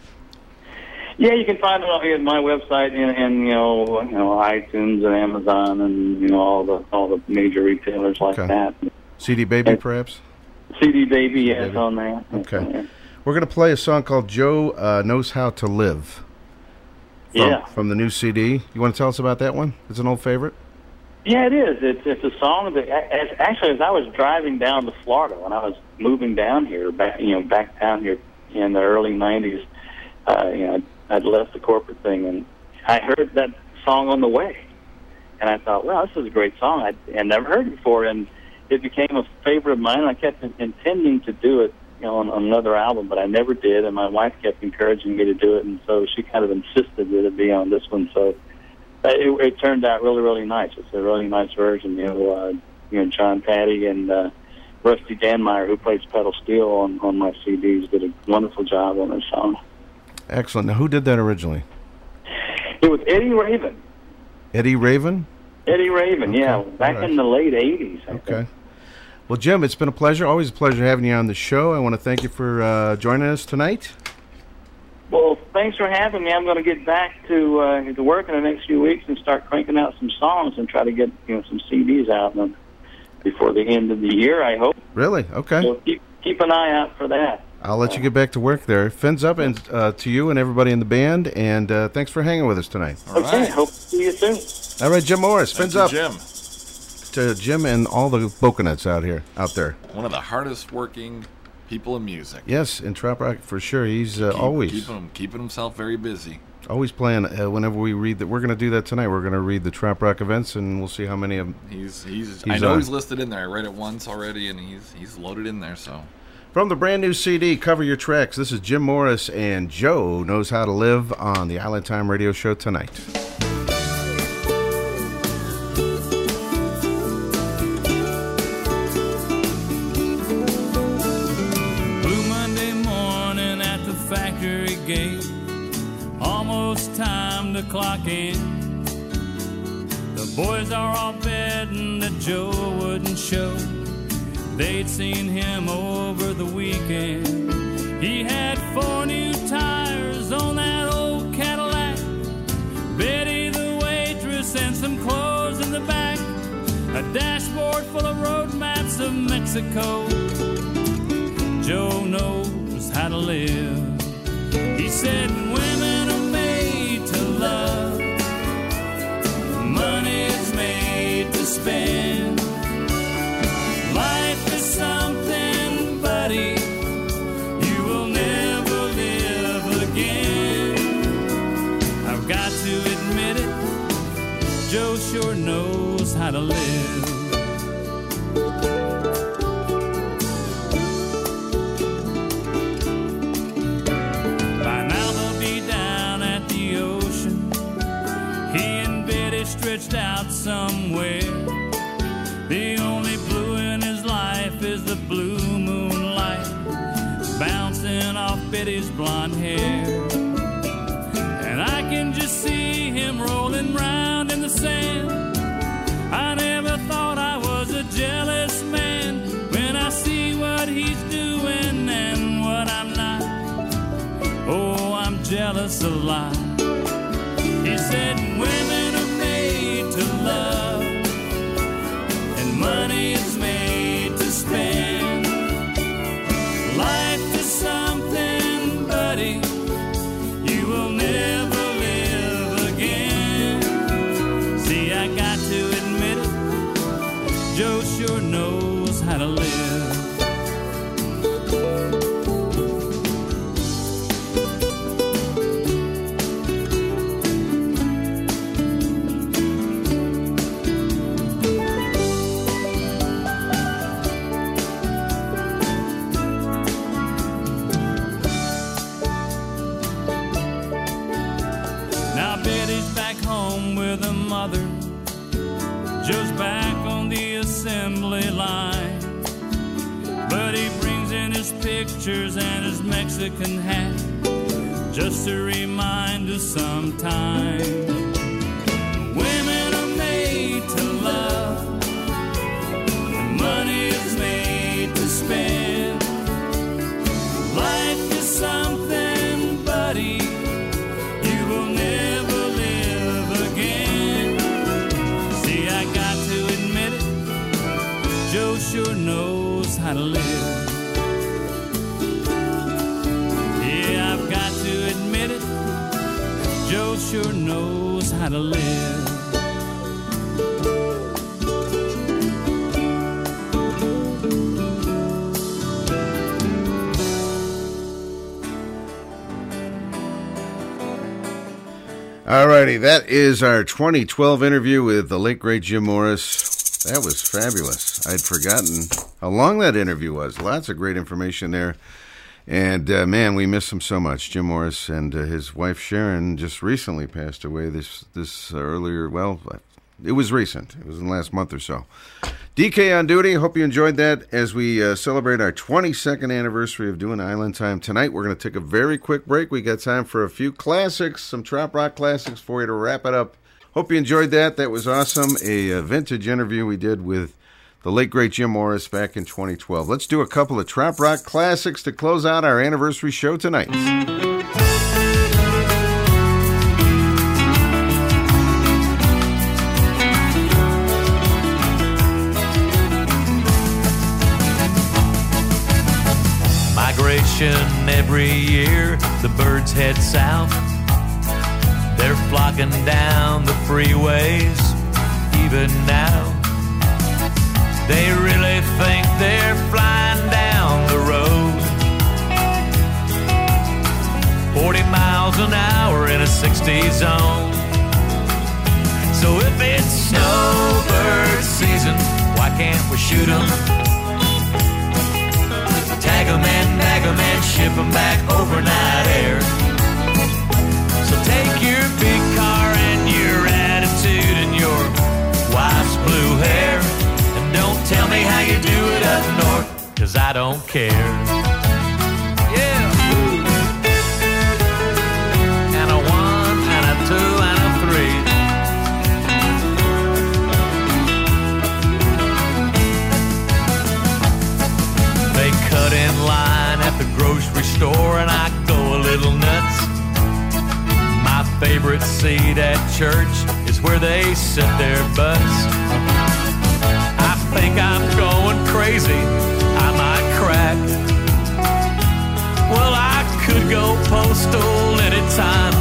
yeah, you can find it on here at my website and, and you know you know iTunes and Amazon and you know all the all the major retailers like Okay. that. CD Baby, perhaps? CD Baby, yes, Baby. on there. Okay. We're going to play a song called Joe uh, Knows How to Live. From, Yeah. From the new CD. You want to tell us about that one? It's an old favorite? Yeah, it is. It's it's a song that as, actually as I was driving down to Florida when I was moving down here, back you know back down here in the early '90s, uh, you know I'd, I'd left the corporate thing and I heard that song on the way, and I thought, well, this is a great song. I had never heard it before, and it became a favorite of mine. I kept intending to do it, you know, on, on another album, but I never did. And my wife kept encouraging me to do it, and so she kind of insisted that it be on this one. So uh, it, it turned out really, really nice. It's a really nice version. You know, uh, you know, John Patty and uh, Rusty Danmyer, who plays pedal steel on on my CDs, did a wonderful job on this song. Excellent. Now, who did that originally? It was Eddie Raven. Eddie Raven? Eddie Raven, yeah, back in the late '80s. I think. Okay. Well, Jim, it's been a pleasure. Always a pleasure having you on the show. I want to thank you for uh, joining us tonight. Well, thanks for having me. I'm going to get back to uh, to work in the next few weeks and start cranking out some songs and try to get you know some CDs out um, before the end of the year. I hope. Really? Okay. So keep keep an eye out for that. I'll let you get back to work there. Fins up and uh, to you and everybody in the band, and uh, thanks for hanging with us tonight. okay. Hope to see you soon. All right, Jim Morris, Thank fins you, up Jim. To Jim and all the Boconuts out here, out there. One of the hardest working people in music. Yes, in Trop Rock for sure. He's uh, Keep- always keeping him keeping himself very busy. always playing. Uh, whenever we read that, we're going to do that tonight. We're going to read the Trop Rock events, and we'll see how many of them. He's he's, He's I know on. he's listed in there. I read it once already, and he's he's loaded in there. So From the brand new CD, Cover Your Tracks, this is Jim Morris and Joe Knows How to Live on the Island Time Radio Show tonight. Clock in. The boys are all betting that Joe wouldn't show. They'd seen him over the weekend. He had four new tires on that old Cadillac. Betty the waitress and some clothes in the back. A dashboard full of road maps of Mexico. Joe knows how to live. He said women Money's made to spend. Life is something, buddy, you will never live again. I've got to admit it, Joe sure knows how to live. Stretched out somewhere. The only blue in his life is the blue moonlight bouncing off Betty's blonde hair. And I can just see him rolling round in the sand. I never thought I was a jealous man when I see what he's doing and what I'm not. Oh, I'm jealous a lot. He said pictures and his Mexican hat just to remind us sometime. Alrighty, that is our 2012 interview with the late great Jim Morris. That was fabulous. I'd forgotten how long that interview was. Lots of great information there. And uh, man, we miss him so much. Jim Morris and uh, his wife Sharon just recently passed away. This this uh, earlier, well, it was recent. It was in the last month or so. DK on duty. Hope you enjoyed that as we uh, celebrate our 22nd anniversary of doing Island Time tonight. We're going to take a very quick break. We got time for a few classics, some trop rock classics for you to wrap it up. Hope you enjoyed that. That was awesome. A, uh vintage interview we did with the late great Jim Morris back in 2012. Let's do a couple of trop rock classics to close out our anniversary show tonight. Every year, the birds head south. They're flocking down the freeways, even now. They really think they're flying down the road. 40 miles an hour in a 60 zone. So if it's snowbird season, why can't we shoot 'em? Tag 'em and bag 'em and ship 'em back overnight air. So take your big car and your attitude and your wife's blue hair. And don't tell me how you do it up north, cause I don't care. Store and I go a little nuts. My favorite seat at church is where they sit their butts. I think I'm going crazy. I might crack. Well, I could go postal anytime.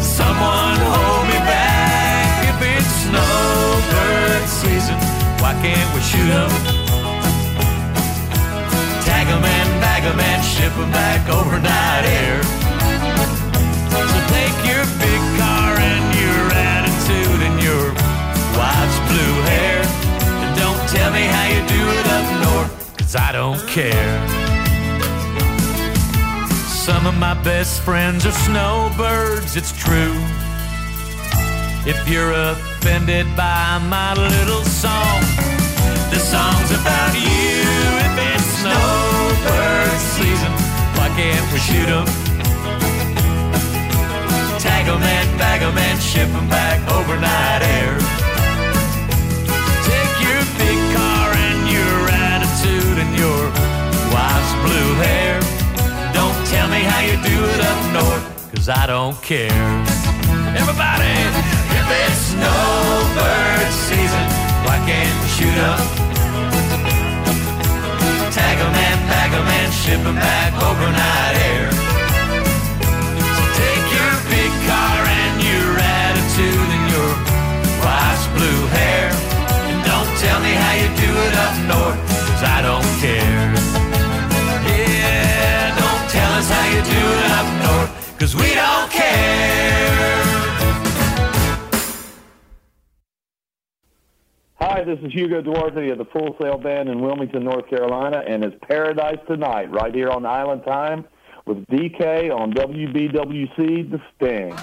Someone hold me back if it's snowbird season. Why can't we shoot 'em? Tag 'em bag 'em and ship 'em back overnight air. So take your big car and your attitude and your wife's blue hair. And don't tell me how you do it up north, cause I don't care. Some of my best friends are snowbirds, it's true. If you're offended by my little song, the song's about you. Snowbird season, why can't we shoot 'em? Tag 'em and bag 'em and ship 'em back overnight air. Take your big car and your attitude and your wife's blue hair. Don't tell me how you do it up north, cause I don't care. Everybody, if it's snowbird season, why can't we shoot 'em? Tag em and pack em and ship em back overnight air. So take your big car and your attitude and your wife's blue hair. And don't tell me how you do it up north, cause I don't care. Yeah, don't tell us how you do it up north, cause we don't care. Hi, this is Hugo Duarte of the Full Sail Band in Wilmington, North Carolina, and it's Paradise Tonight right here on Island Time with DK on WBWC The Sting.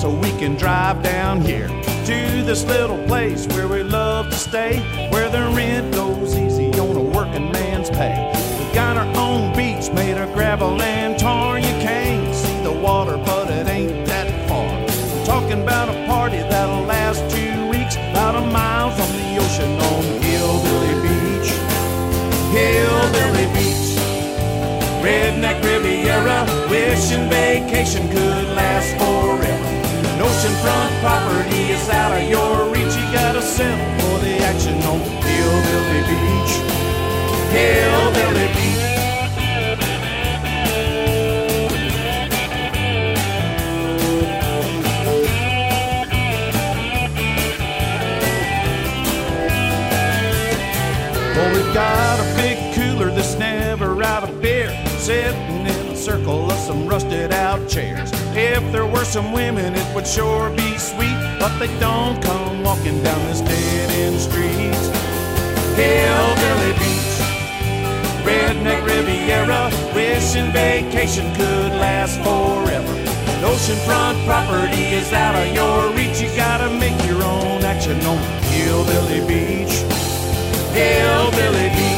So we can drive down here to this little place where we love to stay, where the rent goes easy on a working man's pay. We got our own beach made of gravel and tar. You can't see the water, but it ain't that far. We're talking about a party that'll last two weeks, about a mile from the ocean on Hillbilly Beach. Hillbilly Beach. Redneck Riviera, wishing vacation could last. An property is out of your reach. You gotta settle for the action on Hillbilly Beach. Hillbilly Beach. Well, we've got a big cooler that's never out of beer, sitting in a circle of some rusted out chairs. If there were some women, it would sure be sweet, but they don't come walking down this dead end street. Hillbilly Beach, Redneck Riviera, wishing vacation could last forever. An oceanfront property is out of your reach. You gotta make your own action on Hillbilly Beach. Hillbilly Beach.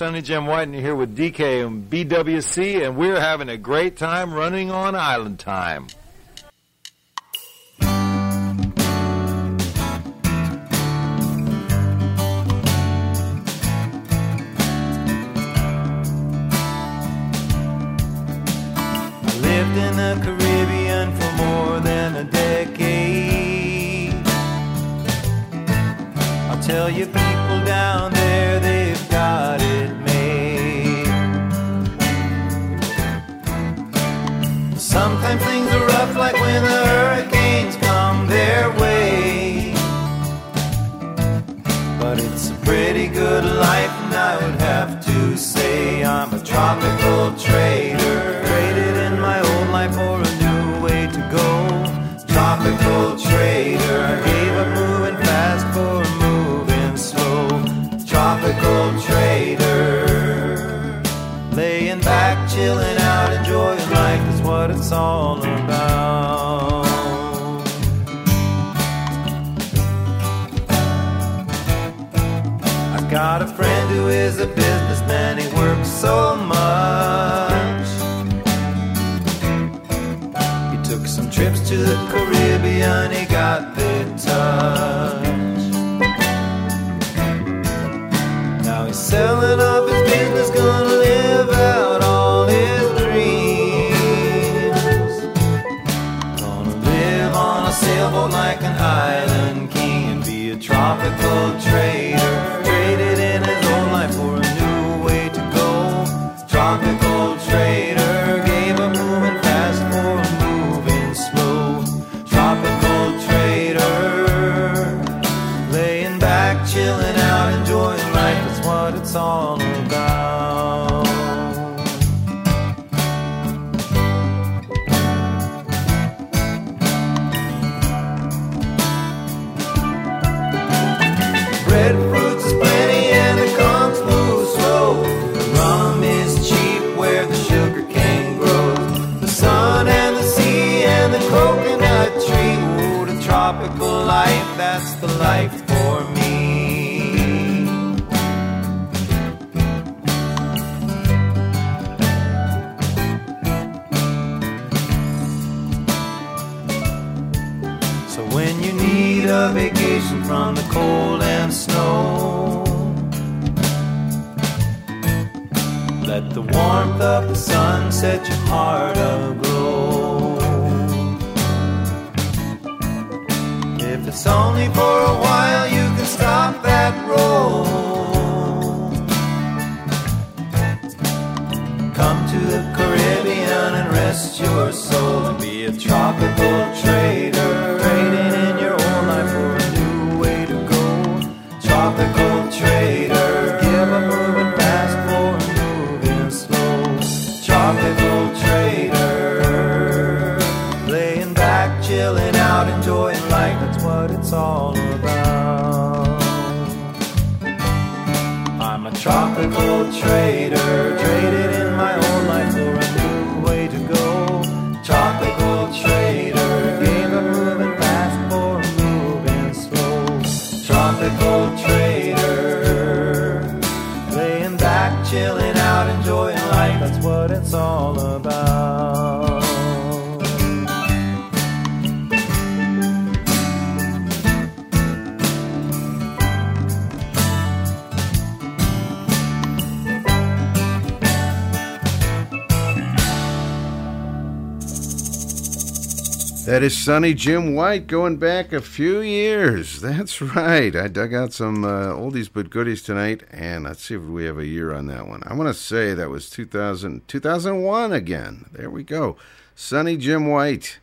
Sonny Jim White, and you're here with DK and BWC, and we're having a great time running on Island Time. But it's a pretty good life, and I would have to say I'm a tropical trader. Traded in my old life for a new way to go. Tropical trader. I gave up moving fast for moving slow. Tropical trader. Laying back, chilling out, enjoying life is what it's all about. To the Caribbean, he got the touch. Now he's selling up his business, gonna live out all his dreams. Gonna live on a sailboat like an island king and be a tropical trader. Heart aglow. If it's only for a while, you can stop that roll. Come to the Caribbean and rest your soul and be a tropical trader. That is Sonny Jim White going back a few years. That's right. I dug out some uh, oldies but goodies tonight, and let's see if we have a year on that one. I want to say that was 2000, 2001 again. There we go. Sonny Jim White.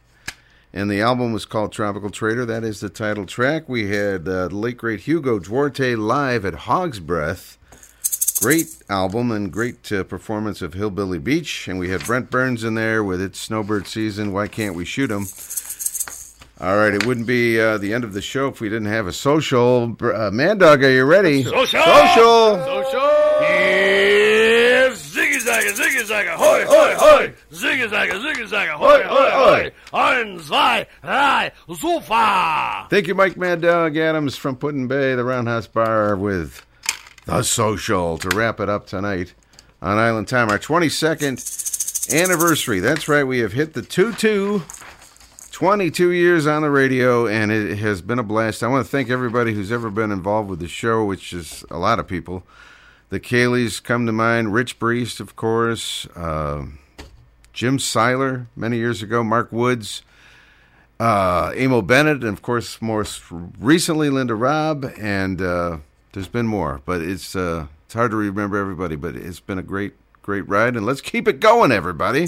And the album was called Tropical Trader. That is the title track. We had uh, the late great Hugo Duarte live at Hog's Breath. Great album and great uh, performance of Hillbilly Beach. And we had Brent Burns in there with It's Snowbird Season. Why can't we shoot 'em? All right, it wouldn't be uh, the end of the show if we didn't have a social. Br- Uh, Mad Dog, are you ready? Social! Social! Social! Yes! Ziggy zagga, ziggy zagga, hoi, hoi, hoi! Ziggy zagga, ziggy zagga, hoi, hoi, hoi! Ein, zwei, drei, super! Thank you, Mike Mad Dog Adams from Put-in-Bay, the Roundhouse Bar with The Social to wrap it up tonight on Island Time. Our 22nd anniversary. That's right, we have hit the 2 2. 22 years on the radio, and it has been a blast. I want to thank everybody who's ever been involved with the show, which is a lot of people. The Kayleys come to mind, Rich Breest, of course, uh, Jim Seiler many years ago, Mark Woods, uh, Amo Bennett, and of course, more recently, Linda Robb, and uh, there's been more, but it's uh, it's hard to remember everybody. But it's been a great, great ride, and let's keep it going, everybody.